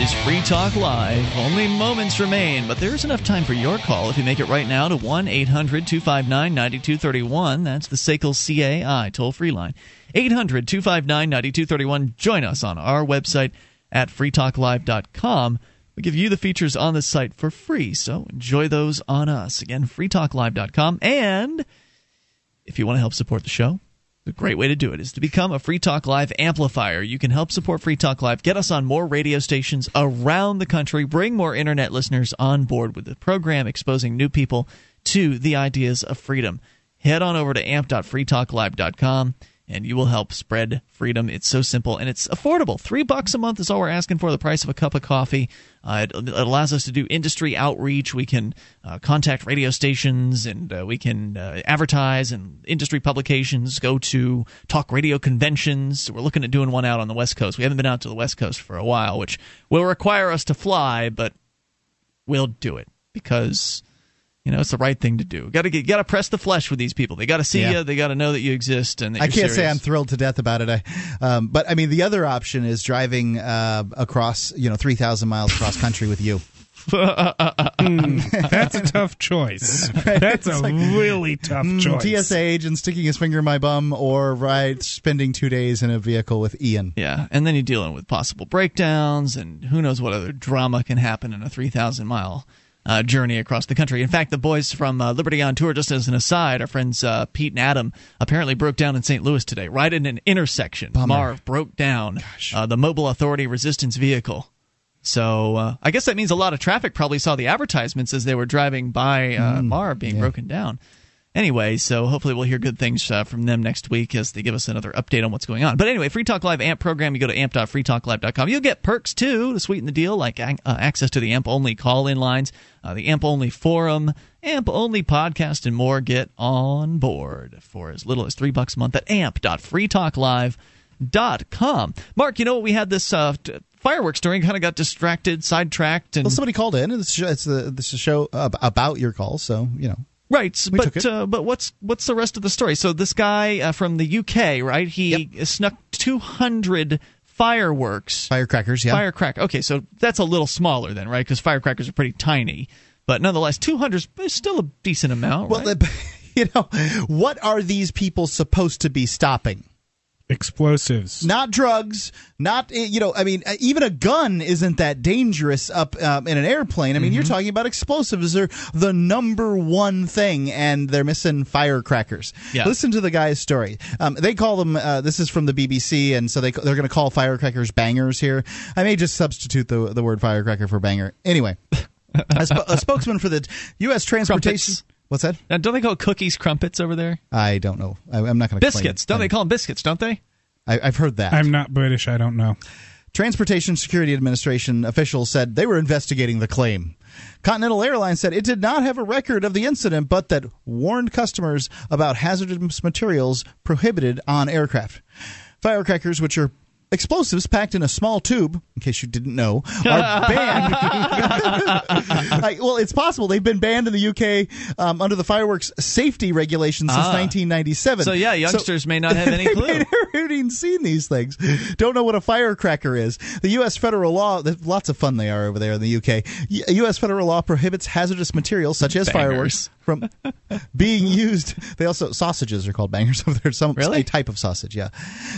Is Free Talk Live. Only moments remain, but there's enough time for your call if you make it right now to 1 800 259 9231. That's the SACL CAI toll free line. 800 259 9231. Join us on our website at freetalklive.com. We give you the features on the site for free, so enjoy those on us. Again, freetalklive.com. And if you want to help support the show, A great way to do it is to become a Free Talk Live amplifier. You can help support Free Talk Live, get us on more radio stations around the country, bring more internet listeners on board with the program, exposing new people to the ideas of freedom. Head on over to amp.freetalklive.com and you will help spread freedom. It's so simple and it's affordable. Three bucks a month is all we're asking for, the price of a cup of coffee. Uh, it, it, allows us to do industry outreach. We can uh, contact radio stations and uh, we can uh, advertise in industry publications, go to talk radio conventions. We're looking at doing one out on the West Coast. We haven't been out to the West Coast for a while, which will require us to fly, but we'll do it because you know, it's the right thing to do. Got to get, got to press the flesh with these people. They got to see yeah. you. They got to know that you exist. And I can't serious. say I'm thrilled to death about it. I, um, but I mean, the other option is driving uh, across, you know, three thousand miles across country with you. mm, that's a tough choice. That's a like, really tough mm, choice. TSA agent sticking his finger in my bum, or right, spending two days in a vehicle with Ian. Yeah, and then you're dealing with possible breakdowns, and who knows what other drama can happen in a three thousand mile uh, journey across the country. In fact, the boys from uh, Liberty on Tour, just as an aside, our friends uh, Pete and Adam apparently broke down in St. Louis today, right in an intersection. Bummer. Marv broke down uh, the Mobile Authority resistance vehicle. So uh, I guess that means a lot of traffic probably saw the advertisements as they were driving by uh, mm, Marv being yeah. broken down anyway, so hopefully we'll hear good things uh, from them next week as they give us another update on what's going on. But anyway, Free Talk Live AMP program, you go to amp.freetalklive.com. You'll get perks too to sweeten the deal, like uh, access to the AMP only call in lines, uh, the AMP only forum, AMP only podcast, and more. Get on board for as little as three bucks a month at amp.freetalklive.com. Mark, you know what? We had this. Uh, fireworks during kind of got distracted, sidetracked, and well, somebody called in. It's, it's, a, it's a show about your call, so you know Right, we but uh, but what's what's the rest of the story? So this guy uh, from the UK, right? He yep. snuck 200 fireworks, firecrackers, yeah, firecracker. Okay, so that's a little smaller then, right? Because firecrackers are pretty tiny, but nonetheless, 200 is still a decent amount. Well, right? the, you know, what are these people supposed to be stopping? Explosives. Not drugs not eh, you know i mean eh, even a gun isn't that dangerous up um, in an airplane. I mean mm-hmm. you're talking about explosives. They're the number one thing and they're missing firecrackers. Yeah. listen to the guy's story. Um, they call them uh, this is from the bbc and so they, they're going to call firecrackers bangers here. I may just substitute the, the word firecracker for banger. Anyway a, sp- a, spokesman for the u.s transportation Crumpets. What's that? Now, don't they call cookies crumpets over there? I don't know. I, am not going to biscuits. Don't they call them biscuits? Don't they? I, have heard that. I'm not British. I don't know. Transportation Security Administration officials said they were investigating the claim. Continental Airlines said it did not have a record of the incident, but that warned customers about hazardous materials prohibited on aircraft. Firecrackers, which are explosives packed in a small tube, in case you didn't know, are banned. like, well, it's possible they've been banned in the UK um, under the fireworks safety regulations since ah. 1997. So yeah, youngsters so, may not have any clue. they haven't even seen these things. Don't know what a firecracker is. The U.S. federal law, lots of fun they are over there in the UK. U.S. federal law prohibits hazardous materials such as Bangers. fireworks from being used. They also sausages are called bangers over there. Some really? a type of sausage, yeah,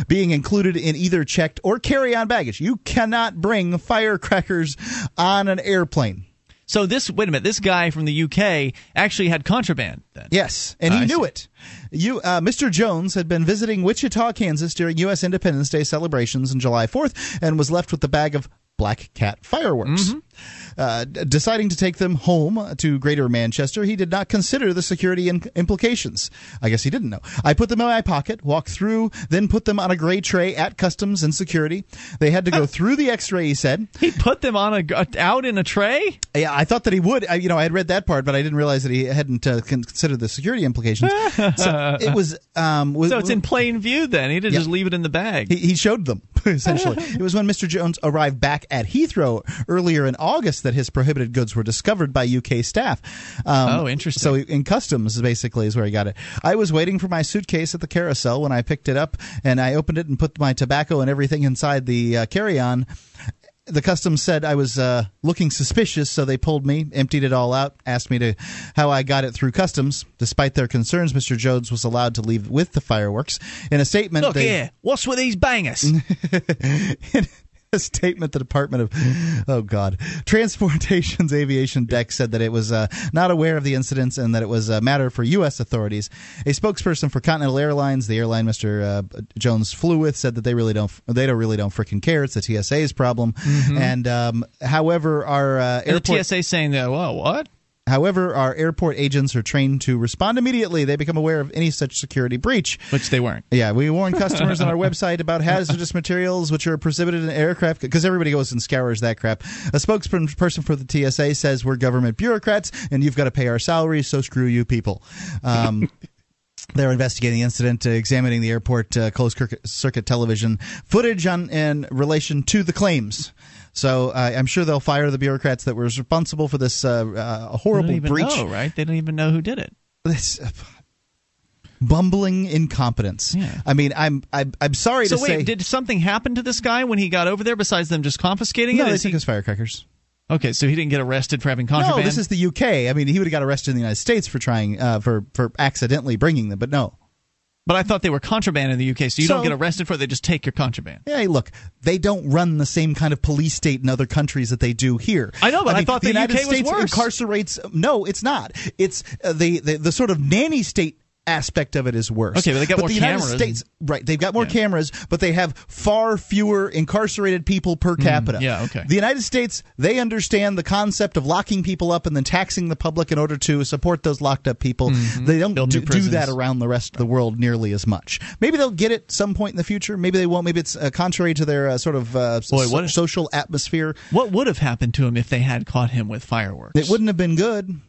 being included in either checked or carry-on baggage. You cannot bring firecrackers on an airplane. So this wait a minute, this guy from the UK actually had contraband then. Yes, and he knew see. it. You, uh, Mr. Jones had been visiting Wichita, Kansas during U.S. Independence Day celebrations on July 4th and was left with the bag of Black Cat fireworks. Mm-hmm. Uh, deciding to take them home to Greater Manchester, he did not consider the security in- implications. I guess he didn't know. I put them in my pocket, walked through, then put them on a gray tray at customs and security. They had to go through the X-ray. He said he put them on a out in a tray. Yeah, I thought that he would. I, you know, I had read that part, but I didn't realize that he hadn't uh, considered the security implications. so it was. Um, so it's in plain view. Then he didn't yeah. just leave it in the bag. He, he showed them essentially. it was when Mr. Jones arrived back at Heathrow earlier in August that his prohibited goods were discovered by UK staff. Um, oh, interesting. So in customs, basically, is where he got it. I was waiting for my suitcase at the carousel when I picked it up, and I opened it and put my tobacco and everything inside the uh, carry-on the customs said I was uh, looking suspicious, so they pulled me, emptied it all out, asked me to how I got it through customs. Despite their concerns, Mr. Jones was allowed to leave with the fireworks. In a statement, look they, here, what's with these bangers? a statement the Department of oh god Transportation's aviation deck said that it was uh, not aware of the incidents and that it was a matter for U.S. authorities. A spokesperson for Continental Airlines, the airline Mr. Uh, Jones flew with, said that they really don't they don't really don't freaking care. It's the TSA's problem. Mhm. And um, however, our uh, airport the TSA saying that, well, what? However, our airport agents are trained to respond immediately. They become aware of any such security breach. Which they weren't. Yeah, we warn customers on our website about hazardous materials which are prohibited in aircraft because everybody goes and scours that crap. A spokesperson for the TSA says we're government bureaucrats and you've got to pay our salaries, so screw you people. Um, They're investigating the incident, uh, examining the airport uh, closed circuit, television footage on in relation to the claims. So uh, I'm sure they'll fire the bureaucrats that were responsible for this uh, uh, horrible they don't even breach. know, right? They don't even know who did it. This uh, bumbling incompetence. I mean, I'm I'm, I'm sorry so to wait, say. did something happen to this guy when he got over there besides them just confiscating no, it? No, they Is took he- his firecrackers. Okay, so he didn't get arrested for having contraband. No, this is the UK. I mean, he would have got arrested in the United States for trying uh, for for accidentally bringing them, but no. But I thought they were contraband in the UK, so you don't get arrested for it. They just take your contraband. Hey, look, they don't run the same kind of police state in other countries that they do here. I know, but I mean, thought the the United UK was States worse. incarcerates. No, it's not. It's uh, the, the the sort of nanny state aspect of it is worse. Okay, but they got more the United cameras States, right? They've got more cameras, but they have far fewer incarcerated people per capita. Hmm, yeah, okay. The United States, they understand the concept of locking people up and then taxing the public in order to support those locked up people. Mhm. They don't do, do that around the rest of the world nearly as much. Maybe they'll get it some point in the future. Maybe they won't. Maybe it's uh, contrary to their uh, sort of uh, Boy, so- what- social atmosphere. What would have happened to him if they had caught him with fireworks? It wouldn't have been good.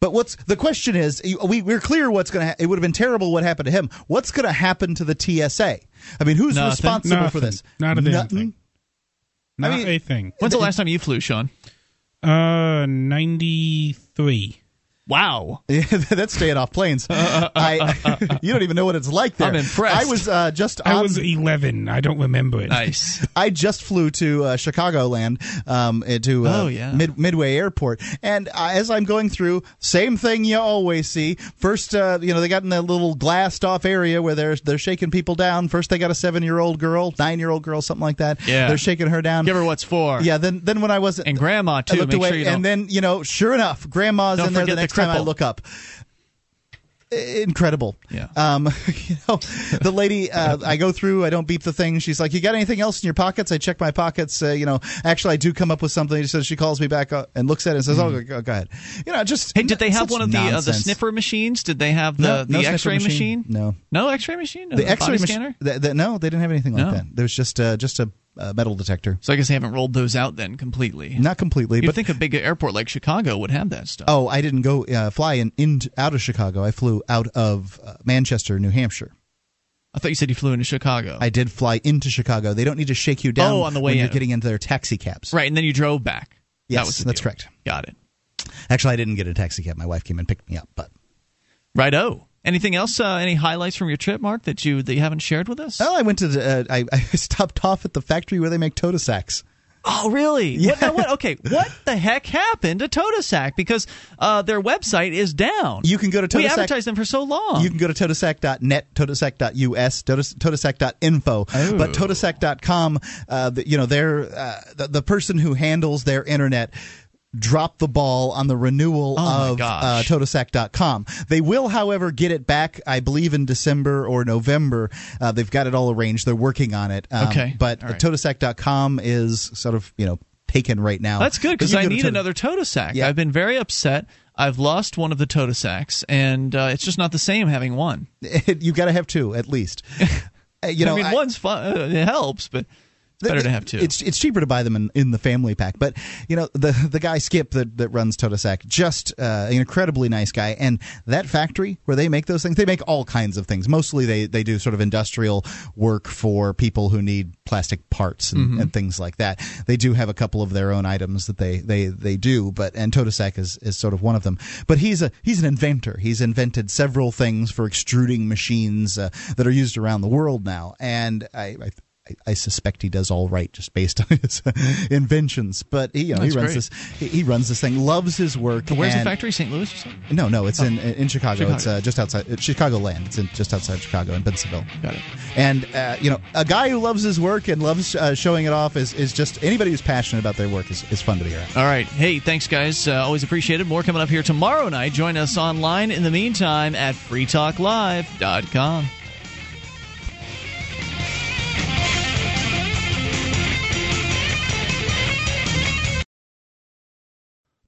But what's the question is? We we're clear what's going to. Ha- it would have been terrible what happened to him. What's going to happen to the TSA? I mean, who's Nothing. responsible for this? Not a Nothing? thing. I Not mean- a thing. When's the last time you flew, Sean? Uh, ninety three. Wow. Yeah, that's staying off planes. I, you don't even know what it's like there. I'm impressed. I was uh, just. I on- was eleven. I don't remember it. Nice. I just flew to uh, Chicagoland, um, uh, to uh, Oh, yeah. Mid- Midway Airport, and uh, as I'm going through, same thing you always see. First, uh, you know, they got in that little glassed off area where they're they're shaking people down. First, they got a seven year old girl, nine year old girl, something like that. Yeah. they're shaking her down. Give her what's for. Yeah. Then then when I was And grandma I too. looked Make away, sure you don't. and then you know, sure enough, grandma's Don't in there the forget the next time I look up. Incredible. Yeah. Um, you know, the lady, uh, I go through, I don't beep the thing. She's like, "You got anything else in your pockets?" I check my pockets. Uh, you know, actually, I do come up with something. She says she calls me back uh, and looks at it and says, "Oh, go, go ahead." You know, just. Hey, did they have one of the uh, the sniffer machines? Did they have the No, the no X-ray machine? No. No X-ray machine. No The X-ray body scanner. th- th- no, they didn't have anything like No. that. There was just uh, just a uh, metal detector. So I guess they haven't rolled those out then completely. Not completely, You'd but think a big airport like Chicago would have that stuff. Oh, I didn't go uh, fly in, in out of Chicago. I flew out of uh, Manchester, New Hampshire. I thought you said you flew into Chicago. I did fly into Chicago. They don't need to shake you down Oh, on the way when you're in. getting into their taxi cabs. Right, and then you drove back. Yes, that was that's deal. correct. Got it. Actually, I didn't get a taxi cab. My wife came and picked me up. But Right. Oh. Anything else? Uh, any highlights from your trip, Mark, that you that you haven't shared with us? well, I went to the, uh, I, I stopped off at the factory where they make Totasacs. Oh, really? Yeah. What, now what, okay, what the heck happened to Totasac? Because uh, their website is down. You can go to We Totasac. advertised them for so long. You can go to totasac.net, totasac.us, totas- totasac.info, Oh. but totasac.com, uh, the, you know, they're, uh, the, the person who handles their internet dropped the ball on the renewal Oh, of uh, gosh. totasac.com. They will, however, get it back, I believe, in December or November. Uh, they've got it all arranged. They're working on it. Um, Okay. But All right. totasac.com is sort of, you know, taken right now. That's good because I to need Tota- another Totasac. Yeah. I've been very upset. I've lost one of the Totasacs, and uh, it's just not the same having one. You've got to have two at least. Uh, you know, I mean, I- one's fun. Uh, it helps, but better to have two. It's it's cheaper to buy them in, in the family pack. But you know the the guy Skip that, that runs Totasac, just uh, an incredibly nice guy. And that factory where they make those things, they make all kinds of things. Mostly they they do sort of industrial work for people who need plastic parts and, Mhm. and things like that. They do have a couple of their own items that they they they do, but and Totasac is is sort of one of them. But he's a he's an inventor. He's invented several things for extruding machines uh, that are used around the world now. And I. I I, I suspect he does all right just based on his inventions. But he, you know, he runs great. this he, he runs this thing, loves his work. Where's the factory? St. Louis? or something? No, no, it's Oh. in in Chicago. Chicago. It's uh, just outside uh, Chicago land. It's in just outside Chicago in Bensenville. Got it. And uh, you know, a guy who loves his work and loves uh, showing it off is, is just anybody who's passionate about their work is, is fun to be around. All right. Hey, thanks, guys. Uh, always appreciated. More coming up here tomorrow night. Join us online in the meantime at freetalklive.com.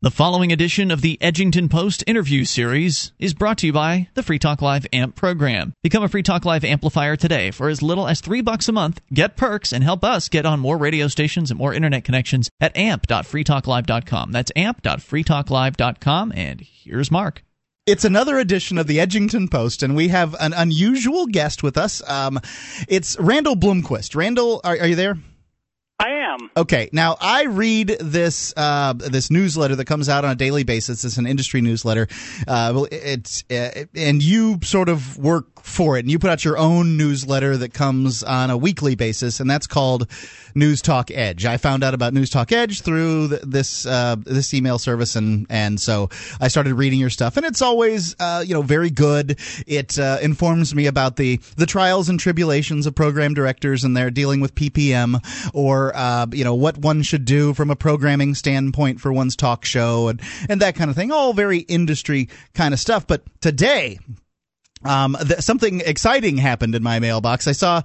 The following edition of the Edgington Post interview series is brought to you by the Free Talk Live AMP program. Become a Free Talk Live amplifier today for as little as three bucks a month. Get perks and help us get on more radio stations and more internet connections at amp.freetalklive.com. That's amp.freetalklive.com. And here's Mark. It's another edition of the Edgington Post, and we have an unusual guest with us. Um, it's Randall Bloomquist. Randall, are, are you there? I am. Okay, now I read this uh, this newsletter that comes out on a daily basis. It's an industry newsletter. Uh, it's uh, and you sort of work for it, and you put out your own newsletter that comes on a weekly basis, and that's called News Talk Edge. I found out about News Talk Edge through th- this uh, this email service, and and so I started reading your stuff, and it's always uh, you know very good. It informs me about the the trials and tribulations of program directors and they're dealing with PPM or uh, you know what one should do from a programming standpoint for one's talk show and and that kind of thing. All very industry kind of stuff. But today, um, th- something exciting happened in my mailbox. I saw,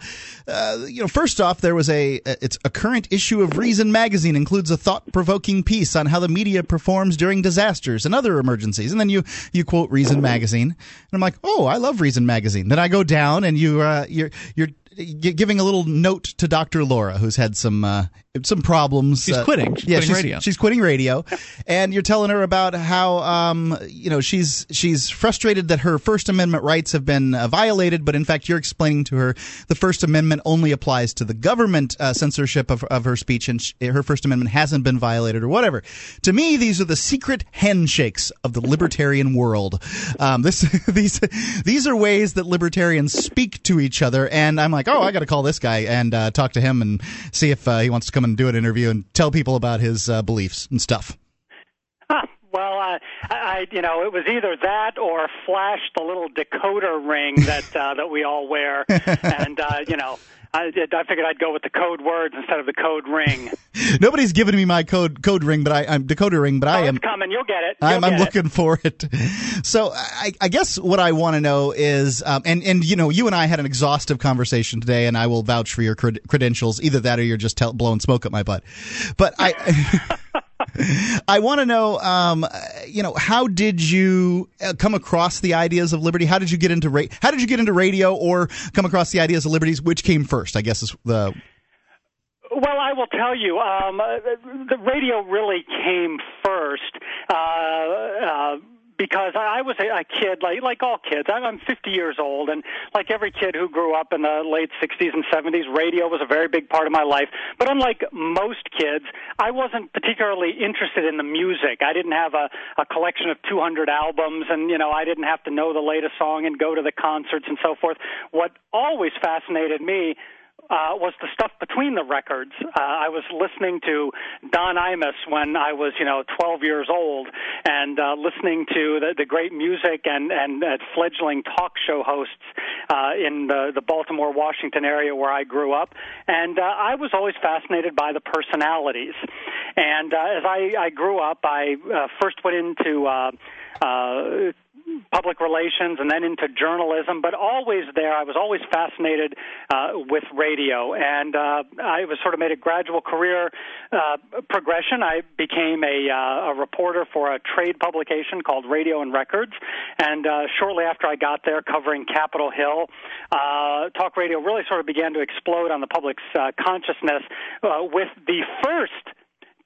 uh, you know, first off, there was a it's a current issue of Reason magazine includes a thought provoking piece on how the media performs during disasters and other emergencies, and then you you quote Reason magazine, and I'm like, oh, I love Reason magazine. Then I go down and you uh, you're you're gi- giving a little note to Dr. Laura, who's had some uh, some problems. She's uh, quitting. She's yeah, quitting she's, radio. She's quitting radio, and you're telling her about how um, you know she's she's frustrated that her First Amendment rights have been uh, violated, but in fact you're explaining to her the First Amendment only applies to the government uh, censorship of, of her speech, and sh- her First Amendment hasn't been violated or whatever. To me, these are the secret handshakes of the libertarian world. Um, this these these are ways that libertarians speak to each other, and I'm like, oh, I got to call this guy and uh, talk to him and see if uh, he wants to come and do an interview and tell people about his uh, beliefs and stuff. Well, uh, I, I, you know, it was either that or flash the little decoder ring that uh, that we all wear, and uh, you know, I, I figured I'd go with the code words instead of the code ring. Nobody's given me my code code ring, but I, I'm decoder ring, but I am It's coming. You'll get it. You'll I'm, I'm get it. looking for it. So I, I guess what I want to know is, um, and and you know, you and I had an exhaustive conversation today, and I will vouch for your cred- credentials. Either that, or you're just tell- blowing smoke up my butt. But I. I want to know, um, uh, you know, how did you uh, come across the ideas of liberty? How did you get into ra- How did you get into radio, or come across the ideas of liberties? Which came first? I guess is the Well, I will tell you, um, uh, the radio really came first. Uh, uh, because I was a, kid, like like all kids. I'm 50 years old, and like every kid who grew up in the late 60s and 70s, radio was a very big part of my life. But unlike most kids, I wasn't particularly interested in the music. I didn't have a, a collection of 200 albums, and you know, I didn't have to know the latest song and go to the concerts and so forth. What always fascinated me uh, was the stuff between the records. Uh, I was listening to Don Imus when I was, you know, 12 years old, and uh, listening to the, the great music and and uh, fledgling talk show hosts uh, in the, the Baltimore, Washington area where I grew up. And uh, I was always fascinated by the personalities. And uh, as I, I grew up, I uh, first went into uh, uh, public relations and then into journalism, but always there. I was always fascinated uh, with radio, and uh, I was sort of made a gradual career uh, progression. I became a, uh, a reporter for a trade publication called Radio and Records, and uh, shortly after I got there, covering Capitol Hill, uh, talk radio really sort of began to explode on the public's uh, consciousness uh, with the first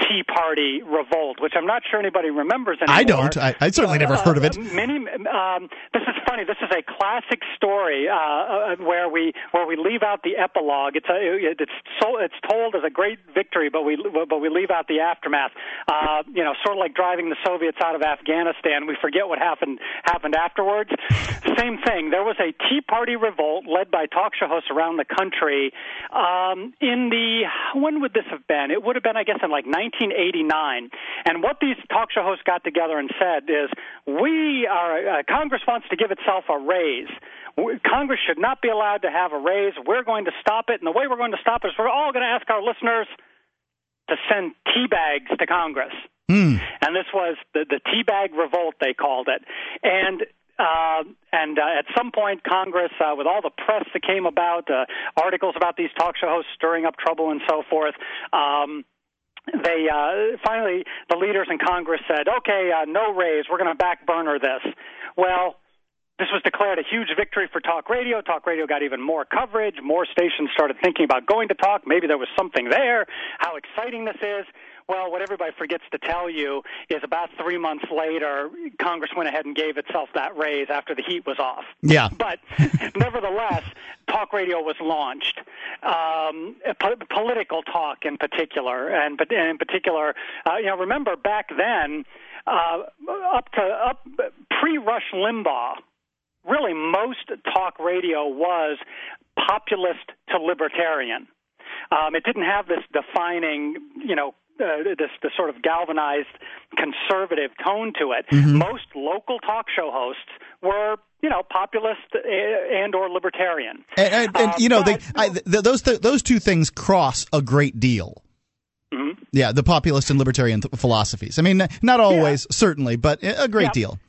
Tea Party revolt, which I'm not sure anybody remembers anymore. I don't. I, I certainly never heard of it. Uh, many. Um, this is funny. This is a classic story uh, uh, where we where we leave out the epilogue. It's a, it's so it's told as a great victory, but we but we leave out the aftermath. Uh, you know, sort of like driving the Soviets out of Afghanistan. We forget what happened happened afterwards. Same thing. There was a Tea Party revolt led by talk show hosts around the country. Um, in the when would this have been? It would have been, I guess, in like 1989. And what these talk show hosts got together and said is, we are uh, Congress wants to give itself a raise. Congress should not be allowed to have a raise. We're going to stop it, and the way we're going to stop it is we're all going to ask our listeners to send tea bags to Congress. Mm. And this was the the tea bag revolt they called it. And uh, and uh, at some point, Congress, uh, with all the press that came about, uh, articles about these talk show hosts stirring up trouble and so forth, um, they uh, finally the leaders in Congress said, "Okay, uh, no raise. We're going to back burner this." Well, this was declared a huge victory for talk radio. Talk radio got even more coverage. More stations started thinking about going to talk. Maybe there was something there. How exciting this is. Well, what everybody forgets to tell you is about three months later, Congress went ahead and gave itself that raise after the heat was off. Yeah. But nevertheless, talk radio was launched. Um, po- political talk in particular, and, but in particular, uh, you know, remember back then, uh, up to up pre-Rush Limbaugh, really most talk radio was populist to libertarian. Um, it didn't have this defining, you know, uh, this, this sort of galvanized conservative tone to it. Mm-hmm. Most local talk show hosts were, you know, populist and or libertarian. And, and, and Uh, you know, but- they, I, th- those th- those two things cross a great deal. Mhm. Yeah, the populist and libertarian th- philosophies. I mean, not always, certainly, but a great Yeah. deal.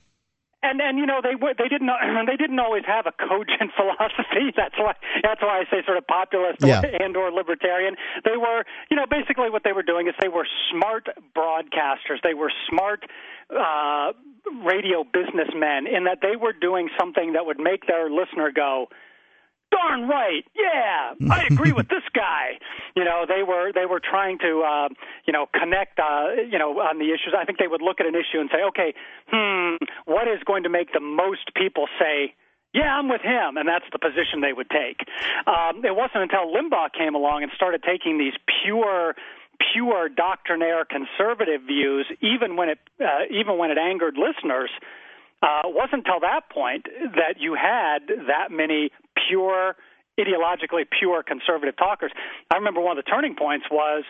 And and you know they were they didn't they didn't always have a cogent philosophy. That's why that's why I say sort of populist Yeah. and or libertarian. They were you know basically what they were doing is they were smart broadcasters. They were smart uh, radio businessmen in that they were doing something that would make their listener go. Darn right, yeah, I agree with this guy. You know, they were they were trying to uh, you know connect uh, you know on the issues. I think they would look at an issue and say, okay, hmm, what is going to make the most people say yeah, I'm with him, and that's the position they would take. Um, it wasn't until Limbaugh came along and started taking these pure, pure doctrinaire conservative views, even when it uh, even when it angered listeners. Uh, it wasn't until that point that you had that many pure, ideologically pure conservative talkers. I remember one of the turning points was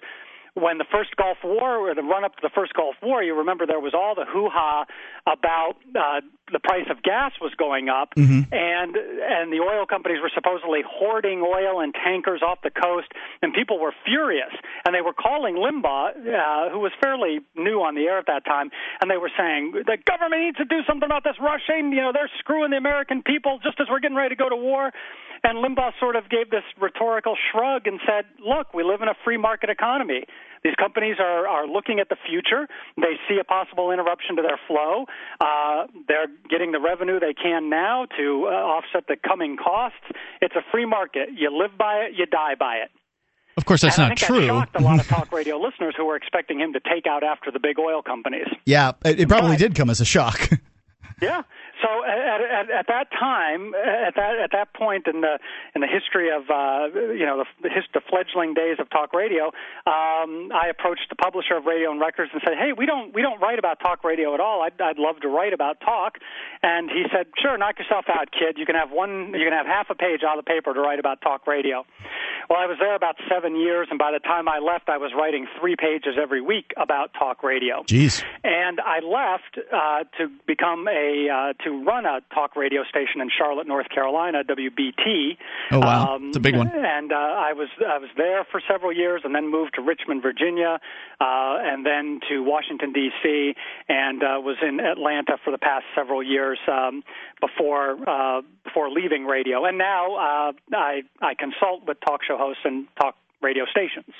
when the first Gulf War, or the run up to the first Gulf War, you remember there was all the hoo ha about uh, the price of gas was going up, Mhm. and and the oil companies were supposedly hoarding oil in tankers off the coast, and people were furious, and they were calling Limbaugh, uh, who was fairly new on the air at that time, and they were saying the government needs to do something about this rushing. You know, they're screwing the American people just as we're getting ready to go to war. And Limbaugh sort of gave this rhetorical shrug and said, "Look, we live in a free market economy. These companies are are looking at the future. They see a possible interruption to their flow. Uh, they're getting the revenue they can now to uh, offset the coming costs. It's a free market. You live by it, you die by it." Of course, that's and not I think true. That shocked a lot of talk radio listeners who were expecting him to take out after the big oil companies. Yeah, it, it probably did come as a shock. Yeah. So at, at, at that time, at that at that point in the in the history of uh, you know the, the, the fledgling days of talk radio, um, I approached the publisher of Radio and Records and said, "Hey, we don't we don't write about talk radio at all. I'd, I'd love to write about talk." And he said, "Sure, knock yourself out, kid. You can have one. You can have half a page out of the paper to write about talk radio." Well, I was there about seven years, and by the time I left, I was writing three pages every week about talk radio. Jeez. And I left uh, to become a uh, to run a talk radio station in Charlotte, North Carolina, WBT. Oh, wow. Um, It's a big one. And uh, I was I was there for several years, and then moved to Richmond, Virginia, uh, and then to Washington D.C. and uh, was in Atlanta for the past several years um, before uh, before leaving radio. And now uh, I I consult with talk show hosts and talk radio stations.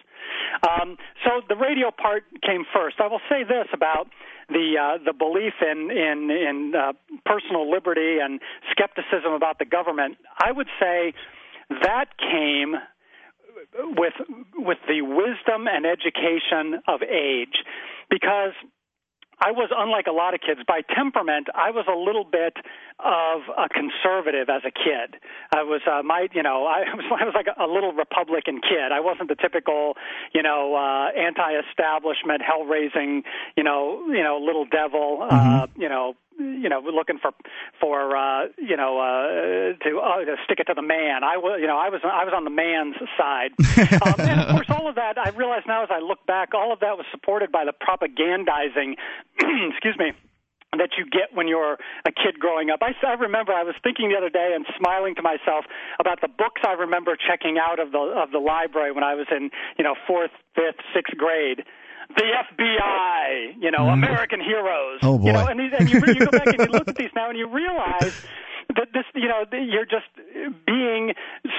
Um, so the radio part came first. I will say this about the uh, the belief in in in uh, personal liberty and skepticism about the government. I would say that came with with the wisdom and education of age, because I was unlike a lot of kids. By temperament, I was a little bit of a conservative as a kid. I was uh, my, you know, I was I was like a, little Republican kid. I wasn't the typical, you know, uh, anti-establishment, hell-raising, you know, you know, little devil, uh, Mm-hmm. you know, you know, looking for for uh, you know uh, to uh, to stick it to the man. I was, you know, I was I was on the man's side, um, and of course, all of that I realize now as I look back, all of that was supported by the propagandizing. excuse me that you get when you're a kid growing up. I, I remember I was thinking the other day and smiling to myself about the books I remember checking out of the of the library when I was in you know fourth, fifth, sixth grade. The FBI, you know, mm. American heroes. Oh, boy. You know, and, these, and you, you go back and you look at these now and you realize this, you know, you're just being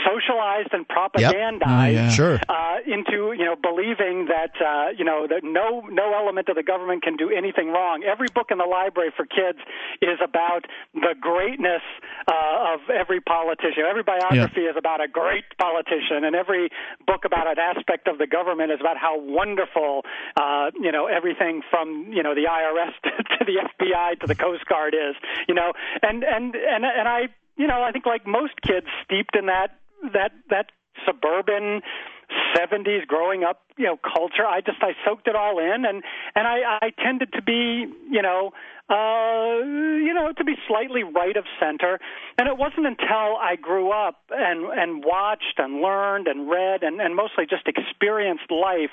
socialized and propagandized Oh, yeah. Sure. uh, into, you know, believing that, uh, you know, that no no element of the government can do anything wrong. Every book in the library for kids is about the greatness uh, of every politician. Every biography is about a great politician, and every book about an aspect of the government is about how wonderful, uh, you know, everything from you know the IRS to, to the FBI to the Coast Guard is. You know, and and and and I, you know, I think like most kids steeped in that that that suburban 70s growing up you know culture i just i soaked it all in and and i i tended to be you know uh you know to be slightly right of center. And it wasn't until i grew up and and watched and learned and read and and mostly just experienced life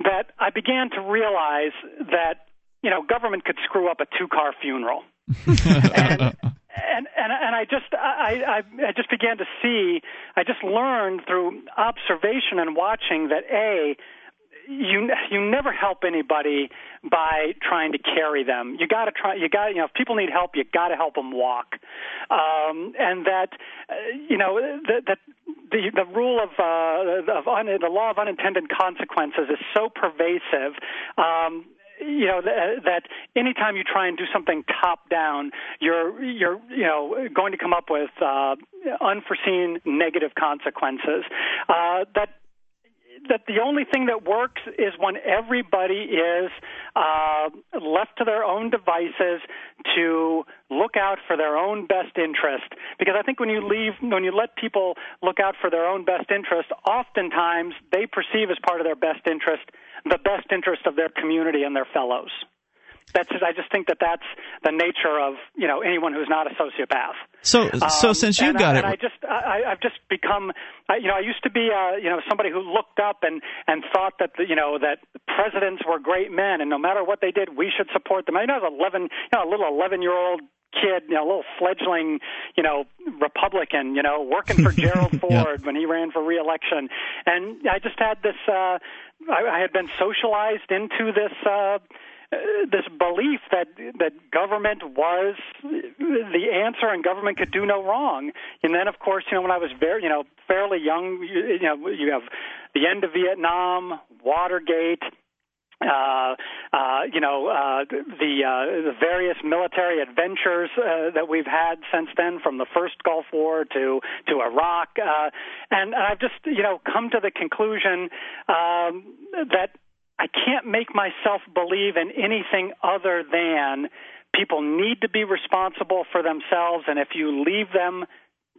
that i began to realize that you know government could screw up a two car funeral. And and and and I just I, I I just began to see I just learned through observation and watching that a you you never help anybody by trying to carry them. You got to try. You got you know if people need help, you got to help them walk. Um, and that uh, you know that that the the rule of uh, of un, the law of unintended consequences is so pervasive. Um, you know th- that anytime you try and do something top down, you're you're you know going to come up with uh, unforeseen negative consequences. Uh, that that the only thing that works is when everybody is uh, left to their own devices to look out for their own best interest. Because I think when you leave, when you let people look out for their own best interest, oftentimes they perceive as part of their best interest the best interest of their community and their fellows. That's just, I just think that that's the nature of you know anyone who's not a sociopath. So, so Um, since you got I, it, and I just I, I've just become I, you know I used to be uh, you know somebody who looked up and and thought that the, you know that presidents were great men and no matter what they did we should support them. I know I was eleven you know a little eleven year old kid, you know, a little fledgling, you know, Republican, you know, working for Gerald Ford when he ran for reelection, and I just had this. uh I, I had been socialized into this. uh uh, this belief that that government was the answer and government could do no wrong. And then, of course, you know, when I was very, you know, fairly young, you, you know, you have the end of Vietnam, Watergate. Uh, uh, you know uh, the uh, the various military adventures uh, that we've had since then, from the first Gulf War to to Iraq, uh, and I've just you know come to the conclusion um, that I can't make myself believe in anything other than people need to be responsible for themselves, and if you leave them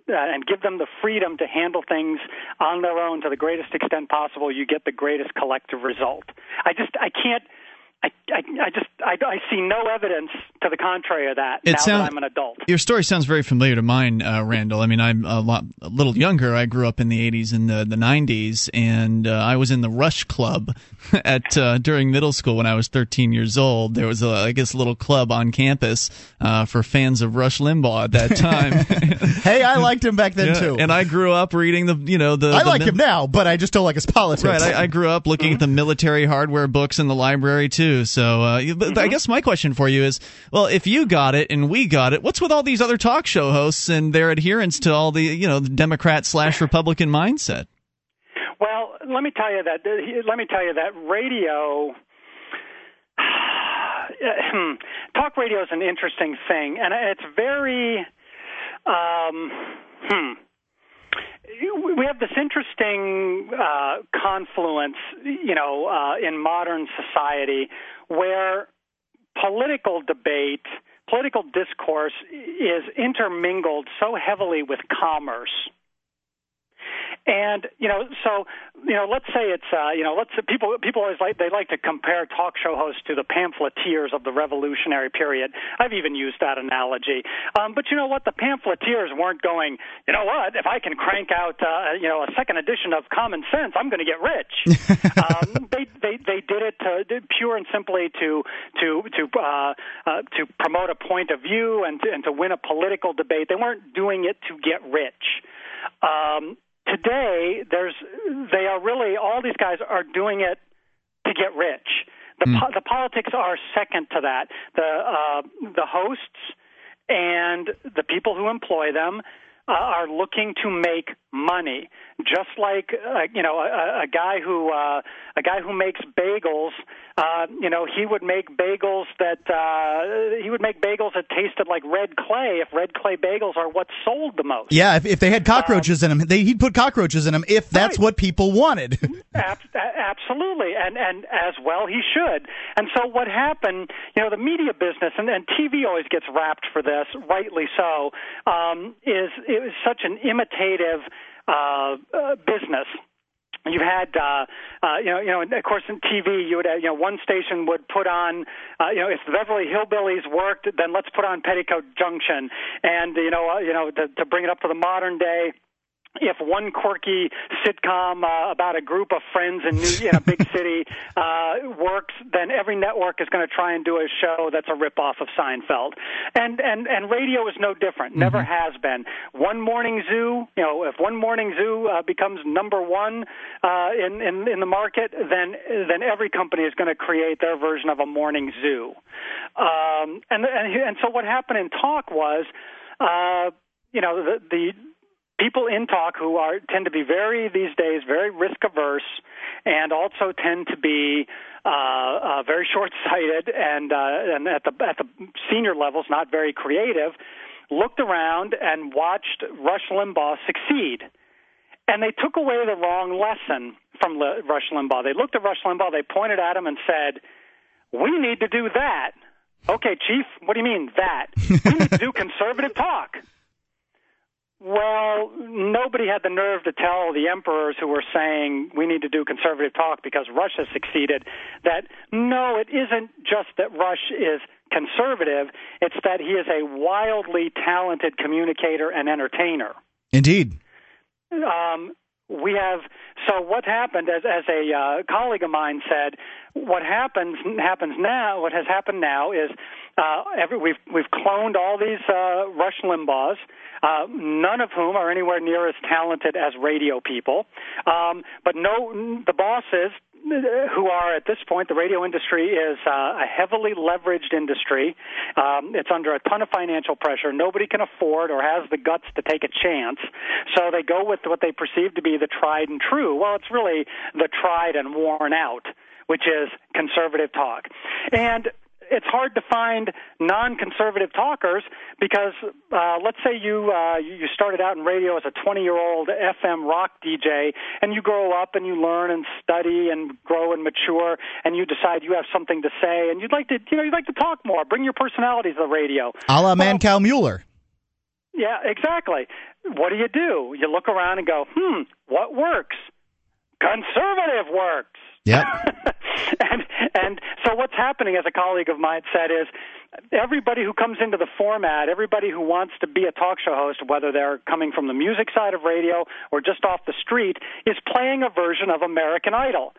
uh, and give them the freedom to handle things on their own to the greatest extent possible, you get the greatest collective result. I just I can't. I, I, I just I, I see no evidence to the contrary of that It now sound- that I'm an adult. Your story sounds very familiar to mine, uh, Randall. I mean, I'm a lot a little younger. I grew up in the 80s and the, the 90s, and uh, I was in the Rush Club at uh, during middle school when I was 13 years old. There was, a, I guess, a little club on campus uh, for fans of Rush Limbaugh at that time. hey, I liked him back then Yeah, too. and I grew up reading the, you know, the. I the like mil- him now, but I just don't like his politics. Right, I, I grew up looking at the military hardware books in the library too. So, uh, but I guess my question for you is, well, if you got it and we got it, what's with all these other talk show hosts and their adherence to all the, you know, the Democrat slash Republican mindset? Well, let me tell you that. Let me tell you that radio. Talk radio is an interesting thing, and it's very. Um, hmm. We have this interesting uh, confluence, you know, uh, in modern society where political debate, political discourse is intermingled so heavily with commerce. And you know, so you know, let's say it's uh, you know, let's people people always like they like to compare talk show hosts to the pamphleteers of the Revolutionary period. I've even used that analogy. Um, but you know what? The pamphleteers weren't going. You know what? If I can crank out uh, you know a second edition of Common Sense, I'm going to get rich. um, they they they did it to, pure and simply to to to uh, uh, to promote a point of view and to, and to win a political debate. They weren't doing it to get rich. Um, today there's they are really all these guys are doing it to get rich. The mm. po- the politics are second to that. The uh, the hosts and the people who employ them uh, are looking to make money, just like uh, you know a, a guy who uh, a guy who makes bagels. Uh, you know, he would make bagels that uh, he would make bagels that tasted like red clay. If red clay bagels are what sold the most. Yeah, if, if they had cockroaches um, in them, they, he'd put cockroaches in them if that's right. what people wanted. Ab- absolutely, and and as well he should. And so what happened? You know, the media business and, and TV always gets wrapped for this, rightly so. Um, is it was such an imitative uh, uh, business you had uh uh you know you know of course in TV you would have, you know one station would put on uh you know if the Beverly Hillbillies worked then let's put on Petticoat Junction and you know uh, you know to, to bring it up to the modern day if one quirky sitcom uh, about a group of friends in, New, in a big city uh, works, then every network is going to try and do a show that's a ripoff of Seinfeld. And and and radio is no different. Mm-hmm. Never has been. One morning zoo, you know, if one morning zoo uh, becomes number one uh, in, in in the market, then then every company is going to create their version of a morning zoo. Um, and and and so what happened in talk was. Uh, you know the the people in talk who are tend to be very these days very risk averse and also tend to be uh, uh, very short sighted and uh, and at the at the senior levels not very creative looked around and watched Rush Limbaugh succeed. And they took away the wrong lesson from Le- Rush Limbaugh. They looked at Rush Limbaugh they pointed at him and said we need to do that. Okay chief what do you mean that? We need to do conservative talk well, nobody had the nerve to tell the emperors who were saying we need to do conservative talk because Russia succeeded that no, it isn't just that Rush is conservative, it's that he is a wildly talented communicator and entertainer. Indeed. Um, we have so what happened as as a uh, colleague of mine said what happens happens now what has happened now is uh, every, we've we've cloned all these uh, Rush Limbaughs uh, none of whom are anywhere near as talented as radio people. Um, but no, the bosses who are at this point, the radio industry is uh, a heavily leveraged industry. Um, it's under a ton of financial pressure. Nobody can afford or has the guts to take a chance. So they go with what they perceive to be the tried and true. Well, it's really the tried and worn out which is conservative talk. And it's hard to find non-conservative talkers because uh, let's say you uh, you started out in radio as a 20-year-old FM rock DJ, and you grow up and you learn and study and grow and mature, and you decide you have something to say, and you'd like to you know you'd like to talk more, bring your personality to the radio. A la well, Mancow Muller. Yeah, exactly. What do you do? You look around and go, hmm, what works? Conservative works. Yep. and and so what's happening, as a colleague of mine said, is everybody who comes into the format, everybody who wants to be a talk show host, whether they're coming from the music side of radio or just off the street, is playing a version of American Idol.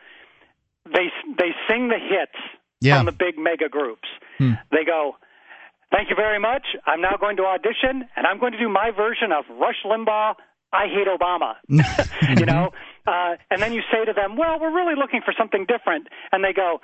They they sing the hits yeah. from the big mega groups. Hmm. They go, "Thank you very much. I'm now going to audition, and I'm going to do my version of Rush Limbaugh." I hate Obama. you know, uh, and then you say to them, "Well, we're really looking for something different," and they go,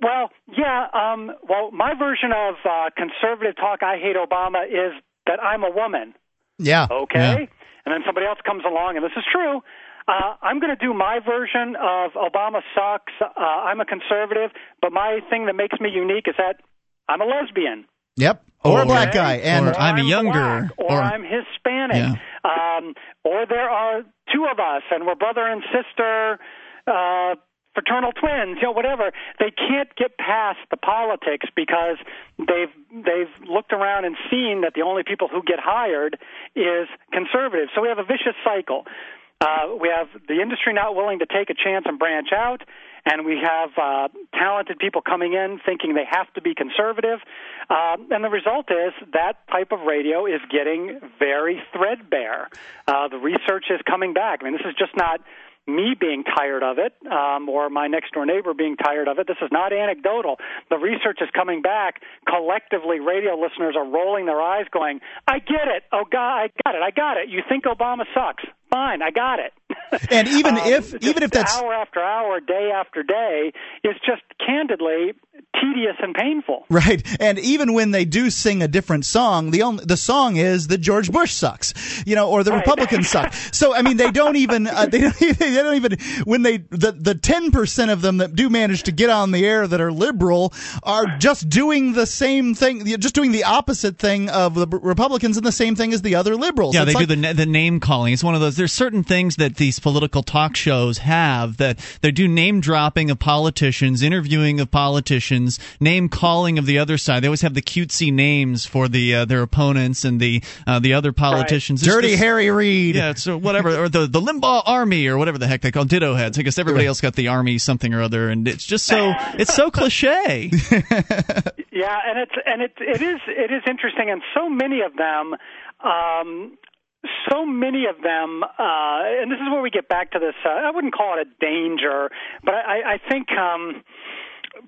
"Well, yeah, um, well, my version of uh, conservative talk, I hate Obama, is that I'm a woman." Yeah. Okay. Yeah. And then somebody else comes along, and this is true. Uh, I'm going to do my version of Obama sucks. Uh, I'm a conservative, but my thing that makes me unique is that I'm a lesbian. Yep. Or, a black guy, and or I'm, I'm a younger, black, or, or, I'm Hispanic, yeah. um, or there are two of us, and we're brother and sister. Uh, fraternal twins, you know, whatever. They can't get past the politics because they've they've looked around and seen that the only people who get hired is conservatives. So we have a vicious cycle. Uh, we have the industry not willing to take a chance and branch out, and we have uh, talented people coming in thinking they have to be conservative. Uh, and the result is that type of radio is getting very threadbare. Uh, the research is coming back. I mean, this is just not me being tired of it um, or my next door neighbor being tired of it. This is not anecdotal. The research is coming back. Collectively, radio listeners are rolling their eyes, going, I get it. Oh, God, I got it. I got it. You think Obama sucks. Fine, I got it. And even Um, if even if that's hour after hour, day after day, it's just candidly tedious and painful. Right, and even when they do sing a different song, the only the song is that George Bush sucks, you know, or the Republicans suck. So I mean, they don't even uh, they don't even, they don't even when they the the ten percent of them that do manage to get on the air that are liberal are just doing the same thing, just doing the opposite thing of the Republicans and the same thing as the other liberals. Yeah, It's they like- do the the name calling. It's one of those. There's certain things that these political talk shows have that they do name dropping of politicians, interviewing of politicians, name calling of the other side. They always have the cutesy names for the uh, their opponents and the uh, the other politicians. It's Dirty just- Harry Reid. Yeah, so whatever, or the the Limbaugh Army, or whatever the heck they call Ditto heads. I guess everybody else got the Army something or other, and it's just so it's so cliche. Yeah, and it's and it it is it is interesting, and so many of them. Um, so many of them, uh, and this is where we get back to this. Uh, I wouldn't call it a danger, but I, I think um,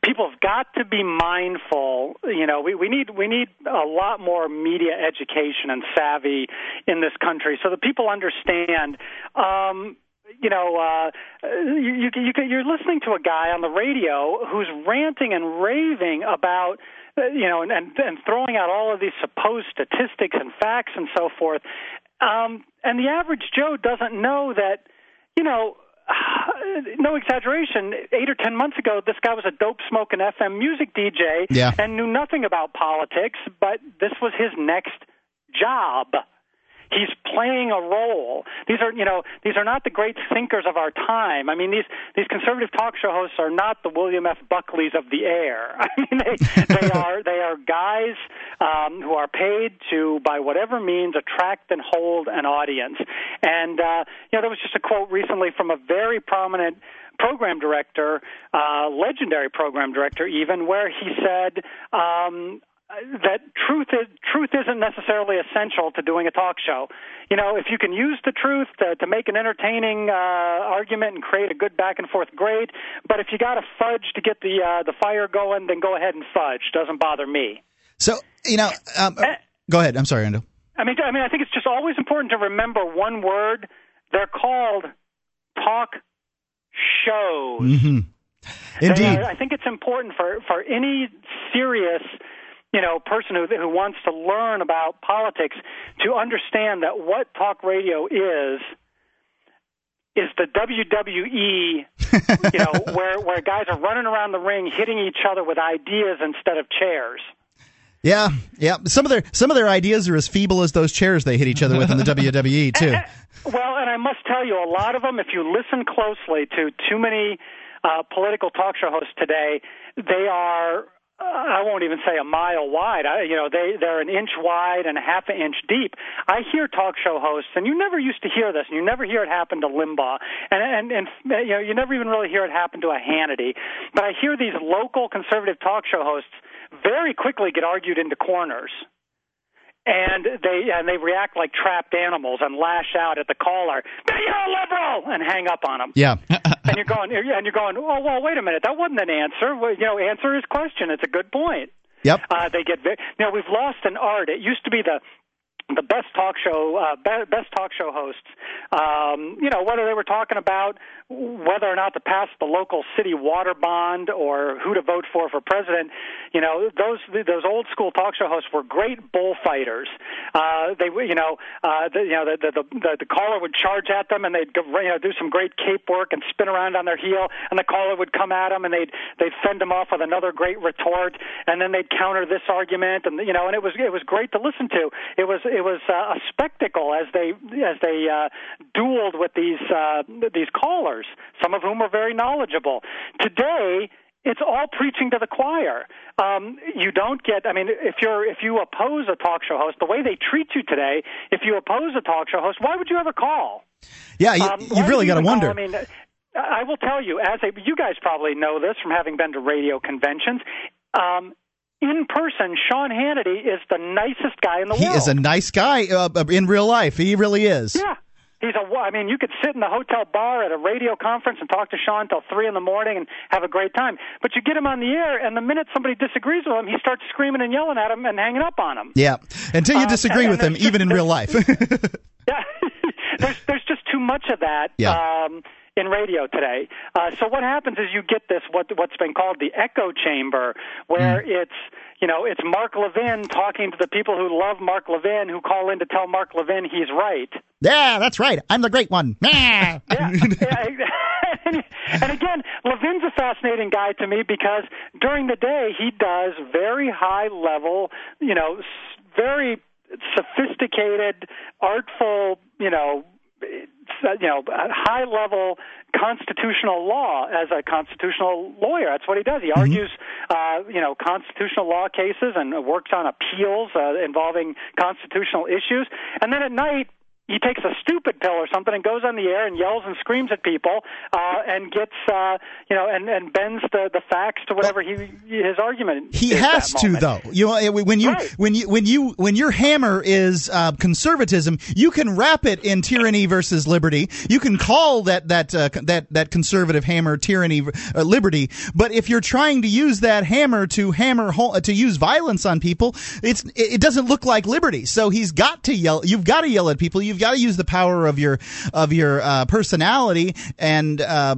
people have got to be mindful. You know, we, we need we need a lot more media education and savvy in this country, so that people understand. Um, you know, uh, you, you, you, you're listening to a guy on the radio who's ranting and raving about, uh, you know, and, and, and throwing out all of these supposed statistics and facts and so forth. Um, and the average Joe doesn't know that, you know, no exaggeration. Eight or ten months ago, this guy was a dope smoking FM music DJ Yeah. and knew nothing about politics, but this was his next job. He's playing a role. These are, you know, these are not the great thinkers of our time. I mean, these these conservative talk show hosts are not the William F. Buckleys of the air. I mean, they they are they are guys um, who are paid to, by whatever means, attract and hold an audience. And uh, you know, there was just a quote recently from a very prominent program director, uh, legendary program director, even, where he said. Um, that truth is truth isn't necessarily essential to doing a talk show. You know, if you can use the truth to, to make an entertaining uh, argument and create a good back and forth, great. But if you got to fudge to get the uh, the fire going, then go ahead and fudge. Doesn't bother me. so you know. Um, go ahead. I'm sorry, Ando. I mean, I mean, I think it's just always important to remember one word. They're called talk shows. hmm They Indeed. are- I think it's important for for any serious you know person who who wants to learn about politics to understand that what talk radio is is the WWE, you know, where where guys are running around the ring hitting each other with ideas instead of chairs. Yeah, yeah. Some of their some of their ideas are as feeble as those chairs they hit each other with in the WWE too. Well, and I must tell you, a lot of them, if you listen closely to too many uh, political talk show hosts today, they are. I won't even say a mile wide. I, you know, they they're an inch wide and a half an inch deep. I hear talk show hosts, and you never used to hear this, and you never hear it happen to Limbaugh, and and and you know, you never even really hear it happen to a Hannity. But I hear these local conservative talk show hosts very quickly get argued into corners and they and they react like trapped animals and lash out at the caller. You're a liberal, and hang up on them. Yeah. and you're going, and you're going. Oh well, wait a minute. That wasn't an answer. Well, you know, answer his question. It's a good point. Yep. Uh, they get very. You know, we've lost an art. It used to be the the best talk show uh, best talk show hosts. Um, you know, whether they were talking about whether or not to pass the local city water bond or who to vote for for president. You know, those those old school talk show hosts were great bullfighters. Uh, they, you know, uh, the, you know, the, the the the caller would charge at them, and they'd you know do some great cape work and spin around on their heel, and the caller would come at them, and they'd they'd fend them off with another great retort, and then they'd counter this argument, and you know, and it was it was great to listen to. It was it it was uh, a spectacle as they as they uh, dueled with these uh, these callers, some of whom were very knowledgeable. Today, it's all preaching to the choir. Um, you don't get. I mean, if you're if you oppose a talk show host, the way they treat you today, if you oppose a talk show host, why would you ever call? Yeah, you, Um, you've really got to wonder. I mean, I will tell you, as a you guys probably know this from having been to radio conventions. Um, in person, Sean Hannity is the nicest guy in the he world. He is a nice guy uh, in real life. He really is. Yeah. He's a. I mean, you could sit in the hotel bar at a radio conference and talk to Sean till three in the morning and have a great time. But you get him on the air, and the minute somebody disagrees with him, he starts screaming and yelling at him and hanging up on him. Yeah. Until you Um, disagree with him, there's even in real life. Yeah, there's there's just too much of that. Yeah. Um, in radio today, uh, so what happens is you get this what what's been called the echo chamber, where it's you know it's Mark Levin talking to the people who love Mark Levin who call in to tell Mark Levin he's right. yeah, that's right. I'm the great one. Yeah. and again, Levin's a fascinating guy to me because during the day he does very high level, you know, very sophisticated, artful, you know, you know, high level constitutional law as a constitutional lawyer. That's what he does. He argues, uh, you know, constitutional law cases and works on appeals uh, involving constitutional issues. And then at night, he takes a stupid pill or something and goes on the air and yells and screams at people uh, and gets uh, you know and, and bends the, the facts to whatever he his argument. He has to, though. You know, when you when you when you when your hammer is uh, conservatism, you can wrap it in tyranny versus liberty. You can call that that uh, that that conservative hammer tyranny uh, liberty. But if you're trying to use that hammer to hammer ho- to use violence on people, it's it it doesn't look like liberty. So he's got to yell. You've got to yell at people. You've got to use the power of your of your uh, personality and uh,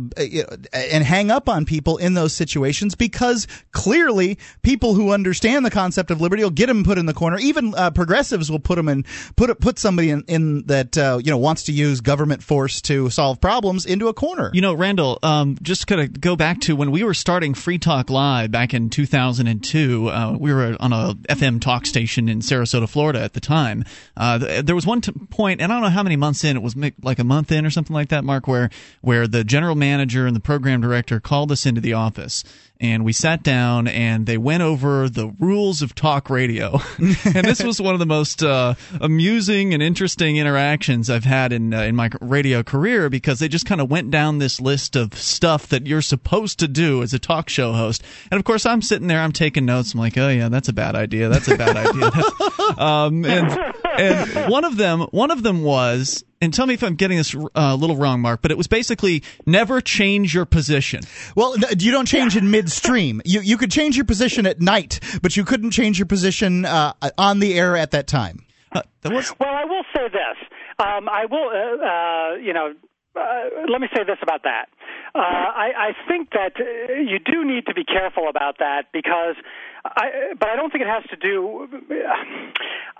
and hang up on people in those situations because clearly people who understand the concept of liberty will get them put in the corner. Even uh, progressives will put them in put put somebody in, in that uh, you know wants to use government force to solve problems into a corner. You know, Randall, um, just of go back to when we were starting Free Talk Live back in 2002. Uh, we were on a FM talk station in Sarasota, Florida at the time. Uh, there was one t- point, and I don't know how many months in, it was like a month in or something like that, Mark, where, where the general manager and the program director called us into the office. And we sat down and they went over the rules of talk radio. and this was one of the most uh, amusing and interesting interactions I've had in uh, in my radio career because they just kind of went down this list of stuff that you're supposed to do as a talk show host. And of course, I'm sitting there, I'm taking notes. I'm like, oh yeah, that's a bad idea. That's a bad idea. Um, and and one of them one of them was. And tell me if I'm getting this uh, a little wrong, Mark, but it was basically never change your position. Well, you don't change in midstream. You you could change your position at night, but you couldn't change your position uh, on the air at that time. that was Well, I will say this. Um, I will, uh, uh, you know, uh, let me say this about that. Uh, I, I think that uh, you do need to be careful about that because, I, but I don't think it has to do.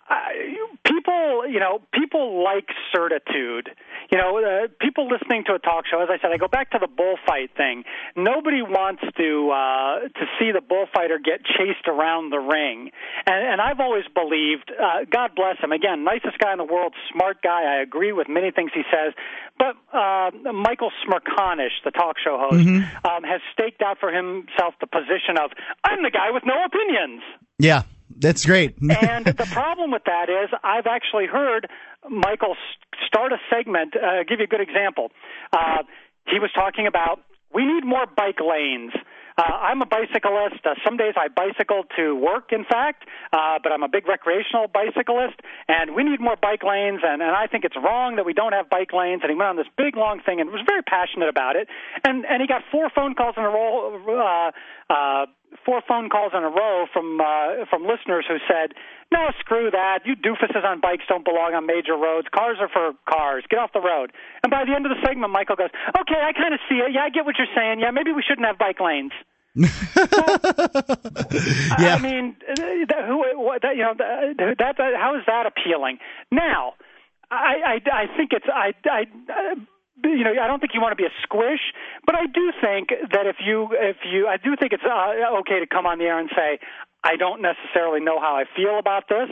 I, people, you know, people like certitude. You know, uh, people listening to a talk show. As I said, I go back to the bullfight thing. Nobody wants to uh, to see the bullfighter get chased around the ring, and, and I've always believed. Uh, God bless him. Again, nicest guy in the world, smart guy. I agree with many things he says. But uh, Michael Smerconish, the talk show host, Mm-hmm. um, has staked out for himself the position of I'm the guy with no opinions. Yeah, that's great. and the problem with that is, I've actually heard Michael start a segment. Uh, give you a good example. Uh, he was talking about we need more bike lanes. Uh, I'm a bicyclist. Uh, some days I bicycle to work, in fact, uh, but I'm a big recreational bicyclist, and we need more bike lanes, and, and I think it's wrong that we don't have bike lanes. And he went on this big, long thing and was very passionate about it. And, and he got four phone calls in a row. Uh, uh, four phone calls in a row from uh, from listeners who said, "No, screw that. You doofuses on bikes don't belong on major roads. Cars are for cars. Get off the road." And by the end of the segment, Michael goes, "Okay, I kind of see it. Yeah, I get what you're saying. Yeah, maybe we shouldn't have bike lanes." yeah. I mean, that, who, what, that, you know, that, that, that, how is that appealing? Now, I, I, I think it's, I, I, you know, I don't think you want to be a squish, but I do think that if you, if you, I do think it's uh, okay to come on the air and say, I don't necessarily know how I feel about this.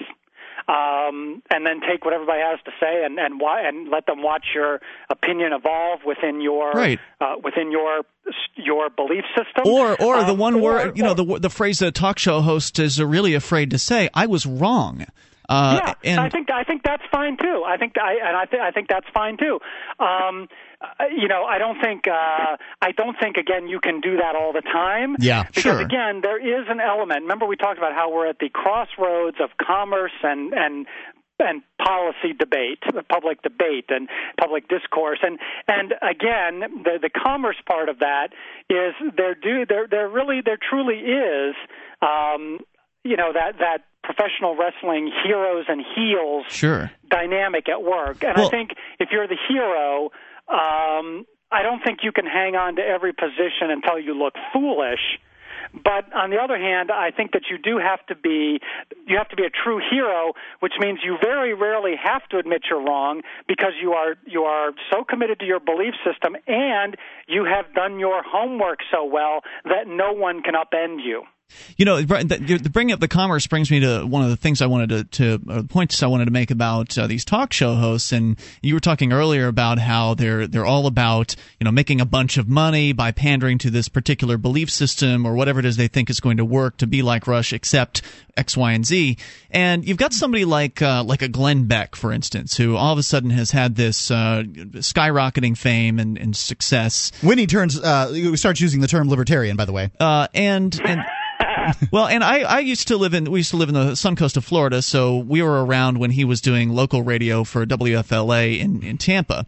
um, and then take what everybody has to say and and why and let them watch your opinion evolve within your Right. uh, within your your belief system. Or, or the Um, one or- word, you know, the the phrase that a talk show host is really afraid to say, "I was wrong." Uh, yeah, and I think I think that's fine too. I think I and I think I think that's fine too. Um, uh, you know, I don't think uh, I don't think again you can do that all the time. Yeah, because sure. again there is an element. Remember we talked about how we're at the crossroads of commerce and and and policy debate, public debate, and public discourse, and and again, the the commerce part of that is there do there there really there truly is, um, you know that that professional wrestling heroes and heels sure. dynamic at work. And Well- I think if you're the hero, um, I don't think you can hang on to every position until you look foolish. But on the other hand, I think that you do have to be you have to be a true hero, which means you very rarely have to admit you're wrong because you are you are so committed to your belief system and you have done your homework so well that no one can upend you. You know, the, bringing up the commerce brings me to one of the things I wanted to, to or the points I wanted to make about uh, these talk show hosts. And you were talking earlier about how they're they're all about you know making a bunch of money by pandering to this particular belief system or whatever it is they think is going to work to be like Rush, except X, Y, and Z. And you've got somebody like uh, like a Glenn Beck, for instance, who all of a sudden has had this uh, skyrocketing fame and, and success. When he turns, uh, starts using the term libertarian, by the way. Uh, and and well, and I, I used to live in we used to live in the sun coast of Florida, so we were around when he was doing local radio for WFLA in in Tampa.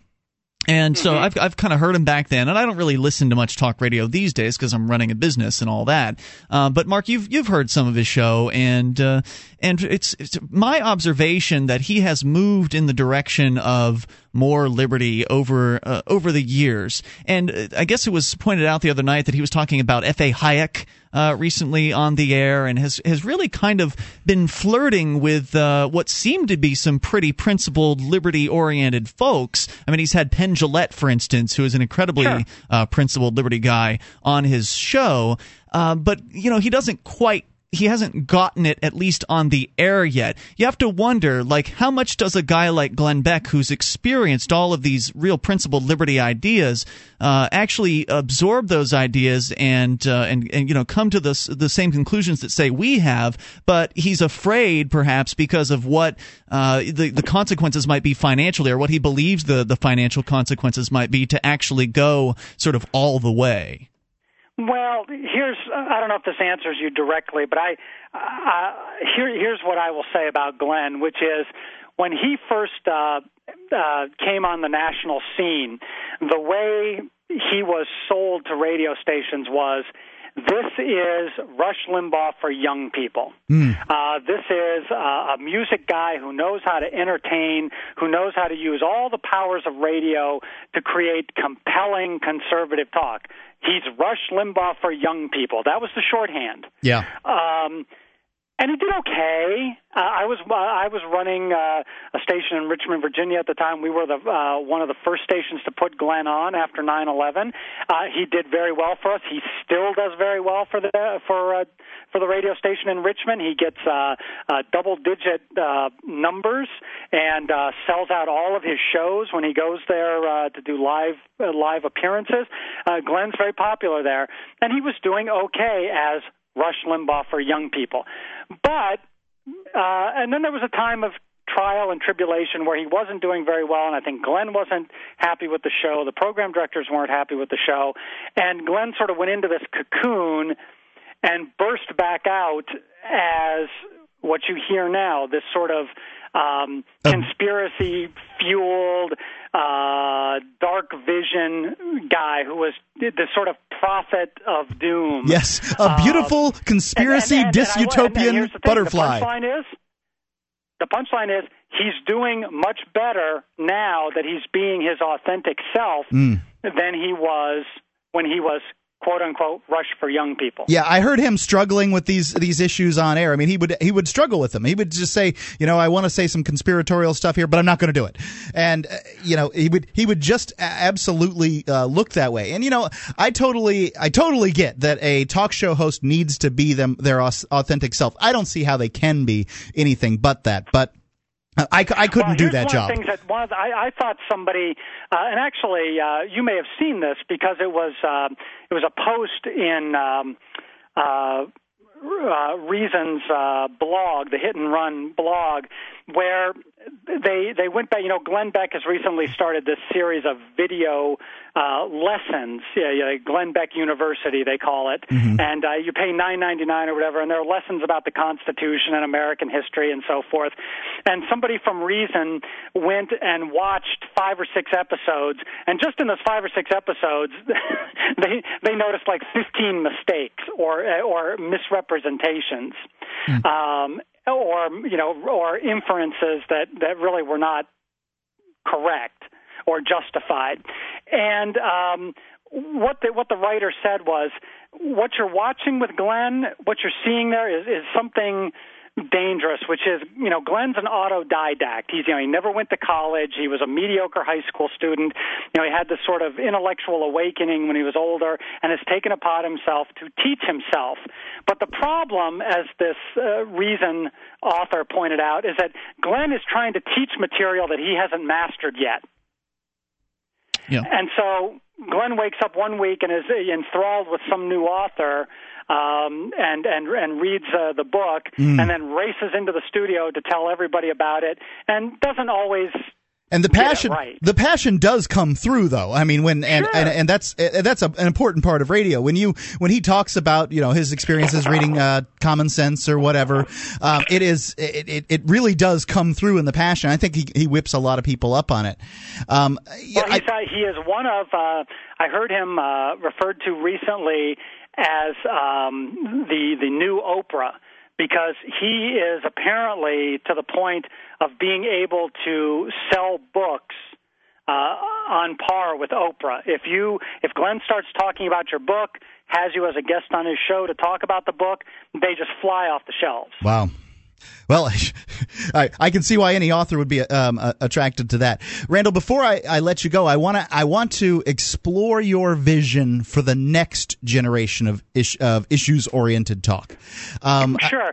And so I've I've kind of heard him back then, and I don't really listen to much talk radio these days because I'm running a business and all that. Uh, but Mark, you've you've heard some of his show, and uh, and it's, it's my observation that he has moved in the direction of more liberty over uh, over the years. And uh, I guess it was pointed out the other night that he was talking about F. A. Hayek uh, recently on the air, and has has really kind of been flirting with uh, what seemed to be some pretty principled, liberty oriented folks. I mean, he's had Penn Jillette, for instance, who is an incredibly uh, principled liberty guy on his show. Uh, but you know, he doesn't quite he hasn't gotten it at least on the air yet. You have to wonder, like, how much does a guy like Glenn Beck, who's experienced all of these real principled liberty ideas, uh, actually absorb those ideas and uh, and and you know come to the the same conclusions that say we have, but he's afraid perhaps because of what uh, the the consequences might be financially or what he believes the the financial consequences might be to actually go sort of all the way. Well, here's I don't know if this answers you directly, but I uh, here here's what I will say about Glenn, which is when he first uh, uh, came on the national scene, the way he was sold to radio stations was. This is Rush Limbaugh for young people. Uh, this is uh, a music guy who knows how to entertain, who knows how to use all the powers of radio to create compelling conservative talk. He's Rush Limbaugh for young people. That was the shorthand. Yeah. Um, and he did okay. Uh, I was uh, I was running uh, a station in Richmond, Virginia at the time. We were the uh, one of the first stations to put Glenn on after 9/11. Uh, he did very well for us. He still does very well for the for uh, for the radio station in Richmond. He gets uh, uh, double digit uh, numbers and uh, sells out all of his shows when he goes there uh, to do live uh, live appearances. Uh, Glenn's very popular there, and he was doing okay as Rush Limbaugh for young people. But uh, and then there was a time of trial and tribulation where he wasn't doing very well, and I think Glenn wasn't happy with the show. The program directors weren't happy with the show, and Glenn sort of went into this cocoon and burst back out as what you hear now this sort of um, conspiracy fueled uh, dark vision guy who was the sort of prophet of doom. Yes, a beautiful conspiracy and- and- and dystopian thing, butterfly. The punchline is the punchline is he's doing much better now that he's being his authentic self Mm. than he was when he was quote unquote rush for young people. Yeah, I heard him struggling with these these issues on air. I mean, he would he would struggle with them. He would just say, you know, I want to say some conspiratorial stuff here, but I'm not going to do it. And uh, you know, he would he would just absolutely uh, look that way. And you know, I totally I totally get that a talk show host needs to be them their authentic self. I don't see how they can be anything but that. But I, I couldn't well, do that one job. Of the things that one of the, I, I thought somebody, uh, and actually uh, you may have seen this because it was uh, it was a post in um, uh, uh, Reason's uh, blog, the Hit and Run blog, where they they went back. You know, Glenn Beck has recently started this series of video uh, lessons. Yeah, yeah, Glenn Beck University they call it, Mhm. and uh, you pay nine ninety nine or whatever, and there are lessons about the Constitution and American history and so forth. And somebody from Reason went and watched five or six episodes, and just in those five or six episodes, they they noticed like fifteen mistakes or or misrepresentations. Um, or you know, or inferences that that really were not correct or justified. And um, what the what the writer said was, what you're watching with Glenn, what you're seeing there is is something dangerous, which is, you know, Glenn's an autodidact. He's, you know, he never went to college. He was a mediocre high school student. You know, he had this sort of intellectual awakening when he was older and has taken upon himself to teach himself. But the problem, as this uh, Reason author pointed out, is that Glenn is trying to teach material that he hasn't mastered yet. Yeah. And so Glenn wakes up one week and is enthralled with some new author, um, and and and reads uh, the book, Mm. and then races into the studio to tell everybody about it, and doesn't always. And the passion, right. the passion does come through, though. I mean, when and and, and that's uh, that's a, an important part of radio. When you when he talks about you know his experiences reading uh, Common Sense or whatever, um, it is it, it it really does come through in the passion. I think he he whips a lot of people up on it. Um, yeah, Well, he's, uh, he is one of. Uh, I heard him uh, referred to recently as um, the the new Oprah because he is apparently to the point of being able to sell books uh, on par with Oprah. If you if Glenn starts talking about your book, has you as a guest on his show to talk about the book, they just fly off the shelves. Wow. Well, I, I can see why any author would be um, attracted to that. Randall, before I, I let you go, I want to I want to explore your vision for the next generation of ish, of issues oriented talk. Um, Sure.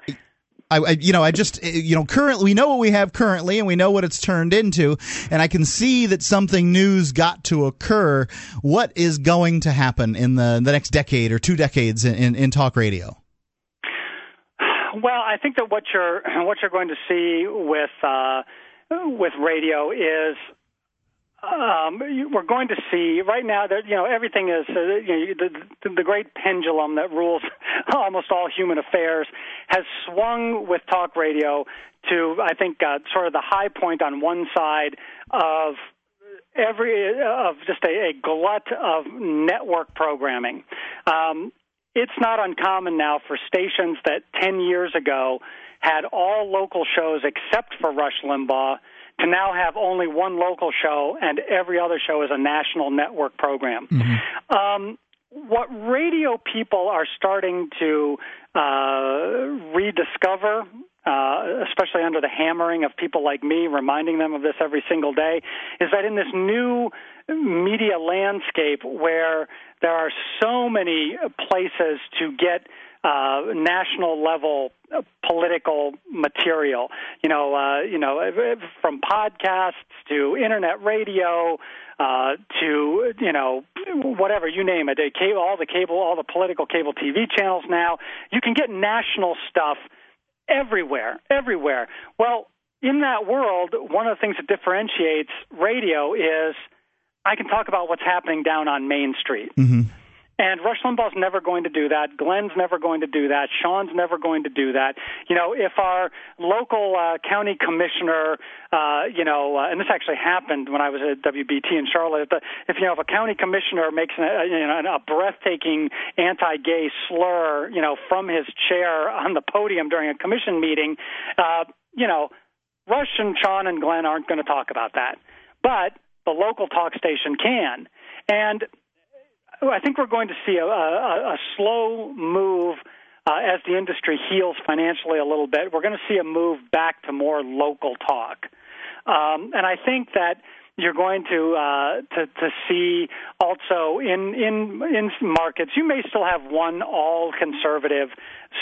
I, I, you know, I just, uh, you know, currently we know what we have currently, and we know what it's turned into, and I can see that something new's got to occur. What is going to happen in the the next decade or two decades in, in, in talk radio? Well, I think that what you're what you're going to see with uh, with radio is um, we're going to see right now that you know everything is uh, you know, the, the great pendulum that rules almost all human affairs has swung with talk radio to I think uh, sort of the high point on one side of every of just a, a glut of network programming. Um, it's not uncommon now for stations that 10 years ago had all local shows except for Rush Limbaugh to now have only one local show and every other show is a national network program. Um, what radio people are starting to uh, rediscover, uh, especially under the hammering of people like me, reminding them of this every single day, is that in this new media landscape where there are so many places to get uh, national level uh, political material. You know, uh, you know, from podcasts to internet radio uh, to you know whatever you name it, all the cable, all the political cable TV channels now. You can get national stuff everywhere, everywhere. Well, in that world, one of the things that differentiates radio is I can talk about what's happening down on Main Street. Mm-hmm. And Rush Limbaugh's never going to do that. Glenn's never going to do that. Sean's never going to do that. You know, if our local uh, county commissioner, uh, you know, uh, and this actually happened when I was at WBT in Charlotte. If, the, if you know, if a county commissioner makes an, a, you know, a breathtaking anti-gay slur, you know, from his chair on the podium during a commission meeting, uh, you know, Rush and Sean and Glenn aren't going to talk about that, but the local talk station can. And I think we're going to see a, a, a slow move uh, as the industry heals financially a little bit. We're going to see a move back to more local talk, um, and I think that you're going to uh, to to see also in in in markets. You may still have one all conservative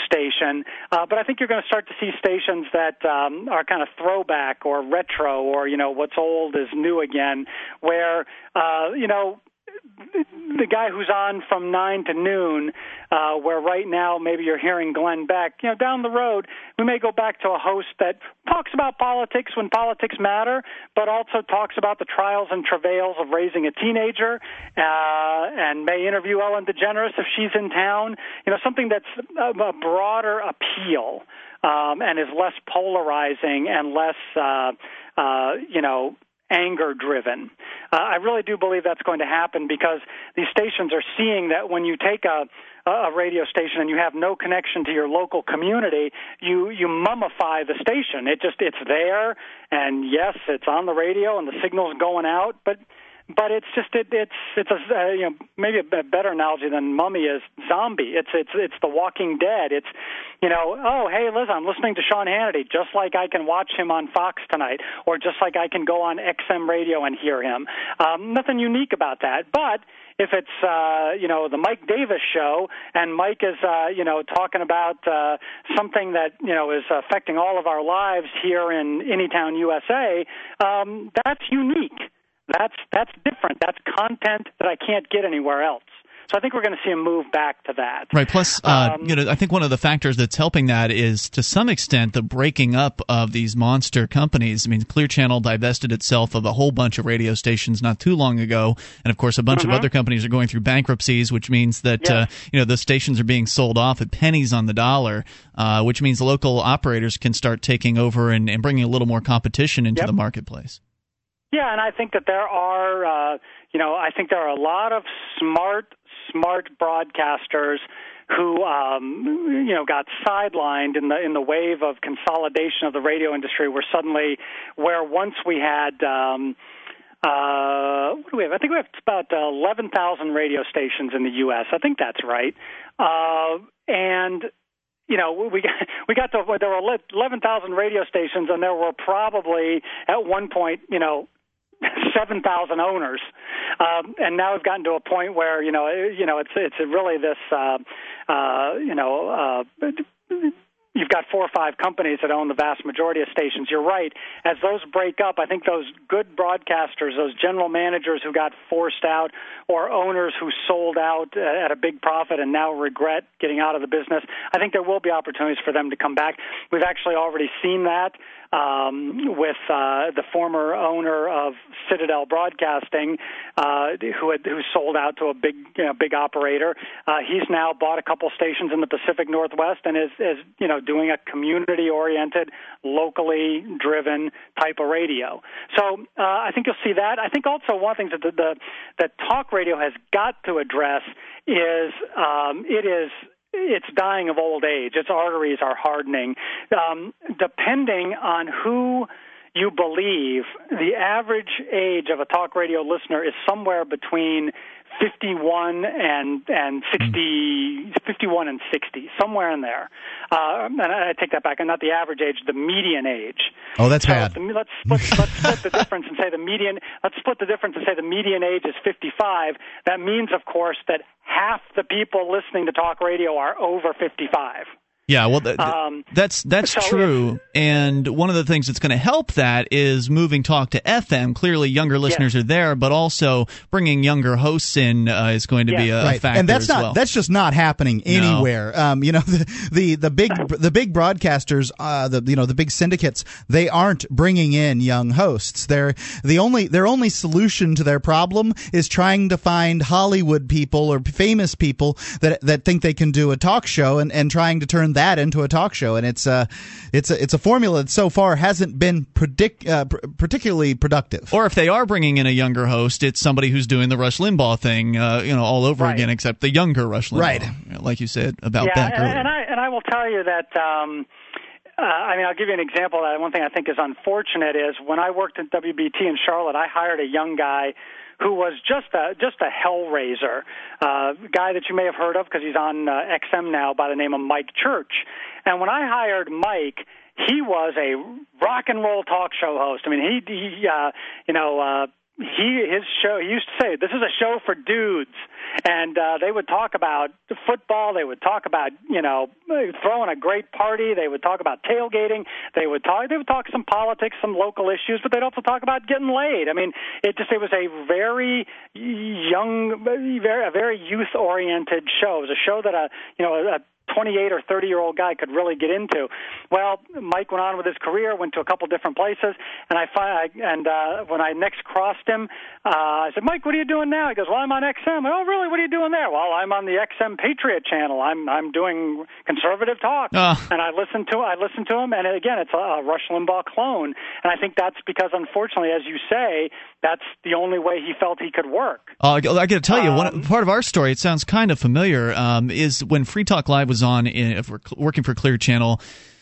station, uh, but I think you're going to start to see stations that um, are kind of throwback or retro or you know what's old is new again, where uh, you know the guy who's on from nine to noon, uh, where right now maybe you're hearing Glenn Beck. You know, down the road we may go back to a host that talks about politics when politics matter, but also talks about the trials and travails of raising a teenager, uh, and may interview Ellen DeGeneres if she's in town. You know, something that's a, broader appeal. Um, and is less polarizing and less, uh, uh, you know, anger driven. Uh, I really do believe that's going to happen because these stations are seeing that when you take a a radio station and you have no connection to your local community, you you mummify the station. It just it's there, and yes, it's on the radio and the signal's going out, but but it's just it, it's it's a uh, you know maybe a better analogy than mummy is zombie. It's it's it's the Walking Dead. It's you know oh hey Liz I'm listening to Sean Hannity just like I can watch him on Fox tonight or just like I can go on XM radio and hear him. Um, nothing unique about that, but if it's uh, you know the Mike Davis show and Mike is uh, you know talking about uh, something that you know is affecting all of our lives here in Anytown, USA, um, that's unique. That's that's different. That's content that I can't get anywhere else. So I think we're going to see a move back to that. Right. Plus, uh, um, you know, I think one of the factors that's helping that is to some extent the breaking up of these monster companies. I mean, Clear Channel divested itself of a whole bunch of radio stations not too long ago, and of course, a bunch mm-hmm. of other companies are going through bankruptcies, which means that yes. uh, you know the stations are being sold off at pennies on the dollar, uh, which means local operators can start taking over and, and bringing a little more competition into yep. the marketplace. Yeah, and I think that there are, uh, you know, I think there are a lot of smart, smart broadcasters who, um, you know, got sidelined in the in the wave of consolidation of the radio industry, where suddenly, where once we had. Um, uh, what do we have? I think we have about uh, 11,000 radio stations in the U.S. I think that's right. Uh, and you know, we got, we got to there were 11,000 radio stations, and there were probably at one point, you know, seven thousand owners, um, and now we've gotten to a point where you know you know it's it's really this uh, uh, you know. Uh, you've got four or five companies that own the vast majority of stations. You're right. As those break up, I think those good broadcasters, those general managers who got forced out, or owners who sold out at a big profit and now regret getting out of the business, I think there will be opportunities for them to come back. We've actually already seen that um, with uh, the former owner of Citadel Broadcasting, uh, who had who sold out to a big you know, big operator. Uh, he's now bought a couple stations in the Pacific Northwest and is is you know doing a community oriented, locally driven type of radio. So uh, I think you'll see that. I think also one thing that the, the that talk radio has got to address is um, it is it's dying of old age. Its arteries are hardening. Um, depending on who you believe, the average age of a talk radio listener is somewhere between 51 and and 60, 51 and 60, somewhere in there. Uh, and I take that back. And not the average age, the median age. Oh, that's so bad. Let's split, let's split the difference and say the median. Let's split the difference and say the median age is 55. That means, of course, that half the people listening to talk radio are over 55. Yeah, well, th- um, that's that's so true. and one of the things that's going to help that is moving talk to FM. Clearly, younger listeners are there, but also bringing younger hosts in uh, is going to be a, right. factor. And that's not well. that's just not happening anywhere. No. Um, you know, the, the the big the big broadcasters, uh, the you know the big syndicates, they aren't bringing in young hosts. They're the only their only solution to their problem is trying to find Hollywood people or famous people that that think they can do a talk show and and trying to turn that that into a talk show, and it's a it's a it's a formula that so far hasn't been predict uh, pr- particularly productive. Or if they are bringing in a younger host, it's somebody who's doing the Rush Limbaugh thing, uh, you know, all over right. again, except the younger Rush Limbaugh, right? Like you said about yeah, Beck and, and I and I will tell you that. Um, uh, I mean, I'll give you an example. That one thing I think is unfortunate is when I worked at WBT in Charlotte, I hired a young guy who was just a just a hellraiser, uh, guy that you may have heard of because he's on uh, XM now by the name of Mike Church. And when I hired Mike, he was a rock and roll talk show host. I mean, he, he uh, you know, uh, he his show he used to say this is a show for dudes. And uh they would talk about football. They would talk about you know throwing a great party. They would talk about tailgating. They would talk they would talk some politics some local issues but they'd also talk about getting laid. I mean it just it was a very young very a very youth oriented show. It was a show that a you know a 28 or 30 year old guy could really get into. Well, Mike went on with his career, went to a couple different places, and I find and uh, when I next crossed him, uh, I said, Mike, what are you doing now? He goes, Well, I'm on XM. Oh, really? What are you doing there? Well, I'm on the XM Patriot channel. I'm I'm doing conservative talk, uh. and I listen to I listen to him, and again, it's a, a Rush Limbaugh clone, and I think that's because, unfortunately, as you say, that's the only way he felt he could work. Uh, I got to tell you, um, one part of our story, it sounds kind of familiar, um, is when Free Talk Live was on, in, if we're working for Clear Channel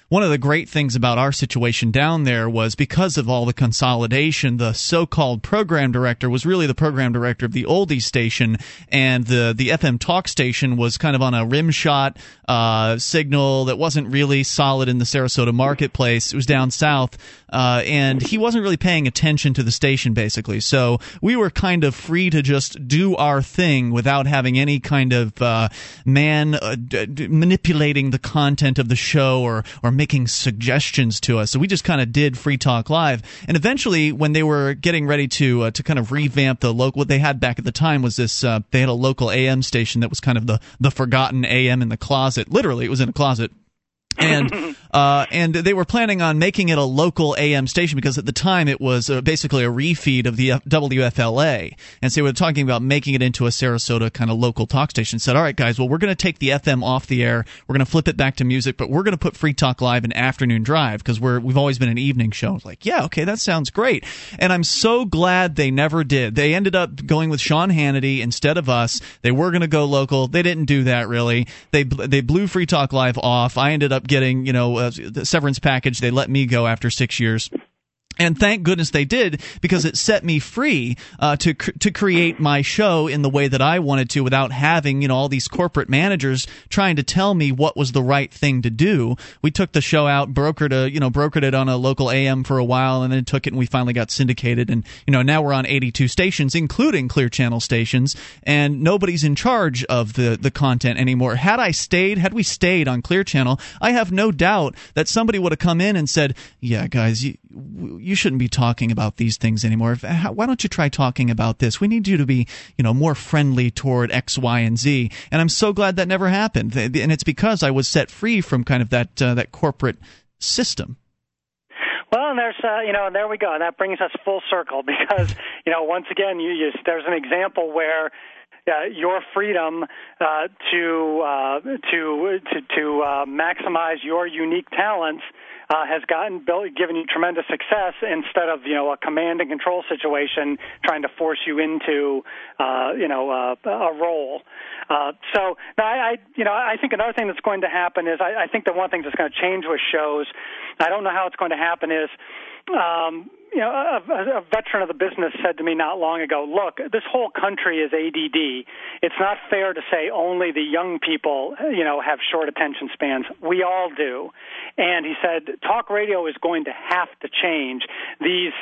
one of the great things about our situation down there was because of all the consolidation, the so-called program director was really the program director of the oldies station, and the the FM talk station was kind of on a rim shot uh, signal that wasn't really solid in the Sarasota marketplace. It was down south, uh, and he wasn't really paying attention to the station basically. So we were kind of free to just do our thing without having any kind of uh, man uh, d- manipulating the content of the show or or making suggestions to us. So we just kind of did Free Talk Live, and eventually, when they were getting ready to uh, to kind of revamp the local, what they had back at the time was this. Uh, they had a local AM station that was kind of the the forgotten AM in the closet. Literally, it was in a closet and uh, and they were planning on making it a local AM station because at the time it was uh, basically a refeed of the WFLA, and so they were talking about making it into a Sarasota kind of local talk station. Said, all right, guys, well we're going to take the FM off the air, we're going to flip it back to music, but we're going to put Free Talk Live in afternoon drive because we're we've always been an evening show. Like, yeah, okay, that sounds great, and I'm so glad they never did. They ended up going with Sean Hannity instead of us. They were going to go local. They didn't do that really. They they blew Free Talk Live off. I ended up getting you know uh, severance package. They let me go after six years. And thank goodness they did because it set me free uh, to cr- to create my show in the way that I wanted to without having you know all these corporate managers trying to tell me what was the right thing to do. We took the show out, brokered a you know brokered it on a local AM for a while, and then took it and we finally got syndicated. And you know now we're on 82 stations, including Clear Channel stations, and nobody's in charge of the the content anymore. Had I stayed, had we stayed on Clear Channel, I have no doubt that somebody would have come in and said, "Yeah, guys, you." You shouldn't be talking about these things anymore. Why don't you try talking about this? We need you to be, you know, more friendly toward X, Y, and Z. And I'm so glad that never happened. And it's because I was set free from kind of that uh, that corporate system. Well, and there's, uh, you know, and there we go. And that brings us full circle because, you know, once again, you, you there's an example where uh, your freedom uh, to uh, to to to uh, maximize your unique talents uh, has gotten built, given you tremendous success instead of you know a command and control situation trying to force you into uh, you know uh, a role. Uh, so now I, I you know I think another thing that's going to happen is I, I think the one thing that's going to change with shows. I don't know how it's going to happen is um, you know, a, a veteran of the business said to me not long ago, look, this whole country is ADD. It's not fair to say only the young people, you know, have short attention spans. We all do. And he said, talk radio is going to have to change. These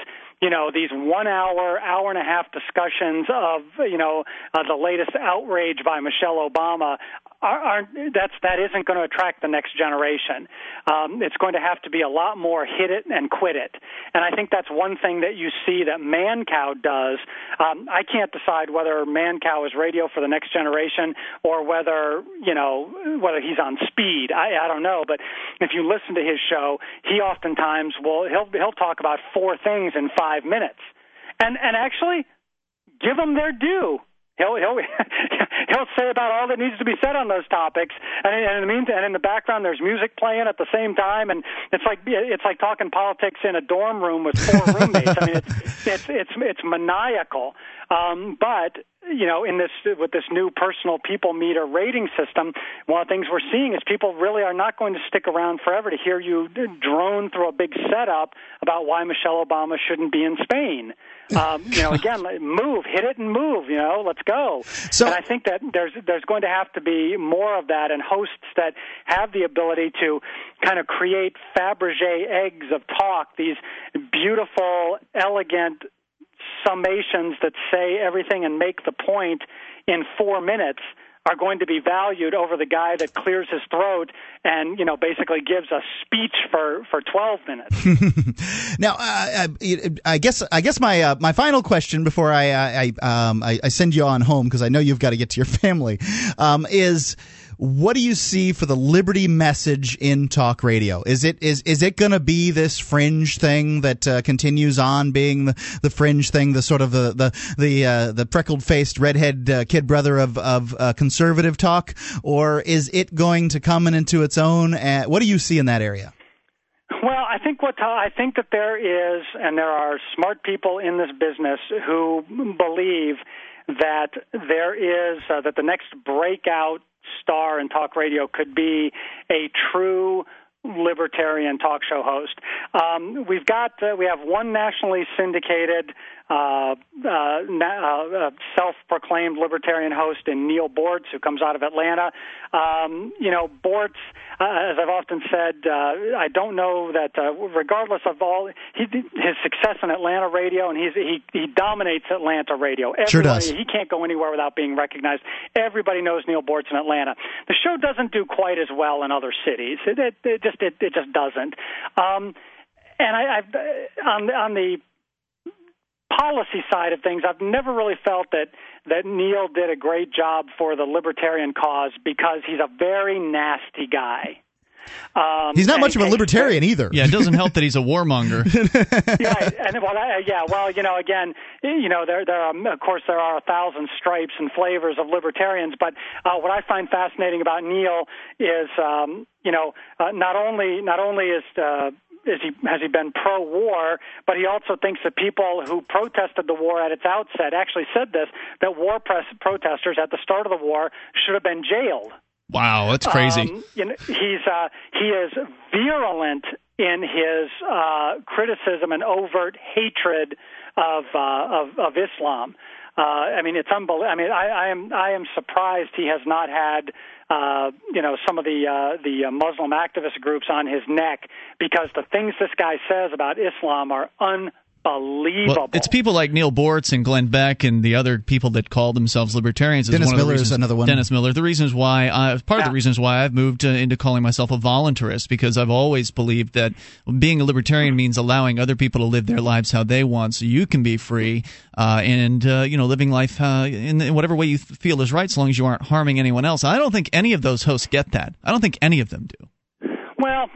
you know these one hour hour and a half discussions of you know uh, the latest outrage by Michelle Obama aren't that's that isn't going to attract the next generation. Um, it's going to have to be a lot more hit it and quit it, and I think that's one thing that you see that Mancow does. Um, I can't decide whether Mancow is radio for the next generation or whether you know whether he's on speed. I, I don't know, but if you listen to his show, he oftentimes will he'll he'll talk about four things in five minutes, and and actually give them their due he'll he'll he'll say about all that needs to be said on those topics. And, and in the meantime and in the background there's music playing at the same time. And it's like it's like talking politics in a dorm room with four roommates. I mean it's it's it's it's maniacal. Um but you know, in this with this new personal people meter rating system, one of the things we're seeing is people really are not going to stick around forever to hear you drone through a big setup about why Michelle Obama shouldn't be in Spain. Um, you know, again, move, hit it and move. You know, let's go. So, and I think that there's there's going to have to be more of that, and hosts that have the ability to kind of create Fabergé eggs of talk, these beautiful, elegant summations that say everything and make the point in four minutes are going to be valued over the guy that clears his throat and you know basically gives a speech for for 12 minutes. now, uh, I guess I guess my uh, my final question before I I, um, I, I send you on home because I know you've got to get to your family um, is what do you see for the liberty message in talk radio? Is it is is it going to be this fringe thing that uh, continues on being the, the fringe thing, the sort of the the the uh, the freckled faced redhead uh, kid brother of of uh, conservative talk, or is it going to come into its own? Uh, what do you see in that area? Well, I think what I think that there is, and there are smart people in this business who believe that there is uh, that the next breakout star in talk radio could be a true libertarian talk show host. Um, we've got uh, we have one nationally syndicated uh, uh, uh, self-proclaimed libertarian host in Neil Boortz, who comes out of Atlanta. Um, you know, Boortz, uh, as I've often said, uh, I don't know that uh, regardless of all he, his success in Atlanta radio, and he's, he he dominates Atlanta radio. Everybody, sure does. He can't go anywhere without being recognized. Everybody knows Neil Boortz in Atlanta. The show doesn't do quite as well in other cities. It, it, it just it, it just doesn't. Um, and I, I've on on the policy side of things, I've never really felt that that Neil did a great job for the libertarian cause because he's a very nasty guy. Um, he's not much of a libertarian either. Yeah, it doesn't help that he's a warmonger. right, and well, uh, yeah, well, you know, again, you know, there, there, are, of course, there are a thousand stripes and flavors of libertarians. But uh, what I find fascinating about Neil is, um, you know, uh, not only not only is uh, is he has he been pro-war, but he also thinks that people who protested the war at its outset actually said this that war press protesters at the start of the war should have been jailed. Wow, that's crazy. Um, you know, he's uh, he is virulent in his uh, criticism and overt hatred of uh, of, of Islam. Uh, I mean, it's unbelievable. I mean, I, I am I am surprised he has not had uh, you know some of the uh, the Muslim activist groups on his neck because the things this guy says about Islam are un unbelievable. Well, it's people like Neil Boortz and Glenn Beck and the other people that call themselves libertarians. Dennis Miller is another one. Dennis Miller. The reasons why, I, part yeah. of the reasons why I've moved uh, into calling myself a voluntarist because I've always believed that being a libertarian means allowing other people to live their lives how they want, so you can be free uh, and uh, you know living life uh, in, in whatever way you feel is right, so long as you aren't harming anyone else. I don't think any of those hosts get that. I don't think any of them do. Well,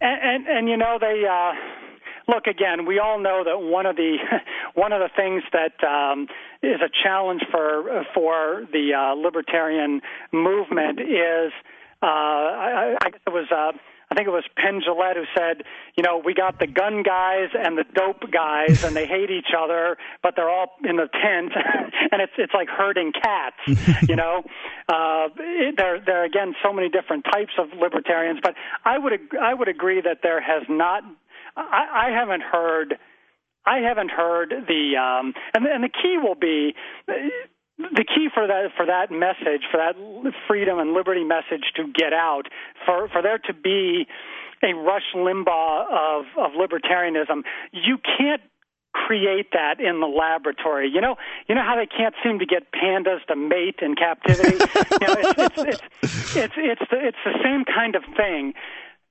and and, and you know they. Uh look again we all know that one of the one of the things that um, is a challenge for for the uh, libertarian movement is uh, I, I guess it was uh, I think it was Penn Jillette who said, you know, we got the gun guys and the dope guys, and they hate each other, but they're all in the tent, and it's it's like herding cats, you know. Uh, it, there there are again so many different types of libertarians, but I would I would agree that there has not I, I haven't heard. I haven't heard the um, and, and the key will be the key for that for that message for that freedom and liberty message to get out for for there to be a Rush Limbaugh of of libertarianism. You can't create that in the laboratory. You know, you know how they can't seem to get pandas to mate in captivity. you know, it's it's it's it's it's the, it's the same kind of thing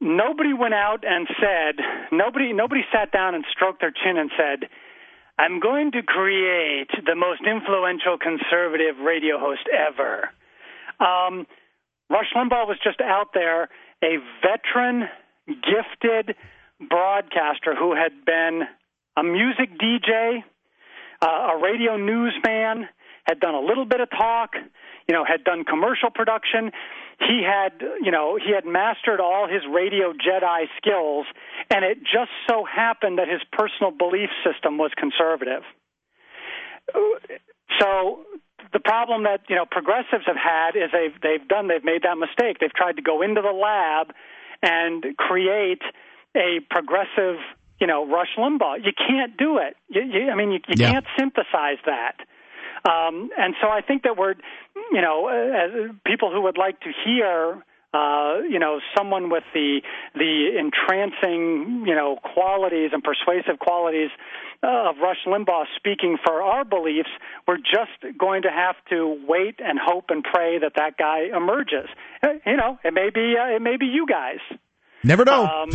nobody went out and said nobody nobody sat down and stroked their chin and said i'm going to create the most influential conservative radio host ever. Um, rush limbaugh was just out there a veteran gifted broadcaster who had been a music dj uh, a radio newsman had done a little bit of talk you know had done commercial production he had you know he had mastered all his radio jedi skills and it just so happened that his personal belief system was conservative so the problem that you know progressives have had is they've they've done they've made that mistake. They've tried to go into the lab and create a progressive you know Rush Limbaugh. You can't do it. You, you, I mean, you, you Yeah. can't synthesize that. Um, and so I think that we're, you know, uh, as people who would like to hear, uh, you know, someone with the the entrancing, you know, qualities and persuasive qualities uh, of Rush Limbaugh speaking for our beliefs, we're just going to have to wait and hope and pray that that guy emerges. Uh, You know, it may be uh, it may be you guys. Never know. Um,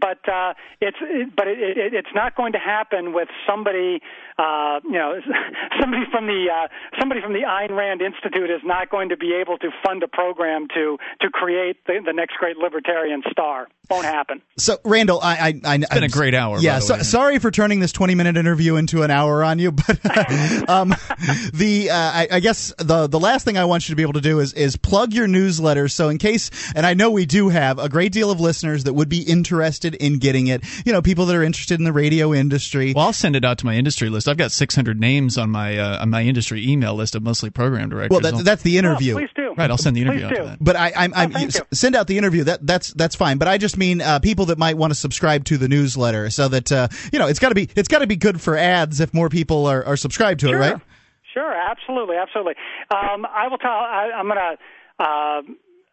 but uh, it's it, but it, it, it's not going to happen with somebody uh, you know somebody from the uh, somebody from the Ayn Rand Institute is not going to be able to fund a program to to create the, the next great libertarian star. Won't happen. So, Randall, I, I, I it's been a great hour, Yeah, by the so, way. sorry for turning this twenty-minute interview into an hour on you, but um, the uh, I, I guess the the last thing I want you to be able to do is is plug your newsletter. So, in case, and I know we do have a great deal of listeners that would be interested in getting it. You know, people that are interested in the radio industry. Well, I'll send it out to my industry list. I've got 600 names on my uh, on my industry email list of mostly program directors. Well, that, that's the interview. please do. Right, I'll send the interview Please out to do. that. But I, I'm, I'm thank you. send out the interview. That that's that's fine. But I just mean uh, people that might want to subscribe to the newsletter, so that uh, you know it's got to be it's got to be good for ads if more people are, are subscribed to Sure. it, right? Sure, absolutely, absolutely. Um, I will tell. I, I'm gonna. Uh,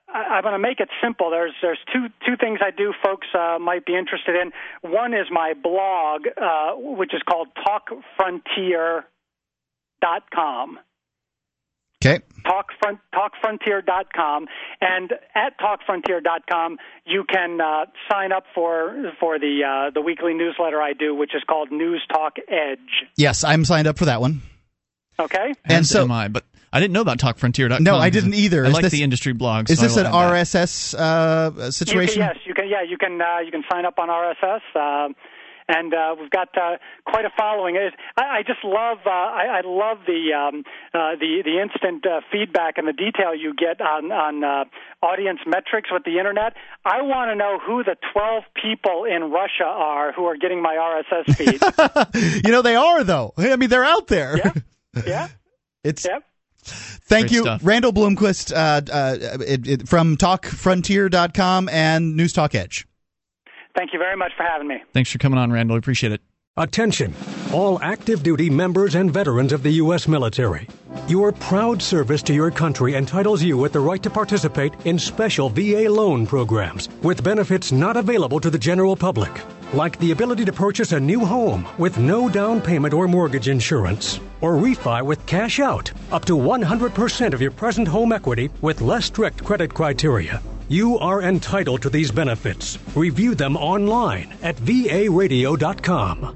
I- I'm going to make it simple. There's there's two two things I do. Folks uh, might be interested in. One is my blog, uh, which is called TalkFrontier.com. Okay. Talkfront, talkfrontier.com and at talkfrontier.com you can uh, sign up for for the uh, the weekly newsletter I do which is called News Talk Edge Yes, I'm signed up for that one. okay And As so- am I, but I didn't know about TalkFrontier.com. No, I didn't either. I Is like this- the industry blogs. Is so this an. RSS uh, You situation? can, yes, you can. Yeah, you can. Uh, you can sign up on RSS, uh, and uh, we've got uh, quite a following. It- I, I just love. Uh, I, I love the um, uh, the the instant uh, feedback and the detail you get on on uh, audience metrics with the internet. I want to know who the 12 people in Russia are who are getting my RSS feed. you know they are though. I mean they're out there. Yeah. yeah. It's Yep. Thank Great you, stuff. Randall Bloomquist uh, uh, it, it, from TalkFrontier.com and News Talk Edge. Thank you very much for having me. Thanks for coming on, Randall. Appreciate it. Attention, all active duty members and veterans of the U.S. military. Your proud service to your country entitles you with the right to participate in special VA loan programs with benefits not available to the general public, like the ability to purchase a new home with no down payment or mortgage insurance, or refi with cash out up to 100% of your present home equity with less strict credit criteria. You are entitled to these benefits. Review them online at varadio.com.